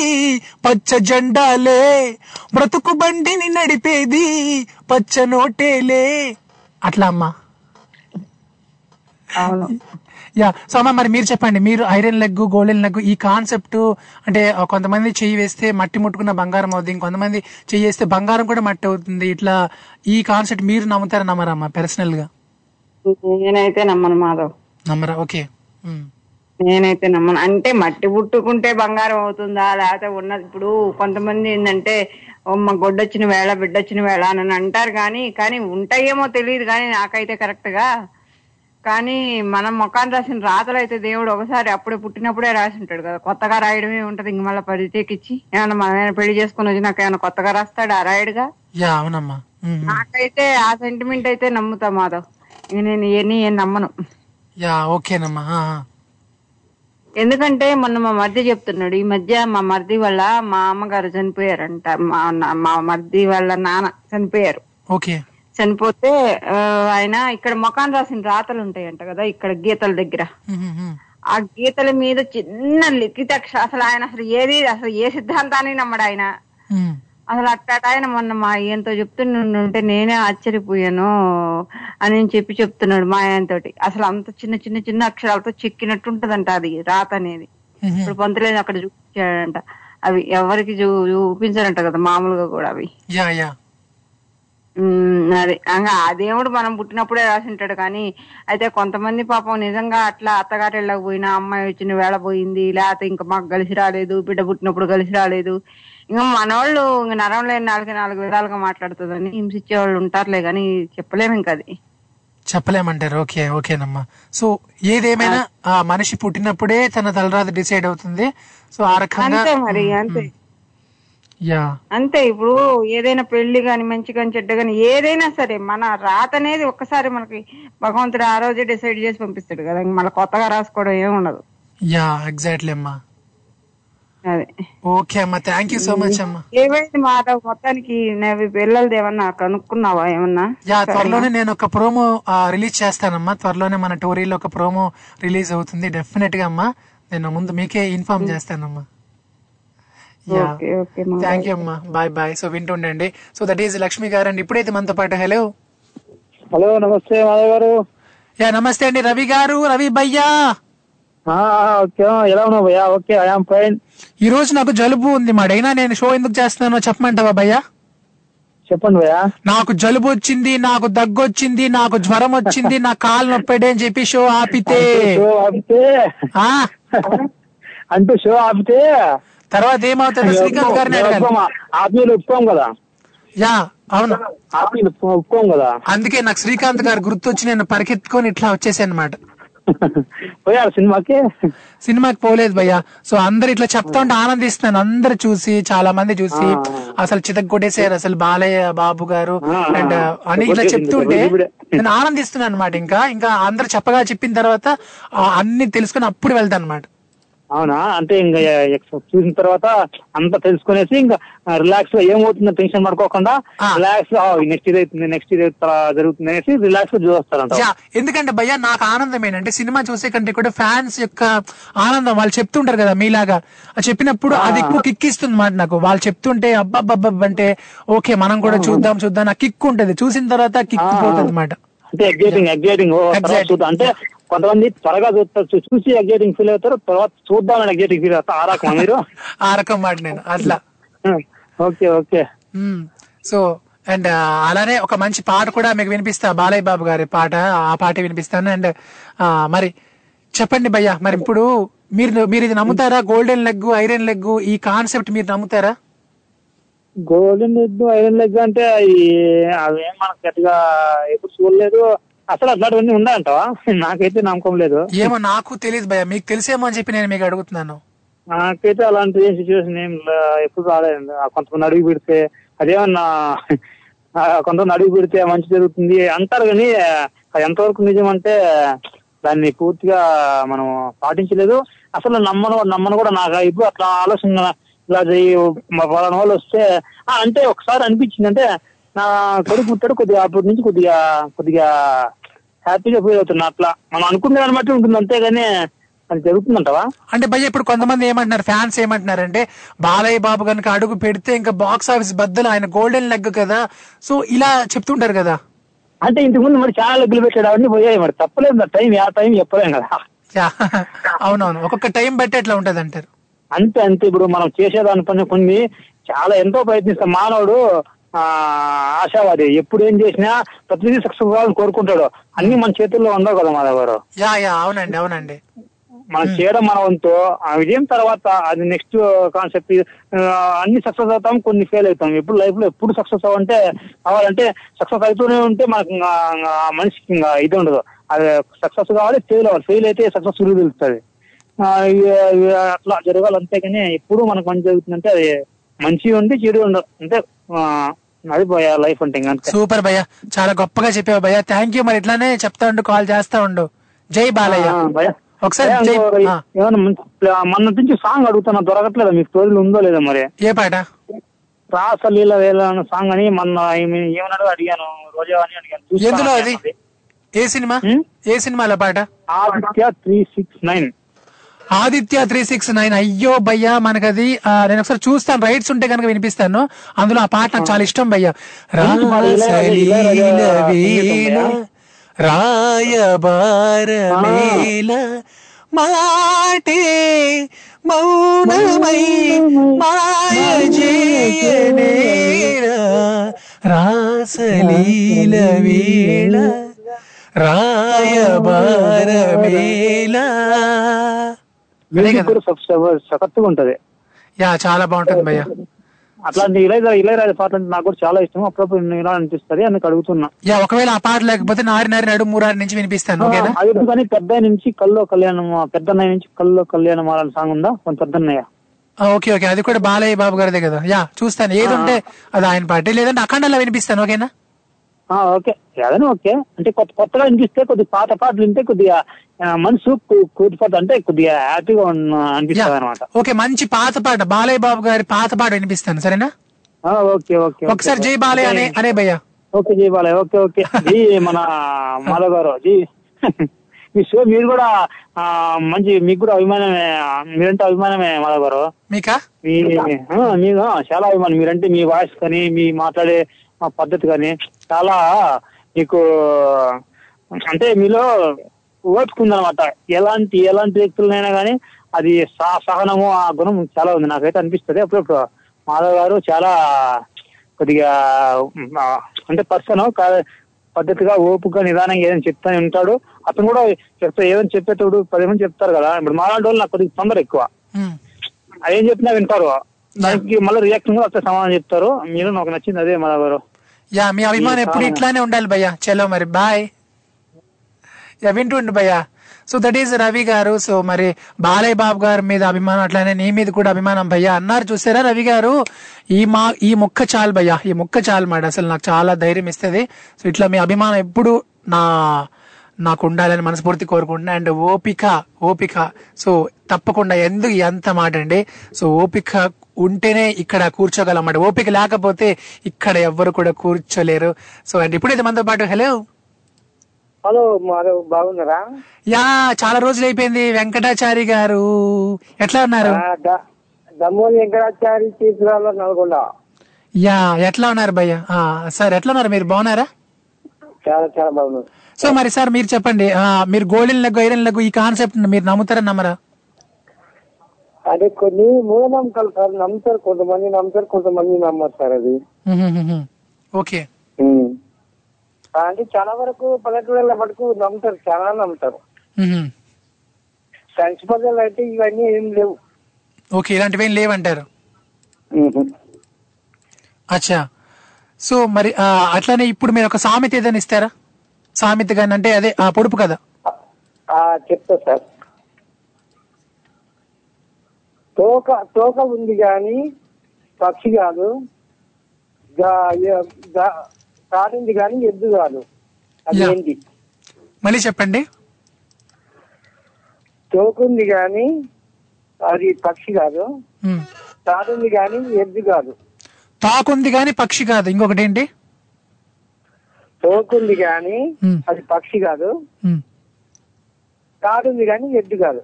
పచ్చ జెండాలే బ్రతుకు బండిని నడిపేది పచ్చ నోటేలే. అట్లా అమ్మా. యా సో అమ్మ మరి మీరు చెప్పండి మీరు ఐరన్ లెగ్ గోల్డెన్ లెగ్ ఈ కాన్సెప్ట్ అంటే కొంతమంది చెయ్యి వేస్తే మట్టి ముట్టుకున్న బంగారం అవుతుంది ఇంకొంతమంది చెయ్యి వేస్తే బంగారం కూడా మట్టి అవుతుంది ఇట్లా ఈ కాన్సెప్ట్ మీరు నమ్ముతారా నమ్మరమ్మా పర్సనల్గా? నేనైతే నమ్మను మాధవ్. నమ్మరా? ఓకే. నేనైతే నమ్మను. అంటే మట్టి పుట్టుకుంటే బంగారం అవుతుందా? లేకపోతే ఉన్నది ఇప్పుడు కొంతమంది ఏంటంటే మా గొడ్డొచ్చిన వేళ బిడ్డొచ్చిన వేళ అని అంటారు కానీ కానీ ఉంటాయేమో తెలియదు కానీ నాకైతే కరెక్ట్గా. కానీ మనం ముఖాన్ని రాసిన రాతలు అయితే దేవుడు ఒకసారి అప్పుడే పుట్టినప్పుడే రాసి ఉంటాడు కదా. కొత్తగా రాయడమే ఉంటది. ఇంక మళ్ళీ పరిచయకిచ్చి ఏమన్నా మనమైనా పెళ్ళి చేసుకుని వచ్చి నాకు ఏమైనా కొత్తగా రాస్తాడు ఆ రాయుడుగా? అవునమ్మా. నాకైతే ఆ సెంటిమెంట్ అయితే నమ్ముతా మాధవ్. నేను ఇవన్నీ ఏం నమ్మను. యా ఓకేనమ్మా. ఎందుకంటే మొన్న మా మరిది చెప్తున్నాడు ఈ మధ్య మా మరిది వల్ల మా అమ్మగారు చనిపోయారంట. మా నా- మా మరిది వాళ్ళ నాన్న చనిపోయారు. ఓకే. చనిపోతే ఆయన ఇక్కడ మొఖాన్ రాసిన రాతలు ఉంటాయంట కదా ఇక్కడ గీతల దగ్గర. ఆ గీతల మీద చిన్న లిఖిత అసలు ఆయన అసలు ఏది అసలు ఏ సిద్ధాంతాన్ని నమ్మడు ఆయన. అసలు అట్టాట ఆయన మొన్న మా ఆయనతో చెప్తుంటే నేనే ఆశ్చర్యపోయాను అని చెప్పి చెప్తున్నాడు మా ఆయనతోటి. అసలు అంత చిన్న చిన్న చిన్న అక్షరాలతో చెక్కినట్టు ఉంటదంట అది రాత అనేది. ఇప్పుడు పంతులేదు అక్కడ చూపించాడంట. అవి ఎవరికి చూ- చూపించారంట కదా మామూలుగా కూడా అవి. అది ఆ దేవుడు మనం పుట్టినప్పుడే రాసి ఉంటాడు కానీ అయితే కొంతమంది పాపం నిజంగా అట్లా అత్తగారి ఇళ్ళకి పోయినా అమ్మాయి వచ్చిన వేళ పోయింది లేకపోతే ఇంకా మాకు కలిసి రాలేదు బిడ్డ పుట్టినప్పుడు కలిసి రాలేదు ఇంకా మనోళ్ళు ఇంక నరం లేని నాలుగు నాలుగు విధాలుగా మాట్లాడుతుందని హింసించే వాళ్ళు ఉంటారులే కానీ చెప్పలేము ఇంకా అది. చెప్పలేమంటారు ఓకే ఓకేనమ్మా. సో ఏదేమైనా ఆ మనిషి పుట్టినప్పుడే తన తలరాత డిసైడ్ అవుతుంది. సో ఆ రకంగా అంతే మరి అంతే. యా. అంతే ఇప్పుడు ఏదైనా పెళ్ళి గాని మంచి గాని చెడ్డ గాని ఏదైనా సరే మన రాత అనేది ఒక్కసారి మనకి భగవంతుడు ఆ రోజే డిసైడ్ చేసి పంపిస్తాడు కదా ఇంక మళ్ళీ కొత్తగా రాసుకోవడం ఏమి ఉండదు. యా ఎగ్జాక్ట్లీ అమ్మా. ఓకే అమ్మా థ్యాంక్ యూ సో మచ్ అమ్మా. ఏమైంది మాధవ్? మొత్తానికి నవి పిల్లలది ఏమన్నా కనుక్కున్నావా ఏమన్నా? యా త్వరలోనే నేను ఒక ప్రోమో రిలీజ్ చేస్తానమ్మా. త్వరలోనే మన టోరీలో ఒక ప్రోమో రిలీజ్ అవుతుంది డెఫినెట్గా అమ్మా. నేను ముందు మీకే ఇన్ఫార్మ్ చేస్తానమ్మా. థ్యాంక్ యూ అమ్మా. బాయ్ బాయ్ సో వింటుండండి. సో దట్ ఈస్ లక్ష్మి గారు అండి. ఇప్పుడైతే మనతో పాటు హలో హలో నమస్తే మాధవ్ గారు. యా నమస్తే అండి. రవి గారు రవి భయ్యా. ఓకే ఎలా ఉన్నావు భయ్యా? ఓకే ఫైన్ ఈ రోజు నాకు జలుబు ఉంది మాడైనా నేను షో ఎందుకు చేస్తున్నానో చెప్పమంటావా భయ్యా? చెప్పండి భయ్యా. నాకు జలుబు వచ్చింది నాకు దగ్గు వచ్చింది నాకు జ్వరం వచ్చింది నా కాలు నొప్పెడే అని చెప్పి షో ఆపితే. షో ఆపితే? ఆ? అంటూ షో ఆపితే? తర్వాత ఏమవుతుందో శ్రీకాంత్ గారిని అడగాలి. ఆత్మీయులు ఒప్పుకోం కదా? యా అవును. ఆత్మీయులు ఒప్పుకోం కదా? అందుకే నాకు శ్రీకాంత్ గారు గుర్తొచ్చి నేను పరిగెత్తుకొని ఇట్లా వచ్చేసాను అనమాట పోయారు సినిమాకి? సినిమాకి పోలేదు భయ్యా. సో అందరు ఇట్లా చెప్తా ఉంటే ఆనందిస్తున్నాను. అందరు చూసి చాలా మంది చూసి అసలు చితక్ కొట్టేసారు అసలు బాలయ్య బాబు గారు. అండ్ అని ఇట్లా చెప్తుంటే నేను ఆనందిస్తున్నాను అనమాట ఇంకా ఇంకా అందరు చెప్పగా చెప్పిన తర్వాత అన్ని తెలుసుకొని అప్పుడు వెళ్తాను అనమాట అవునా? అంటే ఇంకా చూసిన తర్వాత అంతా తెలుసుకునేసి ఇంకా రిలాక్స్గా ఏమవుతుందో టెన్షన్ పడుకోకుండా రిలాక్స్ నెక్స్ట్ ఇది అవుతుంది నెక్స్ట్ ఇది జరుగుతుంది అనేసి రిలాక్స్గా చూస్తారంట. ఎందుకంటే భయ్యా నాకు ఆనందం ఏంటంటే సినిమా చూసే కంటే కూడా ఫ్యాన్స్ యొక్క ఆనందం వాళ్ళు చెప్తుంటారు కదా మీలాగా. చెప్పినప్పుడు అది ఎక్కువ కిక్ ఇస్తుంది మాట నాకు. వాళ్ళు చెప్తుంటే అబ్బబ్బబ్బ అంటే ఓకే మనం కూడా చూద్దాం చూద్దాం నాకు కిక్ ఉంటది. చూసిన తర్వాత కిక్ పోతుంది అనమాట అంటే ఎగ్జైటింగ్ ఎగ్జైటింగ్ అంటే కొంతమంది త్వరగా చూస్తారు. చూసి ఎగ్జైటింగ్ ఫీల్ అవుతారు. తర్వాత చూద్దామని ఎగ్జైటింగ్ ఫీల్ అవుతారు. ఆ రకం మీరు. ఆ రకం మాట నేను. అట్లా. Okay okay. సో అండ్ అలానే ఒక మంచి పాట కూడా మీకు వినిపిస్తా. బాలయ్య బాబు గారి పాట. ఆ పాట వినిపిస్తాను. అండ్ మరి చెప్పండి భయ్యా. మరి ఇప్పుడు మీరు మీరు ఇది నమ్ముతారా? గోల్డెన్ లెగ్ ఐరన్ లెగ్ ఈ కాన్సెప్ట్ మీరు నమ్ముతారా? గోల్డెన్ ఎగ్ ఐరన్ లెగ్ అంటే అవి అవేం మనకు గట్టిగా ఎప్పుడు చూడలేదు. అసలు అట్లాంటివన్నీ ఉన్నాయంటావా? నాకైతే నమ్మకం లేదు. ఏమో నాకు తెలియదు భయ్యా. మీకు తెలిసేమో చెప్పి నేను మీకు అడుగుతున్నాను. నాకైతే అలాంటి సిచ్యువేషన్ ఏం ఎప్పుడు రాలేదు ఆ కొంతమంది అడుగు పెడితే అదేమన్నా కొంతమంది అడుగు పెడితే మంచి జరుగుతుంది అంటారు కానీ ఎంతవరకు నిజం అంటే దాన్ని పూర్తిగా మనం పాటించలేదు. అసలు నమ్మను నమ్మను కూడా నాకు ఇప్పుడు అట్లా ఆలోచన ఇలా పలానా వాళ్ళు వస్తే అంటే ఒకసారి అనిపించింది అంటే నా కొడుకు పుట్టాడు కొద్దిగా అప్పటి నుంచి కొద్దిగా కొద్దిగా హ్యాపీగా ఫీల్ అవుతున్నా అట్లా. మనం అనుకునే దాన్ని బట్టి ఉంటుంది అంతేగాని అది జరుగుతుందంటవా? అంటే భయ్య ఇప్పుడు కొంతమంది ఏమంటున్నారు ఫ్యాన్స్ ఏమంటున్నారు అంటే బాలయ్య బాబు కనుక అడుగు పెడితే ఇంకా బాక్స్ ఆఫీస్ బద్దలు ఆయన గోల్డెన్ లెగ్ కదా. సో ఇలా చెప్తుంటారు కదా. అంటే ఇంతకు ముందు మరి చాలా లెగ్గులు పెట్టాడు అవన్నీ పోయాయి మరి. తప్పలేదు టైం ఆ టైం చెప్పలేం కదా. అవునవును. ఒక్కొక్క టైం బట్టి అట్లా ఉంటది అంటారు అంతే అంతే. ఇప్పుడు మనం చేసేదాని పని కొన్ని చాలా ఎంతో ప్రయత్నిస్తాం. మానవుడు ఆశావాది. ఎప్పుడు ఏం చేసినా ప్రతిదీ సక్సెస్ కావాలని కోరుకుంటాడు. అన్ని మన చేతుల్లో ఉండవు కదా మాధవ్ గారు. యా యా అవునండి అవునండి. మనం చేయడం మన వంతు. ఆ విజయం తర్వాత అది నెక్స్ట్ కాన్సెప్ట్ అన్ని సక్సెస్ అవుతాం కొన్ని ఫెయిల్ అవుతాం. ఎప్పుడు లైఫ్లో ఎప్పుడు సక్సెస్ అవ్వంటే అవ్వాలంటే సక్సెస్ అవుతూనే ఉంటే మనకు మనిషికి ఇది ఉండదు. అది సక్సెస్ కావాలి ఫెయిల్ అవ్వాలి. ఫెయిల్ అయితే సక్సెస్ విలువ తెలుస్తుంది. అట్లా జరగాలి అంతేగాని ఎప్పుడు మనకు మంచి జరుగుతుందంటే అది మంచి ఉంది చెడు ఉండదు అంటే ఆ, అది పోయా లైఫ్ అంటే సూపర్ భయ్య. చాలా గొప్పగా చెప్పావు భయ్య. థ్యాంక్ యూ మరి ఇట్లానే చెప్తా ఉండు కాల్ చేస్తా ఉండు. జై బాలయ్య. ఒకసారి మొన్న నుంచి సాంగ్ అడుగుతున్నా దొరకట్లేదా? మీకు స్టోరీలు ఉందో లేదో మరి? ఏ పాట? రాసలీల వేల సాంగ్ అని మొన్న ఏమి- ఏమన్నాడు అడిగాను రోజా అని అడిగాను ఎందులో అది. ఏ సినిమా? ఏ సినిమాలో పాట? Aditya three six nine. Aditya three six nine. అయ్యో భయ్యా మనకది ఆ, నేను ఒకసారి చూస్తాను. రైట్స్ ఉంటే కనుక వినిపిస్తాను. అందులో ఆ పాట నాకు చాలా ఇష్టం భయ్యా. రాసలీల వీణ రాయబారమేల మాటే మౌనమై మాయ చేయనేరా రాసలీల వీణ రాయబారమేల మ్యూజిక్ కూడా సఖత్తుగా ఉంటది. యా చాలా బాగుంటుంది భయ్యా. అట్లాంటి ఇళయరాజా ఇళయరాజా పాటలు అంటే నాకు కూడా చాలా ఇష్టం అప్పుడప్పుడు వినాలని అనిపిస్తుంది అందుకు అడుగుతున్నా. యా ఒకవేళ ఆ పాట లేకపోతే నారి నారి నడు మూరారి నుంచి వినిపిస్తాను ఓకేనా? అది కానీ పెద్ద నుంచి కల్లో కళ్యాణం పెద్ద నుంచి కల్లో కళ్యాణం అలాంటి సాంగ్ ఉందా? కొంత పెద్దన్నయ్య. Okay okay. అది కూడా బాలయ్య బాబు గారిదే కదా. యా చూస్తాను. ఏది ఉంటే అది ఆయన పాటే. లేదంటే అఖండలో వినిపిస్తాను ఓకేనా? ఓకే. ఏదైనా ఓకే. అంటే కొత్త కొత్తగా వినిపిస్తే కొద్ది పాత పాటలు వింటే కొద్దిగా మనసు కు- కూలిపోతుంది అంటే కొద్దిగా హ్యాపీగా అనిపిస్తుంది అనమాట ఓకే మంచి పాత పాట. బాలయ్య బాబు గారి పాత పాట వినిపిస్తాను సరేనా? ఓకే ఓకే ఒకసారి జై బాలయ్య అనే అనే భయ్యా. ఓకే జై బాలయ్య. Okay okay. జీ మన మాధవ్ గారు. జీ. మీ షో మీరు కూడా మంచి మీకు కూడా అభిమానమే మీరంటే అభిమానమే మాధవ్ గారు. మీకా? మీ చాలా అభిమానం. మీరంటే మీ వాయిస్ కానీ మీ మాట్లాడే పద్ధతి కానీ చాలా మీకు అంటే మీలో ఓర్చుకుందనమాట ఎలాంటి ఎలాంటి వ్యక్తులనైనా కానీ అది సహ- సహనము ఆ గుణం చాలా ఉంది. నాకైతే అనిపిస్తుంది. అప్పుడప్పుడు మాధవ్ గారు చాలా కొద్దిగా అంటే పర్సన్ పద్ధతిగా ఓపుగా నిదానంగా ఏదైనా చెప్తానే ఉంటాడు. అతను కూడా చెప్తా ఏదైనా చెప్పేటప్పుడు పది మంది చెప్తారు కదా. ఇప్పుడు మాలాంటి వాళ్ళు నాకు కొద్దిగా తొందర ఎక్కువ. అది చెప్పినా వింటారు. దానికి మళ్ళీ రియాక్షన్ కూడా వస్తే సమాధానం చెప్తారు. మీరు నాకు నచ్చింది అదే మాధవ్ గారు. యా మీ అభిమానం ఎప్పుడు ఇట్లానే ఉండాలి భయ్యా. చలో మరి బాయ్. యా వింటుండు భయ్యా. సో దట్ ఈస్ రవి గారు. సో మరి బాలయ్య బాబు గారి మీద అభిమానం అట్లానే నీ మీద కూడా అభిమానం భయ్యా. అన్నారు చూసారా రవి గారు? ఈ మా ఈ మొక్క చాలు భయ్యా. ఈ మొక్క చాలు మాట అసలు నాకు చాలా ధైర్యం ఇస్తుంది. సో ఇట్లా మీ అభిమానం ఎప్పుడు నా నాకు ఉండాలని మనస్ఫూర్తి కోరుకుంటున్నా. అండ్ ఓపిక ఓపిక. సో తప్పకుండా ఎందుకు ఎంత మాట అండి? సో ఓపిక ఉంటేనే ఇక్కడ కూర్చోగలం అన్నమాట ఓపిక లేకపోతే ఇక్కడ ఎవ్వరు కూడా కూర్చోలేరు. సో అండ్ ఇప్పుడైతే మనతో పాటు హలో? హలో బాగున్నారా? యా చాలా రోజులు అయిపోయింది వెంకటాచారి గారు. ఎట్లా ఉన్నారు? వెంకటాచారి తీసుకురాలో నల్గొండ. యా ఎట్లా ఉన్నారు భయ్య? సార్ ఎట్లా ఉన్నారు? మీరు బాగున్నారా? చాలా చాలా బాగున్నారు సో మరి సార్ మీరు చెప్పండి. మీరు గోల్డెన్ లెగ్ ఐరన్ లెగ్ ఈ కాన్సెప్ట్ మీరు నమ్ముతారా నమ్మరా? అంటే కొన్ని మూఢనమ్మకాలు సార్ నమ్ముతారు కొంతమంది నమ్ముతారు కొంతమంది నమ్మరు సార్ అది ఓకే. అంటే చాలా వరకు పల్లెటూళ్ళ మటుకు నమ్ముతారు చాలా నమ్ముతారు. సైన్స్ పదాలు అయితే ఇవన్నీ ఏం లేవు. ఓకే ఇలాంటివి ఏం లేవంటారు? అచ్చా. సో మరి అట్లానే ఇప్పుడు మీరు ఒక సామెత ఏదైనా ఇస్తారా? సామెత కానీ అంటే అదే ఆ పొడుపు కదా చెప్తా సార్. తోక తోక ఉంది కానీ పక్షి కాదు. కాడింది కానీ ఎద్దు కాదు. అది యా. ఏంటి? మళ్ళీ చెప్పండి. తోకుంది కానీ అది పక్షి కాదు. తాడుంది కానీ ఎద్దు కాదు. తాకుంది కానీ పక్షి కాదు. ఇంకొకటి ఏంటి? తోకుంది కానీ. అది పక్షి కాదు. తాడుంది కానీ ఎద్దు కాదు.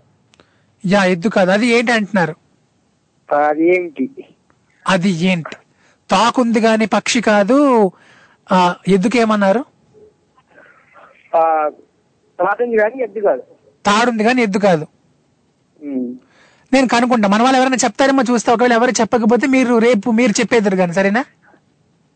యా ఎద్దు కాదు. అది ఏంటి అంటున్నారు? అది ఏంటి? అది ఏంటి? తాకుంది కానీ పక్షి కాదు. ఆ ఎద్దుకేమన్నారు? తాడుంది కానీ ఎద్దు కాదు. నేను కనుక్కుంటా. మన వాళ్ళు ఎవరైనా చెప్తారేమో చూస్తే. ఒకవేళ ఎవరు చెప్పకపోతే మీరు రేపు మీరు చెప్పేద్దరు కానీ సరేనా?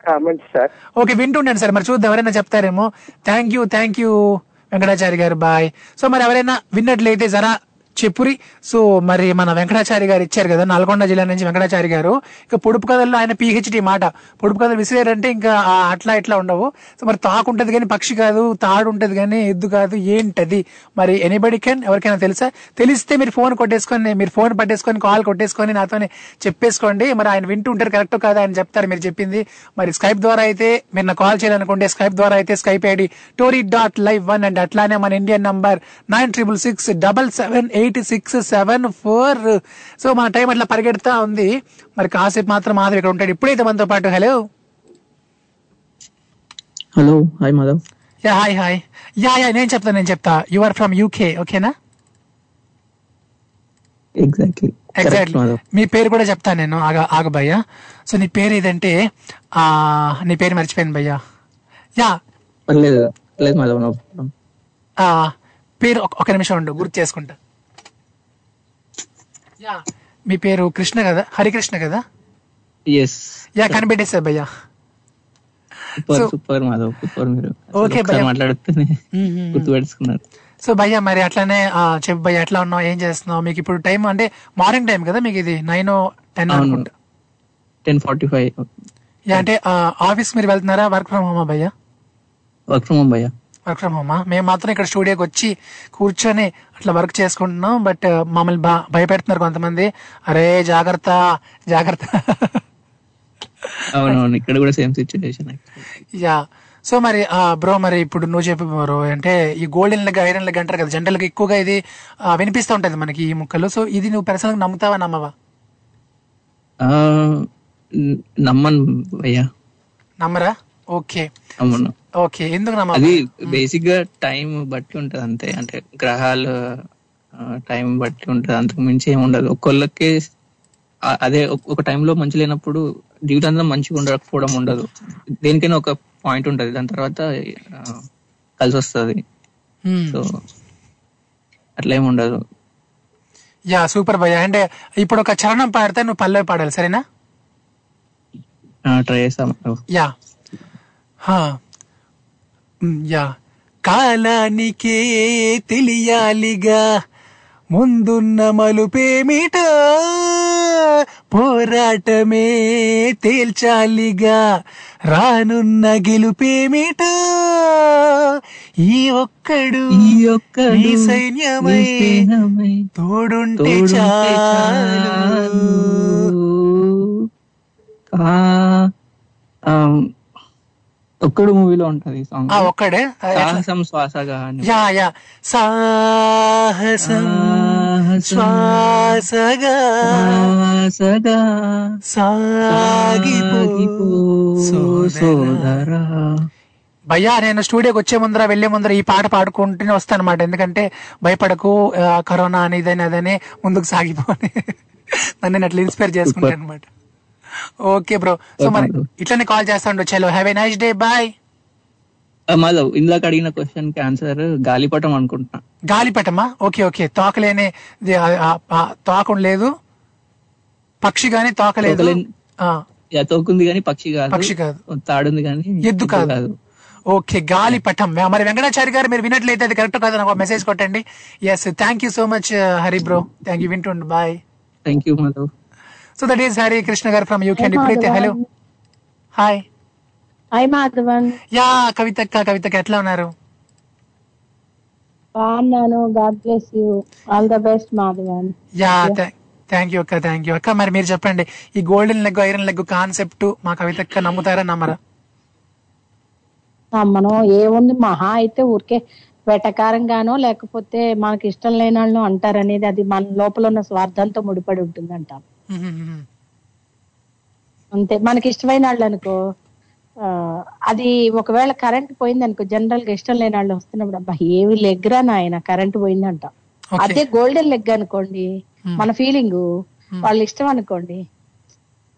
ఆ, మంచి సార్. Okay వింటుండండి sir. మరి చూద్దాం. ఎవరైనా చెప్తారేమో. Thank you thank you Venkatachari గారు. బాయ్ సో మరి ఎవరైనా విన్నట్లయితే జరా చెప్పురి. సో మరి మన వెంకటాచారి గారు ఇచ్చారు కదా నల్గొండ జిల్లా నుంచి వెంకటాచారి గారు. ఇక పొడుపు కథల్లో ఆయన పిహెచ్డి మాట. పొడుపు కథలు విసిరారంటే ఇంకా అట్లా ఇట్లా ఉండవు. సో మరి తాకు ఉంటది కానీ పక్షి కాదు తాడు ఉంటది కానీ ఎద్దు కాదు ఏంటది? మరి ఎనీబడి కెన్ ఎవరికైనా తెలుసా? తెలిస్తే మీరు ఫోన్ కొట్టేసుకొని మీరు ఫోన్ పట్టేసుకొని కాల్ కొట్టేసుకొని నాతోనే చెప్పేసుకోండి. మరి ఆయన వింటూ ఉంటారు కరెక్ట్ కాదు ఆయన చెప్తారు మీరు చెప్పింది. మరి స్కైప్ ద్వారా అయితే మీరు నా కాల్ చేయాలనుకుంటే స్కైప్ ద్వారా అయితే Skype ID TORI dot live one and అట్లానే మన Indian number nine triple six double seven eight six seven four. So మన టైం అట్లా పరిగెడతా ఉంది. మరి కాసేపు మాత్రం మాధవ్ ఇక్కడ ఉంటాడు. ఇప్పుడైతే మనతో పాటు. Hello. Hello. Hi Madhav. Yeah hi hi. Yeah yeah నేను చెప్తా నేను చెప్తా. యు ఆర్ ఫ్రమ్ యూకే ఓకేనా ఎగ్జాక్ట్లీ ఎగ్జాక్ట్లీ మీ పేరు కూడా చెప్తాను నేను. ఆగ ఆగ భయ్యా. సో నీ పేరు ఏదంటే ఆ నీ పేరు మర్చిపోయాను భయ్యా. యా. లేదు ఆ పేరు ఒక- నిమిషం ఉండు గుర్తు చేసుకుంటా. మీ పేరు కృష్ణ కదా? హరికృష్ణ కదా? ఎస్ యా కనిపెట్టేసా భయ్యా. సూపర్ సూపర్ మాధవ్ సూపర్ మీరు. ఓకే భయ్యా. మాట్లాడుతూనే మ్మ్. గుర్తు పెట్టుకున్నారు సో భయ్యా మరి అట్లానే చెప్పు భయ్యా ఎట్లా ఉన్నావు ఏం చేస్తున్నావు? మీకు ఇప్పుడు టైం అంటే మార్నింగ్ టైం కదా మీకు ఇది? నైన్ టెన్ అనుకుంటా. Ten forty five. యా అంటే ఆఫీస్ మీరు వెళ్తున్నారా? వర్క్ ఫ్రమ్ హోమా భయ్యా? వర్క్ ఫ్రమ్ హోమ్ భయ్యా. వర్క్ ఫ్రమ్ హోమా? మేము మాత్రం ఇక్కడ స్టూడియోకి వచ్చి కూర్చొని అట్లా వర్క్ చేసుకుంటున్నాం. బట్ మమ్మల్ని భయపెడుతున్నారు కొంతమంది. అరే జాగ్రత్త జాగ్రత్త. అవునవును ఇక్కడ కూడా సేమ్ సిచ్యువేషన్ యా. సో మరి బ్రో మరి ఇప్పుడు నువ్వు చెప్పు బ్రో అంటే ఈ గోల్డెన్ లెగ్ ఐరన్ లెగ్ అంటారు కదా జనరల్గా ఎక్కువగా ఇది వినిపిస్తూ ఉంటది మనకి ఈ ముక్కలు. సో ఇది నువ్వు పర్సనల్ నమ్ముతావా నమ్మవా? నమ్మను భయ్యా నమ్మరా? ఓకే. నమ్మను ఓకే ఎందుకు అది బేసిక్గా టైం బట్టి ఉంటది అంతే. అంటే గ్రహాలు టైం బట్టి ఉంటది. అంతకు మించి ఏమి ఉండదు. ఒక్కొల్లకి ఆ- అదే ఒక- టైంలో మంచి లేనప్పుడు జీవితాంతం మంచిగా ఉండకపోవడం ఉండదు. దేనికైనా ఒక పాయింట్ ఉంటది. దాని తర్వాత కలిసి వస్తుంది. సో అట్లా ఏమి ఉండదు. యా సూపర్ భయ్య. అంటే ఇప్పుడు ఒక చరణం పాడితే నువ్వు పల్లవి పాడాలి సరేనా? ట్రై చేస్తాం. యా. యా. కాలానికే తెలియాలిగా ముందున్న మలుపేమిట పోరాటమే తేల్చాలిగా రానున్న గెలుపేమిట ఈ ఒక్కడు ఈ ఒక్కడు సైన్యమై తోడుంటే చాలు. ఒక్కడు మూవీలో ఉంటది సాంగ్ ఒక్కడే? సాహసం శ్వాసగా యా యా. సాహసం శ్వాసగా. శ్వాసగా. సాగిపో. సోదరా. భయ్యా నేను స్టూడియోకి వచ్చే ముందర వెళ్ళే ముందర ఈ పాట పాడుకుంటూనే వస్తానమాట ఎందుకంటే భయపడకు కరోనా అని ఇదని అదని ముందుకు సాగిపోని నన్ను నేను అట్లా ఇన్స్పైర్ చేసుకుంటాను అనమాట ఓకే బ్రో సో మరి ఇట్లనే కాల్ చేస్తాండు. చలో have a nice day bye Madhav ఇందాక అడిగిన క్వశ్చన్కి ఆన్సర్ గాలిపటం అనుకుంటున్నా. గాలిపటమా? ఓకే ఓకే తోకలేని తోక లేదు. పక్షి గాని తోకలేదు. తోకుంది కానీ పక్షి కాదు. పక్షి కాదు. తాడుంది కానీ ఎద్దు కాదు. ఓకే గాలిపటం. మరి వెంకటాచారి గారు మీరు వినట్లయితే అది కరెక్ట్ కాదు. నాకు మెసేజ్ కొట్టండి. Yes thank you so much Hari bro thank you వింటుండు. Bye thank you Madhav so that is Hari Krishna గారు ఫ్రమ్ యూకే Hi, ఇప్పుడైతే hello. Hi hi Madhavan yeah కవితక్క కవితక్క ఎట్లా ఉన్నారు? బాగున్నాను. God bless you all the best Madhavan yeah thank you అక్క thank you అక్క మరి మీరు చెప్పండి. ఈ golden leg iron leg concept మా కవితక్క నమ్ముతారా నమ్మరా? మనం ఏముంది? మహా అయితే ఊరికే వెటకారంగానో లేకపోతే మనకి ఇష్టం లేని వాళ్ళు అంటారనేది అది మన లోపల ఉన్న స్వార్థంతో ముడిపడి ఉంటుందంట. అంతే. మనకి ఇష్టమైన వాళ్ళు అనుకో అది ఒకవేళ కరెంట్ పోయింది అనుకో జనరల్గా ఇష్టం లేని వాళ్ళు వస్తున్నప్పుడు అబ్బా ఏమి లెగ్రా నాయన కరెంట్ పోయిందంట. అదే గోల్డెన్ లెగ్ అనుకోండి మన ఫీలింగ్ వాళ్ళ ఇష్టం అనుకోండి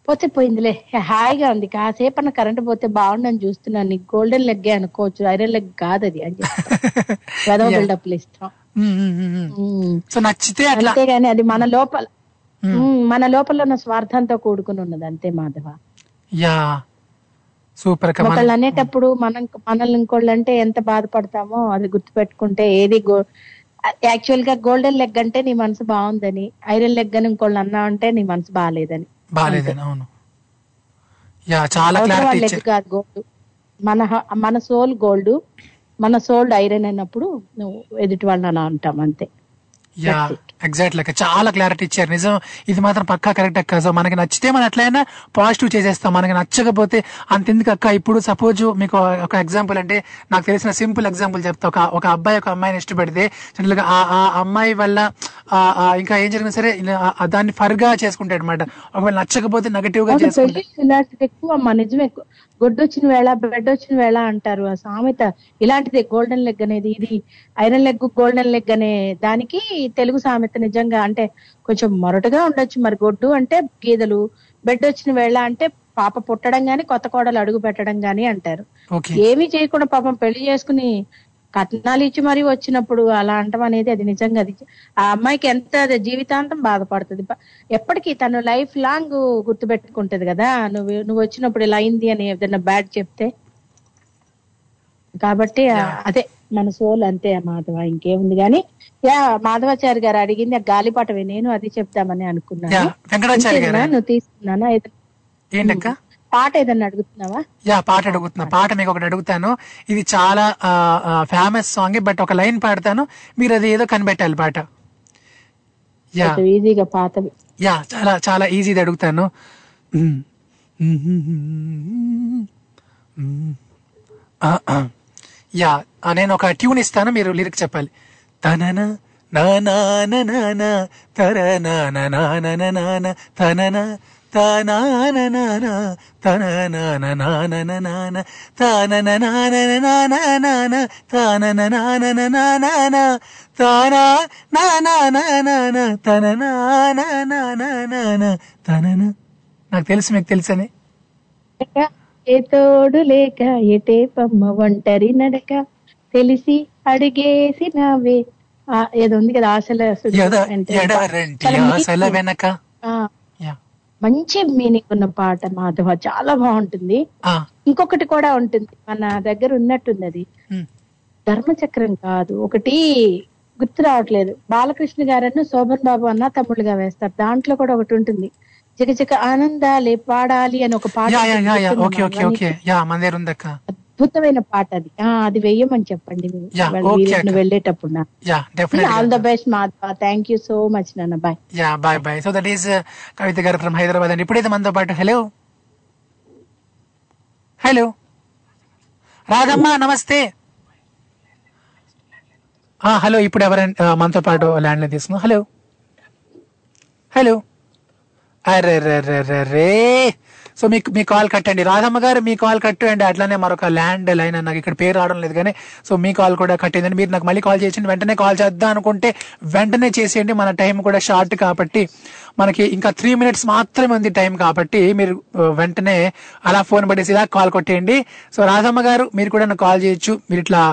పోతే పోయిందిలే హాయిగా ఉంది కాసేపు అన్న కరెంట్ పోతే బాగుండని చూస్తున్నాను నీకు గోల్డెన్ లెగ్గే అనుకోవచ్చు ఐరన్ లెగ్ కాదు అది అని Yeah. బిల్డప్లు ఇష్టం. ఉమ్. సో నచ్చితే అట్లా. అంతేగాని అది మన లోపల మన లోపల ఉన్న స్వార్థంతో కూడుకుని ఉన్నది అంతే మాధవ. యా. సూపర్ ఒకళ్ళు అనేటప్పుడు మనం మనల్ని ఇంకోళ్ళు అంటే ఎంత బాధపడతామో అది గుర్తుపెట్టుకుంటే ఏది యాక్చువల్గా గోల్డెన్ లెగ్ అంటే నీ మనసు బాగుందని ఐరన్ లెగ్ అని ఇంకోళ్ళు అన్నా అంటే నీ మనసు బాగాలేదని బాగాలేదని అవును. యా చాలా క్లారిటీ లెగ్ కాదు గోల్డ్. మన మన సోల్ గోల్డ్ మన సోల్ ఐరన్ అయినప్పుడు నువ్వు ఎదుటి వాళ్ళని అలా అంటాం అంతే. యా. ఎగ్జాక్ట్ లెక్క చాలా క్లారిటీ ఇచ్చారు. నిజం. ఇది మాత్రం పక్కా కరెక్ట్ అక్క. సో మనకి నచ్చితే మనం ఎట్లయినా పాజిటివ్ చేసేస్తాం. మనకి నచ్చకపోతే అంతెందుకు అక్క? ఇప్పుడు సపోజ్ మీకు ఒక ఎగ్జాంపుల్ అంటే నాకు తెలిసిన సింపుల్ ఎగ్జాంపుల్ చెప్తా. ఒక ఒక అబ్బాయి ఒక అమ్మాయిని ఇష్టపడితే జనరల్గా ఆ ఆ అమ్మాయి వల్ల ఇంకా ఏం జరిగినా సరే దాన్ని ఫర్గా చేసుకుంటాడు అనమాట ఒకవేళ నచ్చకపోతే నెగటివ్గా ఇలాంటిది ఎక్కువ అమ్మా నిజమే గొడ్డు వచ్చిన వేళ బెడ్ వచ్చిన వేళ అంటారు ఆ సామెత. ఇలాంటిదే గోల్డెన్ లెగ్ అనేది ఇది ఐరన్ లెగ్ గోల్డెన్ లెగ్ అనే దానికి తెలుగు సామెత నిజంగా అంటే కొంచెం మొరటుగా ఉండొచ్చు. మరి గొడ్డు అంటే గీదలు బెడ్ వచ్చిన వేళ అంటే పాప పుట్టడం గాని కొత్త కోడలు అడుగు పెట్టడం గాని అంటారు. ఏమీ చేయకుండా పాపం పెళ్ళి చేసుకుని కట్నాలు ఇచ్చి మరీ వచ్చినప్పుడు అలా అంటం అనేది అది నిజంగా అది ఆ అమ్మాయికి ఎంత అది జీవితాంతం బాధపడుతుంది. ఎప్పటికీ తను లైఫ్ లాంగ్ గుర్తు పెట్టుకుంటది కదా. నువ్వు నువ్వు వచ్చినప్పుడు ఇలా అయింది అని ఏదైనా బ్యాడ్ చెప్తే? కాబట్టి అదే మన సోల్ అంతే మాధవ. ఇంకేముంది గాని యా మాధవాచారి గారు అడిగింది ఆ గాలిపటమే నేను అది చెప్తామని అనుకున్నాను. నువ్వు తీసుకున్నానా? పాట ఏదన్నా అడుగుతున్నావా? యా పాట అడుగుతున్నా. పాట మీకు ఒకటి అడుగుతాను. ఇది చాలా ఫేమస్ సాంగ్ బట్ ఒక లైన్ పాడతాను. మీరు అది ఏదో కనిపెట్టాలి పాట. యా. ఈజీగా పాతవి యా చాలా చాలా ఈజీది అడుగుతాను. యా నేను ఒక ట్యూన్ ఇస్తాను మీరు లిరిక్ చెప్పాలి. తనన నా నా నా నా నా తర నా నా నా నా నా నా నా తనన తనా నా తన నా తనన తనన నా తానా తన తనన నాకు తెలుసు మీకు తెలుసని ఏ తోడు లేక ఎటే పమ్మ ఒంటరి నడక తెలిసి అడిగేసి నావే ఏదో ఉంది కదా ఆశల ఎడారంటి ఆశల వెనక మంచి మీనింగ్ ఉన్న పాట మాధవ. చాలా బాగుంటుంది. ఇంకొకటి కూడా ఉంటుంది. మన దగ్గర ఉన్నట్టుంది అది. ధర్మచక్రం కాదు. ఒకటి గుర్తు రావట్లేదు. బాలకృష్ణ గారನ್ನು శోభన్ బాబు అన్న తమ్ముళ్ళుగా వేస్తారు. దాంట్లో కూడా ఒకటి ఉంటుంది. చికచిక ఆనందాలే పాడాలి అని ఒక పాట అద్భుతమైన పాట అది. అది వెయ్యమని చెప్పండి వెళ్ళేటప్పుడు. All the best Madhava thank you so much నాన్న bye yeah bye bye so that is Kavitha గారు ఫ్రమ్ హైదరాబాద్ అండి ఇప్పుడైతే మనతో పాటు హలో హలో రాధమ్మ నమస్తే ఆ, హలో ఇప్పుడు ఎవరైనా మనతో పాటు ల్యాండ్ లైన్ తీసుకున్నాం హలో హలో అరే రే రే రే రే సో మీకు మీ కాల్ కట్టండి. రాధమ్మ గారు మీ కాల్ కట్టండి. అట్లానే మరొక ల్యాండ్ లైన్ నాకు ఇక్కడ పేరు రావడం లేదు కానీ సో మీ కాల్ కూడా కట్టిందండి మీరు నాకు మళ్ళీ కాల్ చేయండి వెంటనే కాల్ చేద్దాం అనుకుంటే వెంటనే చేసేయండి. మన టైం కూడా షార్ట్ కాబట్టి మనకి ఇంకా త్రీ మినిట్స్ మాత్రమే ఉంది టైం కాబట్టి మీరు వెంటనే అలా ఫోన్ పడేసి ఇలా కాల్ కొట్టేయండి. సో రాధమ్మ గారు మీరు కూడా నాకు కాల్ చేయొచ్చు. మీరు ఇట్లా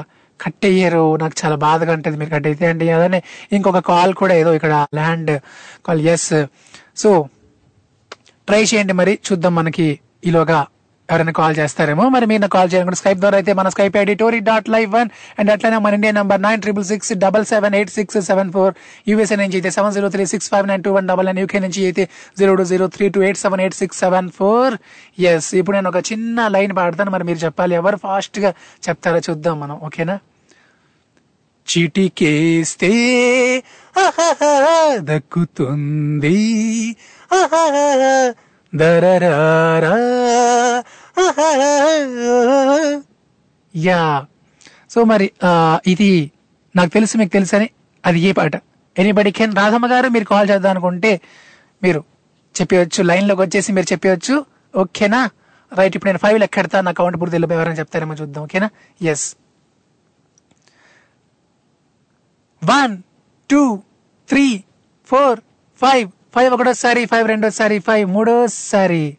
కట్ అయ్యారు నాకు చాలా బాధగా ఉంటుంది మీరు కట్ అయితే అండి. అలానే ఇంకొక కాల్ కూడా ఏదో ఇక్కడ land call. Yes so try చేయండి మరి. చూద్దాం మనకి ఈలోగా ఎవరైనా కాల్ చేస్తారేమో. మరి మీరు నాకు కాల్ చేయాలనుకుంటే స్కైప్ ద్వారా అయితే మన Skype ID TORI dot live one and అట్లనే మన India number nine triple six double seven eight six seven four USA నుంచి అయితే seven zero three six five nine two one double nine UK నుంచి అయితే zero two zero three two eight seven eight six seven four yes ఇప్పుడు నేను ఒక చిన్న line పాడతాను. మరి మీరు చెప్పాలి. ఎవరు ఫాస్ట్గా చెప్తారో చూద్దాం మనం. ఓకేనా చిటికేస్తే దక్కుతుంది. యా. సో మరి ఇది నాకు తెలుసు మీకు తెలుసని అది ఏ పాట? ఎనీబడి కెన్ రాధమ్మ గారు మీరు కాల్ చేద్దాం అనుకుంటే మీరు చెప్పవచ్చు లైన్లోకి వచ్చేసి మీరు చెప్పవచ్చు. ఓకేనా? రైట్ ఇప్పుడు నేను ఫైవ్ లెక్కెడతా నా అకౌంట్ పూర్తి వెళ్ళిపోయి ఎవరైనా చెప్తారేమో చూద్దాం ఓకేనా? Yes one two three four five five ఒకటోసారి ఫైవ్ రెండోసారి ఫైవ్ మూడోసారి.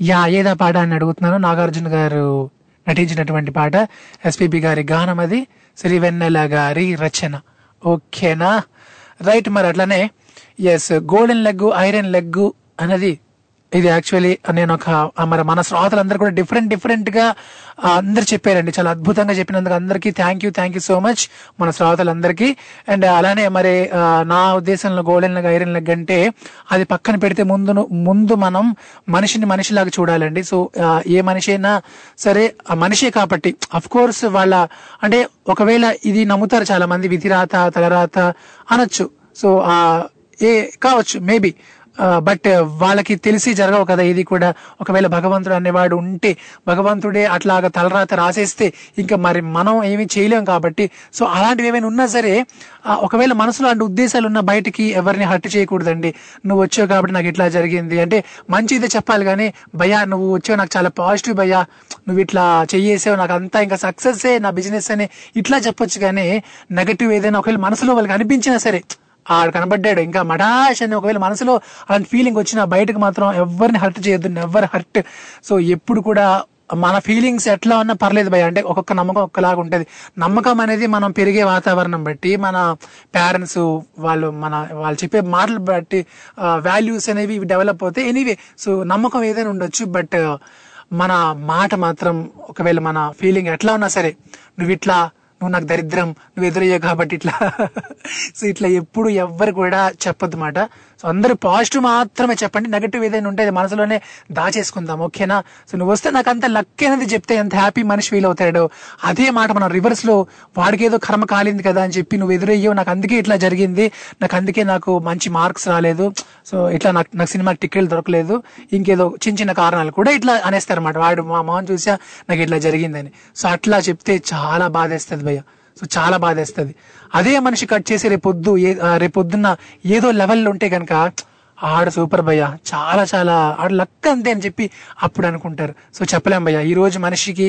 యా ఏదా పాట అని అడుగుతున్నాను. నాగార్జున గారు నటించినటువంటి పాట. ఎస్పీబి గారి గానం అది. శ్రీవెన్నెల గారి రచన. ఓకేనా? రైట్ మరి అట్లనే. Yes golden leg iron leg అన్నది ఇది యాక్చువల్లీ నేను ఒక మరి మన శ్రోతలందరూ కూడా డిఫరెంట్ డిఫరెంట్గా అందరు చెప్పారండి. చాలా అద్భుతంగా చెప్పినందుకు అందరికీ thank you thank you so much మన శ్రోతలందరికీ అండ్ అలానే మరి నా ఉద్దేశంలో గోల్డెన్ లెగ్ ఐరన్ లెగ్ అంటే అది పక్కన పెడితే ముందు ముందు మనం మనిషిని మనిషిలాగా చూడాలండి. సో ఏ మనిషి అయినా సరే ఆ మనిషే కాబట్టి అఫ్ కోర్స్ వాళ్ళ అంటే ఒకవేళ ఇది నమ్ముతారు చాలా మంది విధిరాత తలరాత అనొచ్చు. సో ఆ ఏ కావచ్చు మేబీ బట్ వాళ్ళకి తెలిసి జరగవు కదా ఇది కూడా. ఒకవేళ భగవంతుడు అనేవాడు ఉంటే భగవంతుడే అట్లాగా తలరాత రాసేస్తే ఇంకా మరి మనం ఏమీ చేయలేం కాబట్టి. సో అలాంటివి ఏమైనా ఉన్నా సరే ఒకవేళ మనసులో అలాంటి ఉద్దేశాలు ఉన్న బయటికి ఎవరిని హర్ట్ చేయకూడదండి. నువ్వు వచ్చావు కాబట్టి నాకు ఇట్లా జరిగింది. అంటే మంచిదే చెప్పాలి కానీ భయ్యా నువ్వు వచ్చావు నాకు చాలా పాజిటివ్ భయ్యా. నువ్వు ఇట్లా చెయ్యేసావు నాకు అంతా ఇంకా సక్సెస్ నా బిజినెస్ అని ఇట్లా చెప్పొచ్చు కానీ నెగటివ్ ఏదైనా ఒకవేళ మనసులో వాళ్ళకి అనిపించినా సరే ఆడు కనబడ్డాడు. ఇంకా మటాష్ అని ఒకవేళ మనసులో అలాంటి ఫీలింగ్ వచ్చినా బయటకు మాత్రం ఎవరిని హర్ట్ చేయొద్దు ఎవరు హర్ట్ సో ఎప్పుడు కూడా మన ఫీలింగ్స్ ఎట్లా ఉన్నా పర్లేదు భయ అంటే ఒక్కొక్క నమ్మకం ఒక్కలాగా ఉంటుంది. నమ్మకం అనేది మనం పెరిగే వాతావరణం బట్టి మన పేరెంట్స్ వాళ్ళు మన వాళ్ళు చెప్పే మాటలు బట్టి వాల్యూస్ అనేవి డెవలప్ అవుతాయి. ఎనీవే సో నమ్మకం ఏదైనా ఉండొచ్చు. బట్ మన మాట మాత్రం ఒకవేళ మన ఫీలింగ్ ఎట్లా ఉన్నా సరే నువ్వు ఇట్లా నువ్వు నాకు దరిద్రం నువ్వు ఎదురయ్యావు కాబట్టి ఇట్లా. సో ఇట్లా ఎప్పుడు ఎవ్వరు కూడా చెప్పొద్దు మాట. సో అందరూ పాజిటివ్ మాత్రమే చెప్పండి. నెగటివ్ ఏదైనా ఉంటే మనసులోనే దాచేసుకుందాం. ఓకేనా? సో నువ్వు వస్తే నాకు అంత లక్ అనేది చెప్తే ఎంత హ్యాపీ మనిషి ఫీల్ అవుతాడు అదే మాట మనం రివర్స్లో వాడికి ఏదో కర్మ కాలింది కదా అని చెప్పి నువ్వు ఎదురయ్యావు నాకు అందుకే ఇట్లా జరిగింది. నాకు అందుకే నాకు మంచి మార్క్స్ రాలేదు. సో ఇట్లా నాకు నాకు సినిమాకి టికెట్లు దొరకలేదు. ఇంకేదో చిన్న చిన్న కారణాలు కూడా ఇట్లా అనేస్తారన్నమాట. వాడు మా మొహం చూసా నాకు ఇట్లా జరిగిందని. సో అట్లా చెప్తే చాలా బాధేస్తుంది భయ్య. సో చాలా బాధేస్తుంది. అదే మనిషి కట్ చేసి రేపొద్దు ఏ రేపొద్దున్న ఏదో లెవెల్లో ఉంటే కనుక ఆడ సూపర్ భయ్య చాలా చాలా ఆడ లక్ అంతే అని చెప్పి అప్పుడు అనుకుంటారు. సో చెప్పలేం భయ్య ఈ రోజు మనిషికి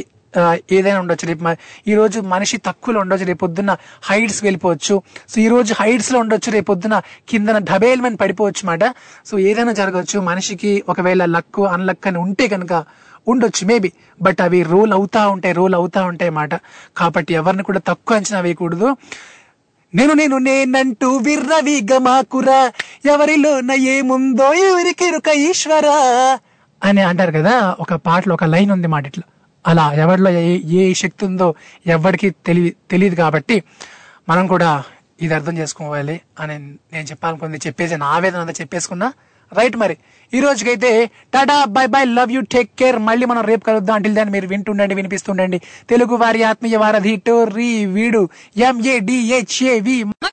ఏదైనా ఉండొచ్చు. రేపు ఈరోజు ఈ రోజు మనిషి తక్కువలో ఉండొచ్చు రేపు పొద్దున్న హైట్స్ వెళ్ళిపోవచ్చు. సో ఈ రోజు హైట్స్లో ఉండొచ్చు రేపు పొద్దున కిందన డబేల్మెంట్ పడిపోవచ్చు మాట. సో ఏదైనా జరగవచ్చు మనిషికి ఒకవేళ లక్ అన్లక్ అని ఉంటే కనుక ఉండొచ్చు మేబీ బట్ అవి రోల్ అవుతా ఉంటాయి రోల్ అవుతా ఉంటాయి మాట. కాబట్టి ఎవరిని కూడా తక్కువ అంచనా వేయకూడదు. నేను నేను నేనంటూ విర్రవి మాకురా. ఎవరిలో ఏముందో ఎవరికెరుక ఈశ్వర. అని అంటారు కదా ఒక పాటలో ఒక లైన్ ఉంది మాట ఇట్లా. అలా ఎవరిలో ఏ ఏ శక్తి ఉందో ఎవరికి తెలియ తెలియదు కాబట్టి మనం కూడా ఇది అర్థం చేసుకోవాలి అని నేను చెప్పాలనుకుంది చెప్పేసి నా ఆవేదన అంతా చెప్పేసుకున్నా. రైట్ మరి ఈ రోజుకైతే tata bye bye love you take care. మళ్ళీ మనం రేపు కలుద్దాం. అంటిల్ దాన్ని మీరు వింటుండండి వినిపిస్తుండండి. తెలుగు వారి ఆత్మీయ వారధి టోర్రీ వీడు ఎంఏ వి